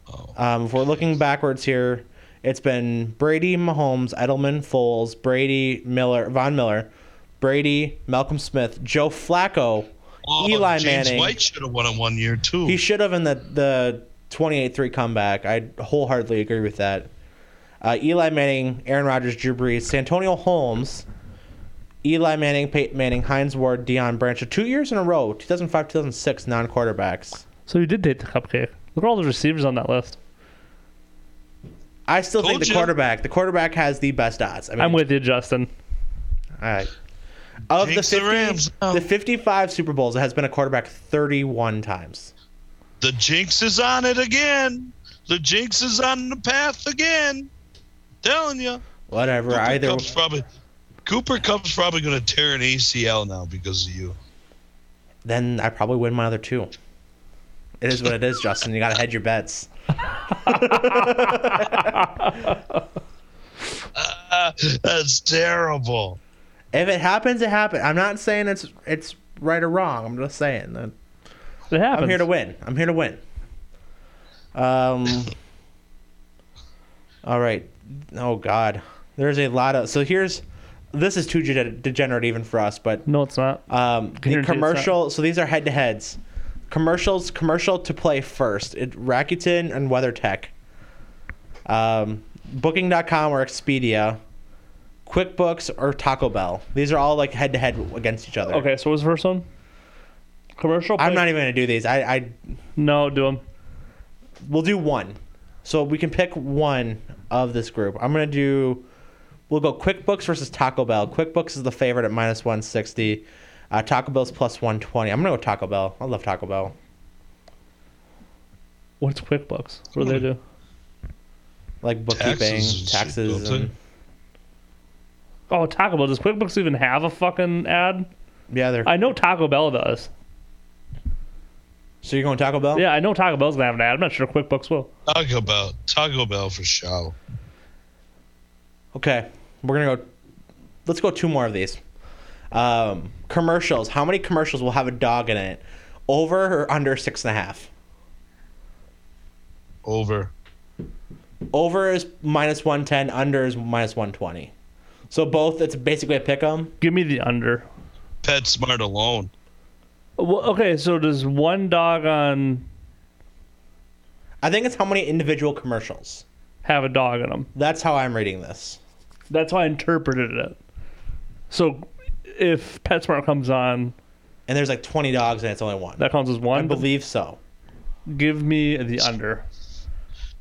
Speaker 3: Oh.
Speaker 1: Um, if we're looking backwards here, it's been Brady, Mahomes, Edelman, Foles, Brady, Miller, Von Miller, Brady, Malcolm Smith, Joe Flacco,
Speaker 3: Oh,
Speaker 1: Eli
Speaker 3: James
Speaker 1: Manning.
Speaker 3: White should have won it one year too.
Speaker 1: He should have in the the 28-3 comeback. I wholeheartedly agree with that. Uh, Eli Manning, Aaron Rodgers, Drew Brees, Santonio Holmes, Eli Manning, Peyton Manning, Hines Ward, Deion Branch—two years in a row, 2005, 2006, non-quarterbacks.
Speaker 2: So he did take the cupcake. Look at all the receivers on that list.
Speaker 1: I still think the
Speaker 3: you.
Speaker 1: Uh, quarterback. The quarterback has the best odds. I mean,
Speaker 2: I'm with you, Justin.
Speaker 1: All right. Of the
Speaker 3: Jinx the Rams now.
Speaker 1: the 55 Super Bowls, it has been a quarterback 31 times.
Speaker 3: the jinx is on it again. The jinx is on the path again. Telling you.
Speaker 1: Whatever.
Speaker 3: Cooper
Speaker 1: Either
Speaker 3: Kupp's probably Cooper Kupp's probably going to tear an ACL now because of you.
Speaker 1: then I probably win my other two. It is what it is, Justin. You got to hedge your bets.
Speaker 3: That's terrible.
Speaker 1: If it happens, it happens. I'm not saying it's it's right or wrong. I'm just saying that
Speaker 2: It happens.
Speaker 1: I'm here to win. I'm here to win. Um. all right. Oh God, there's a lot of. So here's, this is too de- degenerate even for us, but
Speaker 2: No, it's not.
Speaker 1: um, the commercial. So these are head to heads. Commercials. Commercial to play first. It, Rakuten and WeatherTech. Um, Booking.com or Expedia. QuickBooks or Taco Bell. These are all like head to head against each other.
Speaker 2: Okay, so what's the first one? Commercial.
Speaker 1: I'm not even gonna do these. I, I
Speaker 2: No, do them.
Speaker 1: we'll do one. So we can pick one of this group. I'm gonna do. We'll go QuickBooks versus Taco Bell. QuickBooks is the favorite at minus 160. Uh, Taco Bell's plus 120. I'm gonna go Taco Bell. I love Taco Bell.
Speaker 2: What's QuickBooks? What do they do?
Speaker 1: Like bookkeeping,
Speaker 3: Taxes
Speaker 1: taxes, and
Speaker 2: Oh, Taco Bell. Does QuickBooks even have a fucking ad?
Speaker 1: yeah, they're.
Speaker 2: I know Taco Bell does.
Speaker 1: so you're going Taco Bell?
Speaker 2: Yeah, I know Taco Bell's gonna have an ad. I'm not sure QuickBooks will.
Speaker 3: Taco Bell. Taco Bell for sure.
Speaker 1: Okay, we're gonna go. Let's go two more of these. Um, commercials. How many commercials will have a dog in it? Over or under six and a half?
Speaker 3: Over.
Speaker 1: Over is minus 110, under is minus 120. So both, it's basically a pick 'em.
Speaker 2: Give me the under.
Speaker 3: PetSmart alone.
Speaker 2: Well, okay, so does one dog on
Speaker 1: I think it's how many individual commercials.
Speaker 2: have a dog in them?
Speaker 1: That's how I'm reading this.
Speaker 2: That's how I interpreted it. So if PetSmart comes on,
Speaker 1: And there's like 20 dogs and it's only one.
Speaker 2: that counts as one?
Speaker 1: I
Speaker 2: one.
Speaker 1: believe so.
Speaker 2: Give me the under.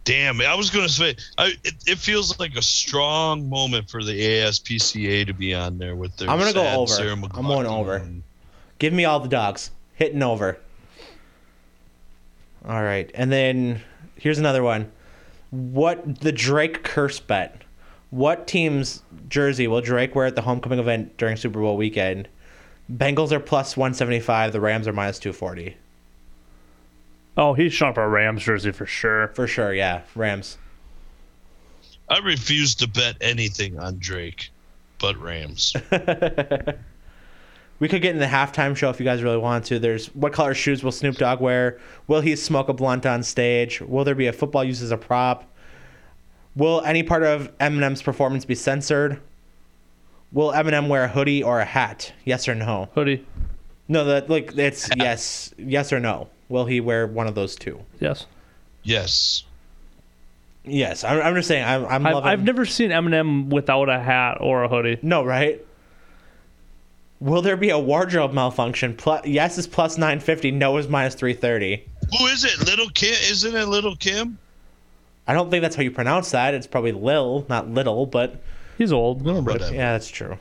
Speaker 3: Damn, I was gonna say, I, it, it feels like a strong moment for the ASPCA to be on there with their.
Speaker 1: I'm gonna go
Speaker 3: sad
Speaker 1: over.
Speaker 3: Sarah
Speaker 1: I'm
Speaker 3: McLachlan
Speaker 1: going over. Give me all the dogs. Hitting over. All right. And then here's another one. What the Drake curse bet? What team's jersey will Drake wear at the homecoming event during Super Bowl weekend? Bengals are plus 175. The Rams are minus 240.
Speaker 2: Oh, he's showing up a Rams jersey for sure.
Speaker 1: For sure, yeah. Rams.
Speaker 3: I refuse to bet anything on Drake, but Rams.
Speaker 1: We could get in the halftime show if you guys really want to. There's what color shoes will Snoop Dogg wear? Will he smoke a blunt on stage? Will there be a football used as a prop? Will any part of Eminem's performance be censored? Will Eminem wear a hoodie or a hat? Yes or no?
Speaker 2: Hoodie.
Speaker 1: No, that like it's yes, yes or no. Will he wear one of those two?
Speaker 2: Yes.
Speaker 3: yes.
Speaker 1: Yes, I'm, I'm just saying. I'm, I'm
Speaker 2: I've,
Speaker 1: loving.
Speaker 2: I've never seen Eminem without a hat or a hoodie.
Speaker 1: No, right? Will there be a wardrobe malfunction? Plus, yes is plus 950. No is minus 330.
Speaker 3: Who is it? Little Kim? Isn't it Little Kim?
Speaker 1: I don't think that's how you pronounce that. It's probably Lil, not Little, but
Speaker 2: He's old. Give him a break.
Speaker 3: Whatever.
Speaker 1: yeah, that's true.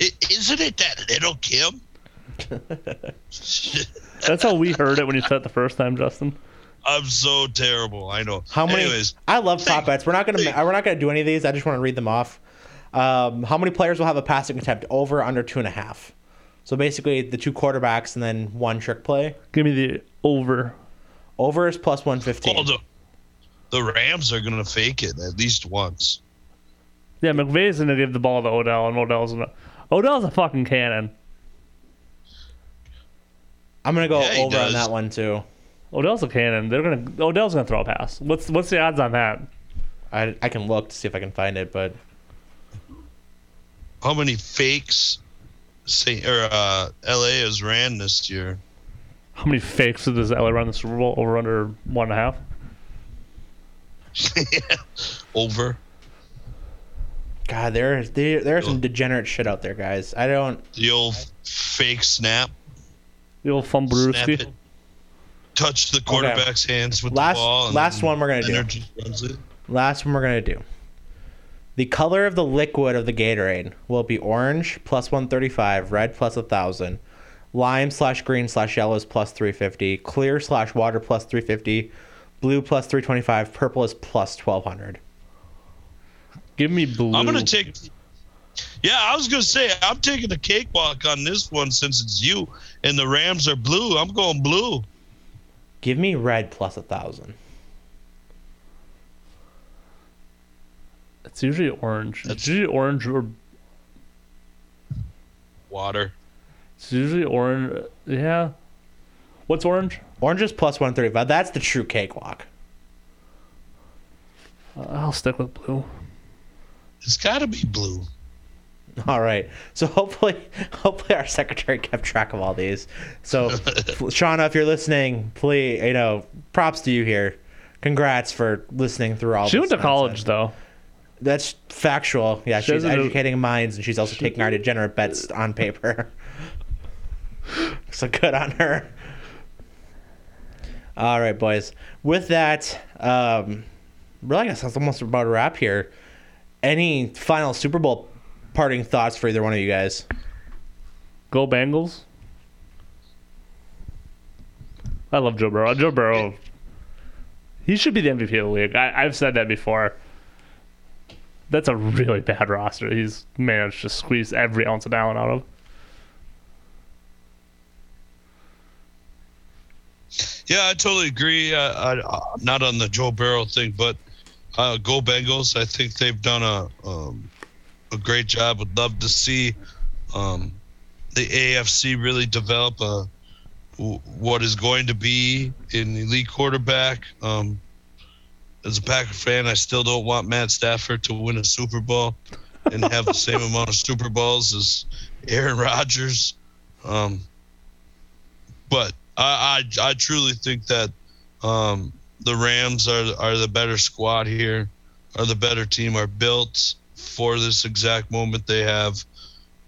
Speaker 3: I, isn't it that Little Kim?
Speaker 2: That's how we heard it when you said it the first time, Justin.
Speaker 3: I'm so terrible. I know.
Speaker 1: How many?
Speaker 3: Anyways,
Speaker 1: I love prop
Speaker 3: Hey,
Speaker 1: bets. We're not gonna
Speaker 3: hey.
Speaker 1: we're not gonna do any of these. I just want to read them off. Um, how many players will have a passing attempt over under two and a half? So basically, the two quarterbacks and then one trick play.
Speaker 2: Give me the over.
Speaker 1: Over is plus one fifteen.
Speaker 3: The, the Rams are gonna fake it at least once.
Speaker 2: Yeah, McVay's gonna give the ball to Odell, and Odell's gonna. Odell's a fucking cannon.
Speaker 1: I'm gonna go
Speaker 3: Yeah,
Speaker 1: over on that one too.
Speaker 2: Odell's a cannon. They're gonna. Odell's gonna throw a pass. What's what's the odds on that?
Speaker 1: I I can look to see if I can find it, but
Speaker 3: How many fakes? Saint or uh, LA has ran this year.
Speaker 2: How many fakes does LA run the Super Bowl over under one and a half?
Speaker 3: Over
Speaker 1: God, there there there's some degenerate shit out there, guys. I don't.
Speaker 3: the old fake snap.
Speaker 2: The old
Speaker 3: Snap
Speaker 2: Fumblerooski.
Speaker 3: it. Touch the quarterback's hands with
Speaker 1: Last-
Speaker 3: the ball. and
Speaker 1: last one we're gonna do.
Speaker 3: Runs it.
Speaker 1: Last one we're gonna do. The color of the liquid of the Gatorade will be orange plus 135, red plus 1000, lime slash green slash yellow is plus 350, clear slash water plus 350, blue plus 325, purple is plus 1200.
Speaker 2: Give me blue.
Speaker 3: I'm gonna take. Yeah, I was gonna say I'm taking the cakewalk on this one since it's you and the Rams are blue. I'm going blue.
Speaker 1: Give me red plus a plus 1000.
Speaker 2: It's usually orange. It's usually orange or
Speaker 3: Water.
Speaker 2: it's usually orange. Yeah. What's orange?
Speaker 1: Orange is plus 135. That's the true cakewalk.
Speaker 2: Uh, I'll stick with blue.
Speaker 3: It's got to be blue.
Speaker 1: All right. So hopefully, hopefully our secretary kept track of all these. So, Shauna, if you're listening, please, you know, props to you here. Congrats for listening through all.
Speaker 2: She
Speaker 1: this
Speaker 2: went to college though.
Speaker 1: That's factual. Yeah,
Speaker 2: She
Speaker 1: she's
Speaker 2: doesn't know-
Speaker 1: educating minds, and she's also taking our degenerate bets on paper. so good on her. All right, boys. With that, um, really, I guess that's almost about a wrap here. Any final Super Bowl parting thoughts for either one of you guys?
Speaker 2: Go Bengals. I love Joe Burrow. Joe Burrow. He should be the MVP of the league. I, I've said that before. That's a really bad roster. He's managed to squeeze every ounce of talent out of.
Speaker 3: Yeah, I totally agree. Uh, I, I, not on the Joe Burrow thing, but uh, go Bengals. I think they've done a um, a great job. Would love to see um, the AFC really develop a w- what is going to be an elite quarterback. Um, as a Packer fan, I still don't want Matt Stafford to win a Super Bowl and have the same amount of Super Bowls as Aaron Rodgers. Um, but I, I I truly think that um, the Rams are are the better squad here, are the better team, are built for this exact moment. They have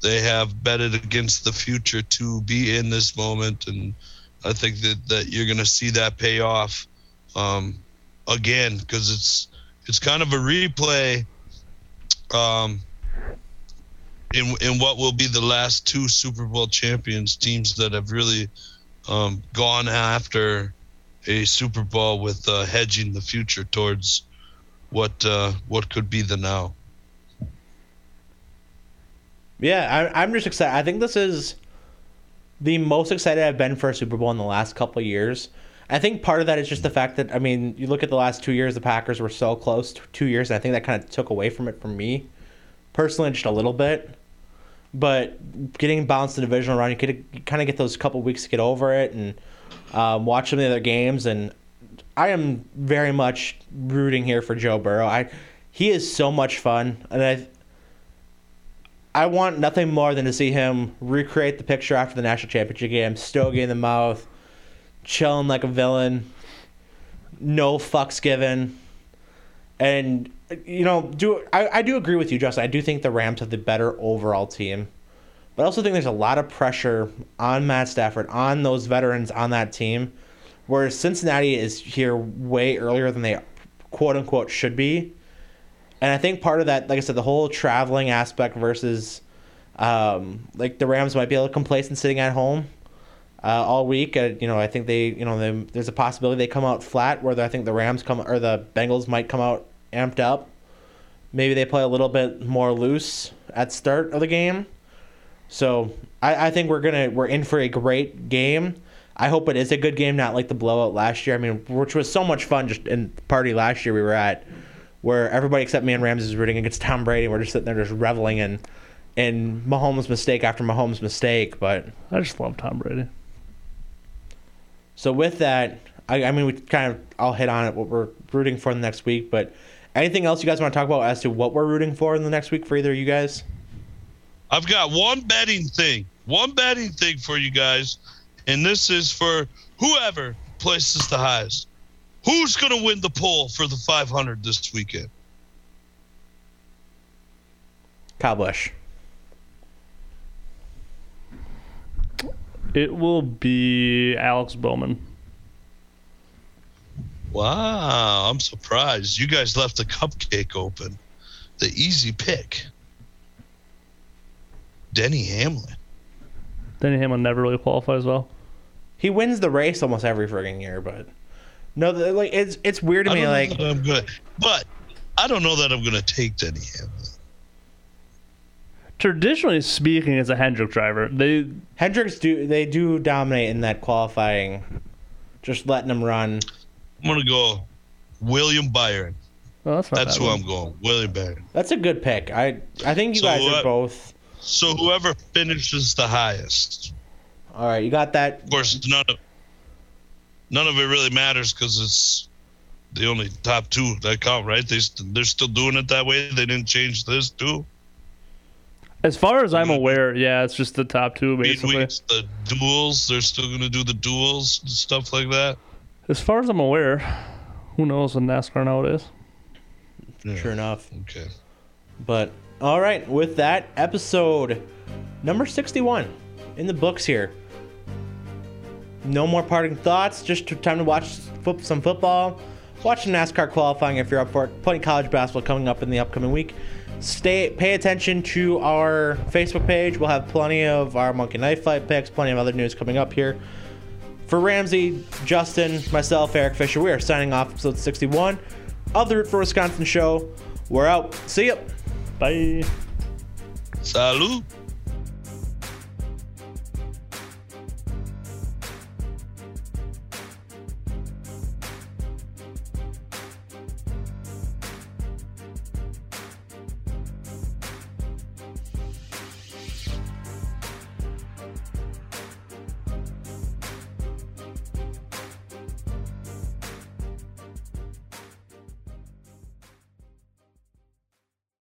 Speaker 3: they have betted against the future to be in this moment, and I think that that you're going to see that pay off um, again because it's it's kind of a replay. Um, in in what will be the last two Super Bowl champions teams that have really um, gone after a Super Bowl with uh, hedging the future towards what uh, what could be the now.
Speaker 1: Yeah, I, I'm just excited. I think this is the most excited I've been for a Super Bowl in the last couple years. I think part of that is just the fact that I mean, you look at the last two years, the Packers were so close, two years, and I think that kind of took away from it for me, personally, just a little bit. But getting bounced the divisional round, you could kind of get those couple weeks to get over it and um, watch some of the other games. And I am very much rooting here for Joe Burrow. I he is so much fun, and I I want nothing more than to see him recreate the picture after the national championship game, stogie in the mouth, chilling like a villain, no fucks given, and you know, do I, I do agree with you, Justin. I do think the Rams have the better overall team, but I also think there's a lot of pressure on Matt Stafford, on those veterans on that team, whereas Cincinnati is here way earlier than they quote unquote should be. And I think part of that, like I said, the whole traveling aspect versus, um, like the Rams might be a little complacent sitting at home uh, all week. Uh, you know, I think they, you know, they, there's a possibility they come out flat. Where I think the Rams come or the Bengals might come out amped up. Maybe they play a little bit more loose at start of the game. So I, I think we're gonna we're in for a great game. I hope it is a good game, not like the blowout last year. I mean, which was so much fun just in the party last year we were at, where everybody except me and Rams is rooting against Tom Brady. We're just sitting there just reveling in in Mahomes' mistake after Mahomes' mistake. But
Speaker 2: I just love Tom Brady.
Speaker 1: so with that, I, I mean, we kind of all hit on it what we're rooting for the next week. But anything else you guys want to talk about as to what we're rooting for in the next week for either of you guys?
Speaker 3: I've got one betting thing, one betting thing for you guys, and this is for whoever places the highest. Who's going to win the poll for the 500 this weekend?
Speaker 1: Kyle Busch.
Speaker 2: It will be Alex Bowman.
Speaker 3: Wow, I'm surprised. You guys left the cupcake open. The easy pick. Denny Hamlin.
Speaker 2: Denny Hamlin never really qualifies well.
Speaker 1: He wins the race almost every frigging year, but no, the, like it's it's weird to
Speaker 3: I
Speaker 1: me.
Speaker 3: don't know
Speaker 1: Like
Speaker 3: that I'm gonna, but I don't know that I'm going to take Denny Hamlin.
Speaker 2: Traditionally speaking, as a Hendrick driver, they
Speaker 1: Hendricks do they do dominate in that qualifying, just letting them run.
Speaker 3: I'm going to go William Byron.
Speaker 2: Well, that's not
Speaker 3: That's
Speaker 2: bad
Speaker 3: who
Speaker 2: one.
Speaker 3: I'm going. William Byron.
Speaker 1: That's a good pick. I I think you
Speaker 3: So
Speaker 1: guys are both.
Speaker 3: So whoever finishes the highest.
Speaker 1: All right, you got that.
Speaker 3: Of course, none of none of it really matters because it's the only top two that count, right? They st- they're still doing it that way. They didn't change this too.
Speaker 2: As far as I'm aware, yeah, it's just the top two basically.
Speaker 3: Midweeks, the duels, they're still gonna do the duels and stuff like that.
Speaker 2: As far as I'm aware, who knows with NASCAR nowadays?
Speaker 1: Sure enough.
Speaker 3: Okay.
Speaker 1: But all right, with that episode number 61 in the books here. No more parting thoughts. Just time to watch some football. Watch the NASCAR qualifying if you're up for it. Plenty of college basketball coming up in the upcoming week. Stay pay attention to our Facebook page. We'll have plenty of our Monkey Knife Fight picks, plenty of other news coming up here. For Ramsay, Justin, myself, Eric Fisher, we are signing off episode 61 of the Root for Wisconsin show. We're out. See ya.
Speaker 2: Bye.
Speaker 3: Salute.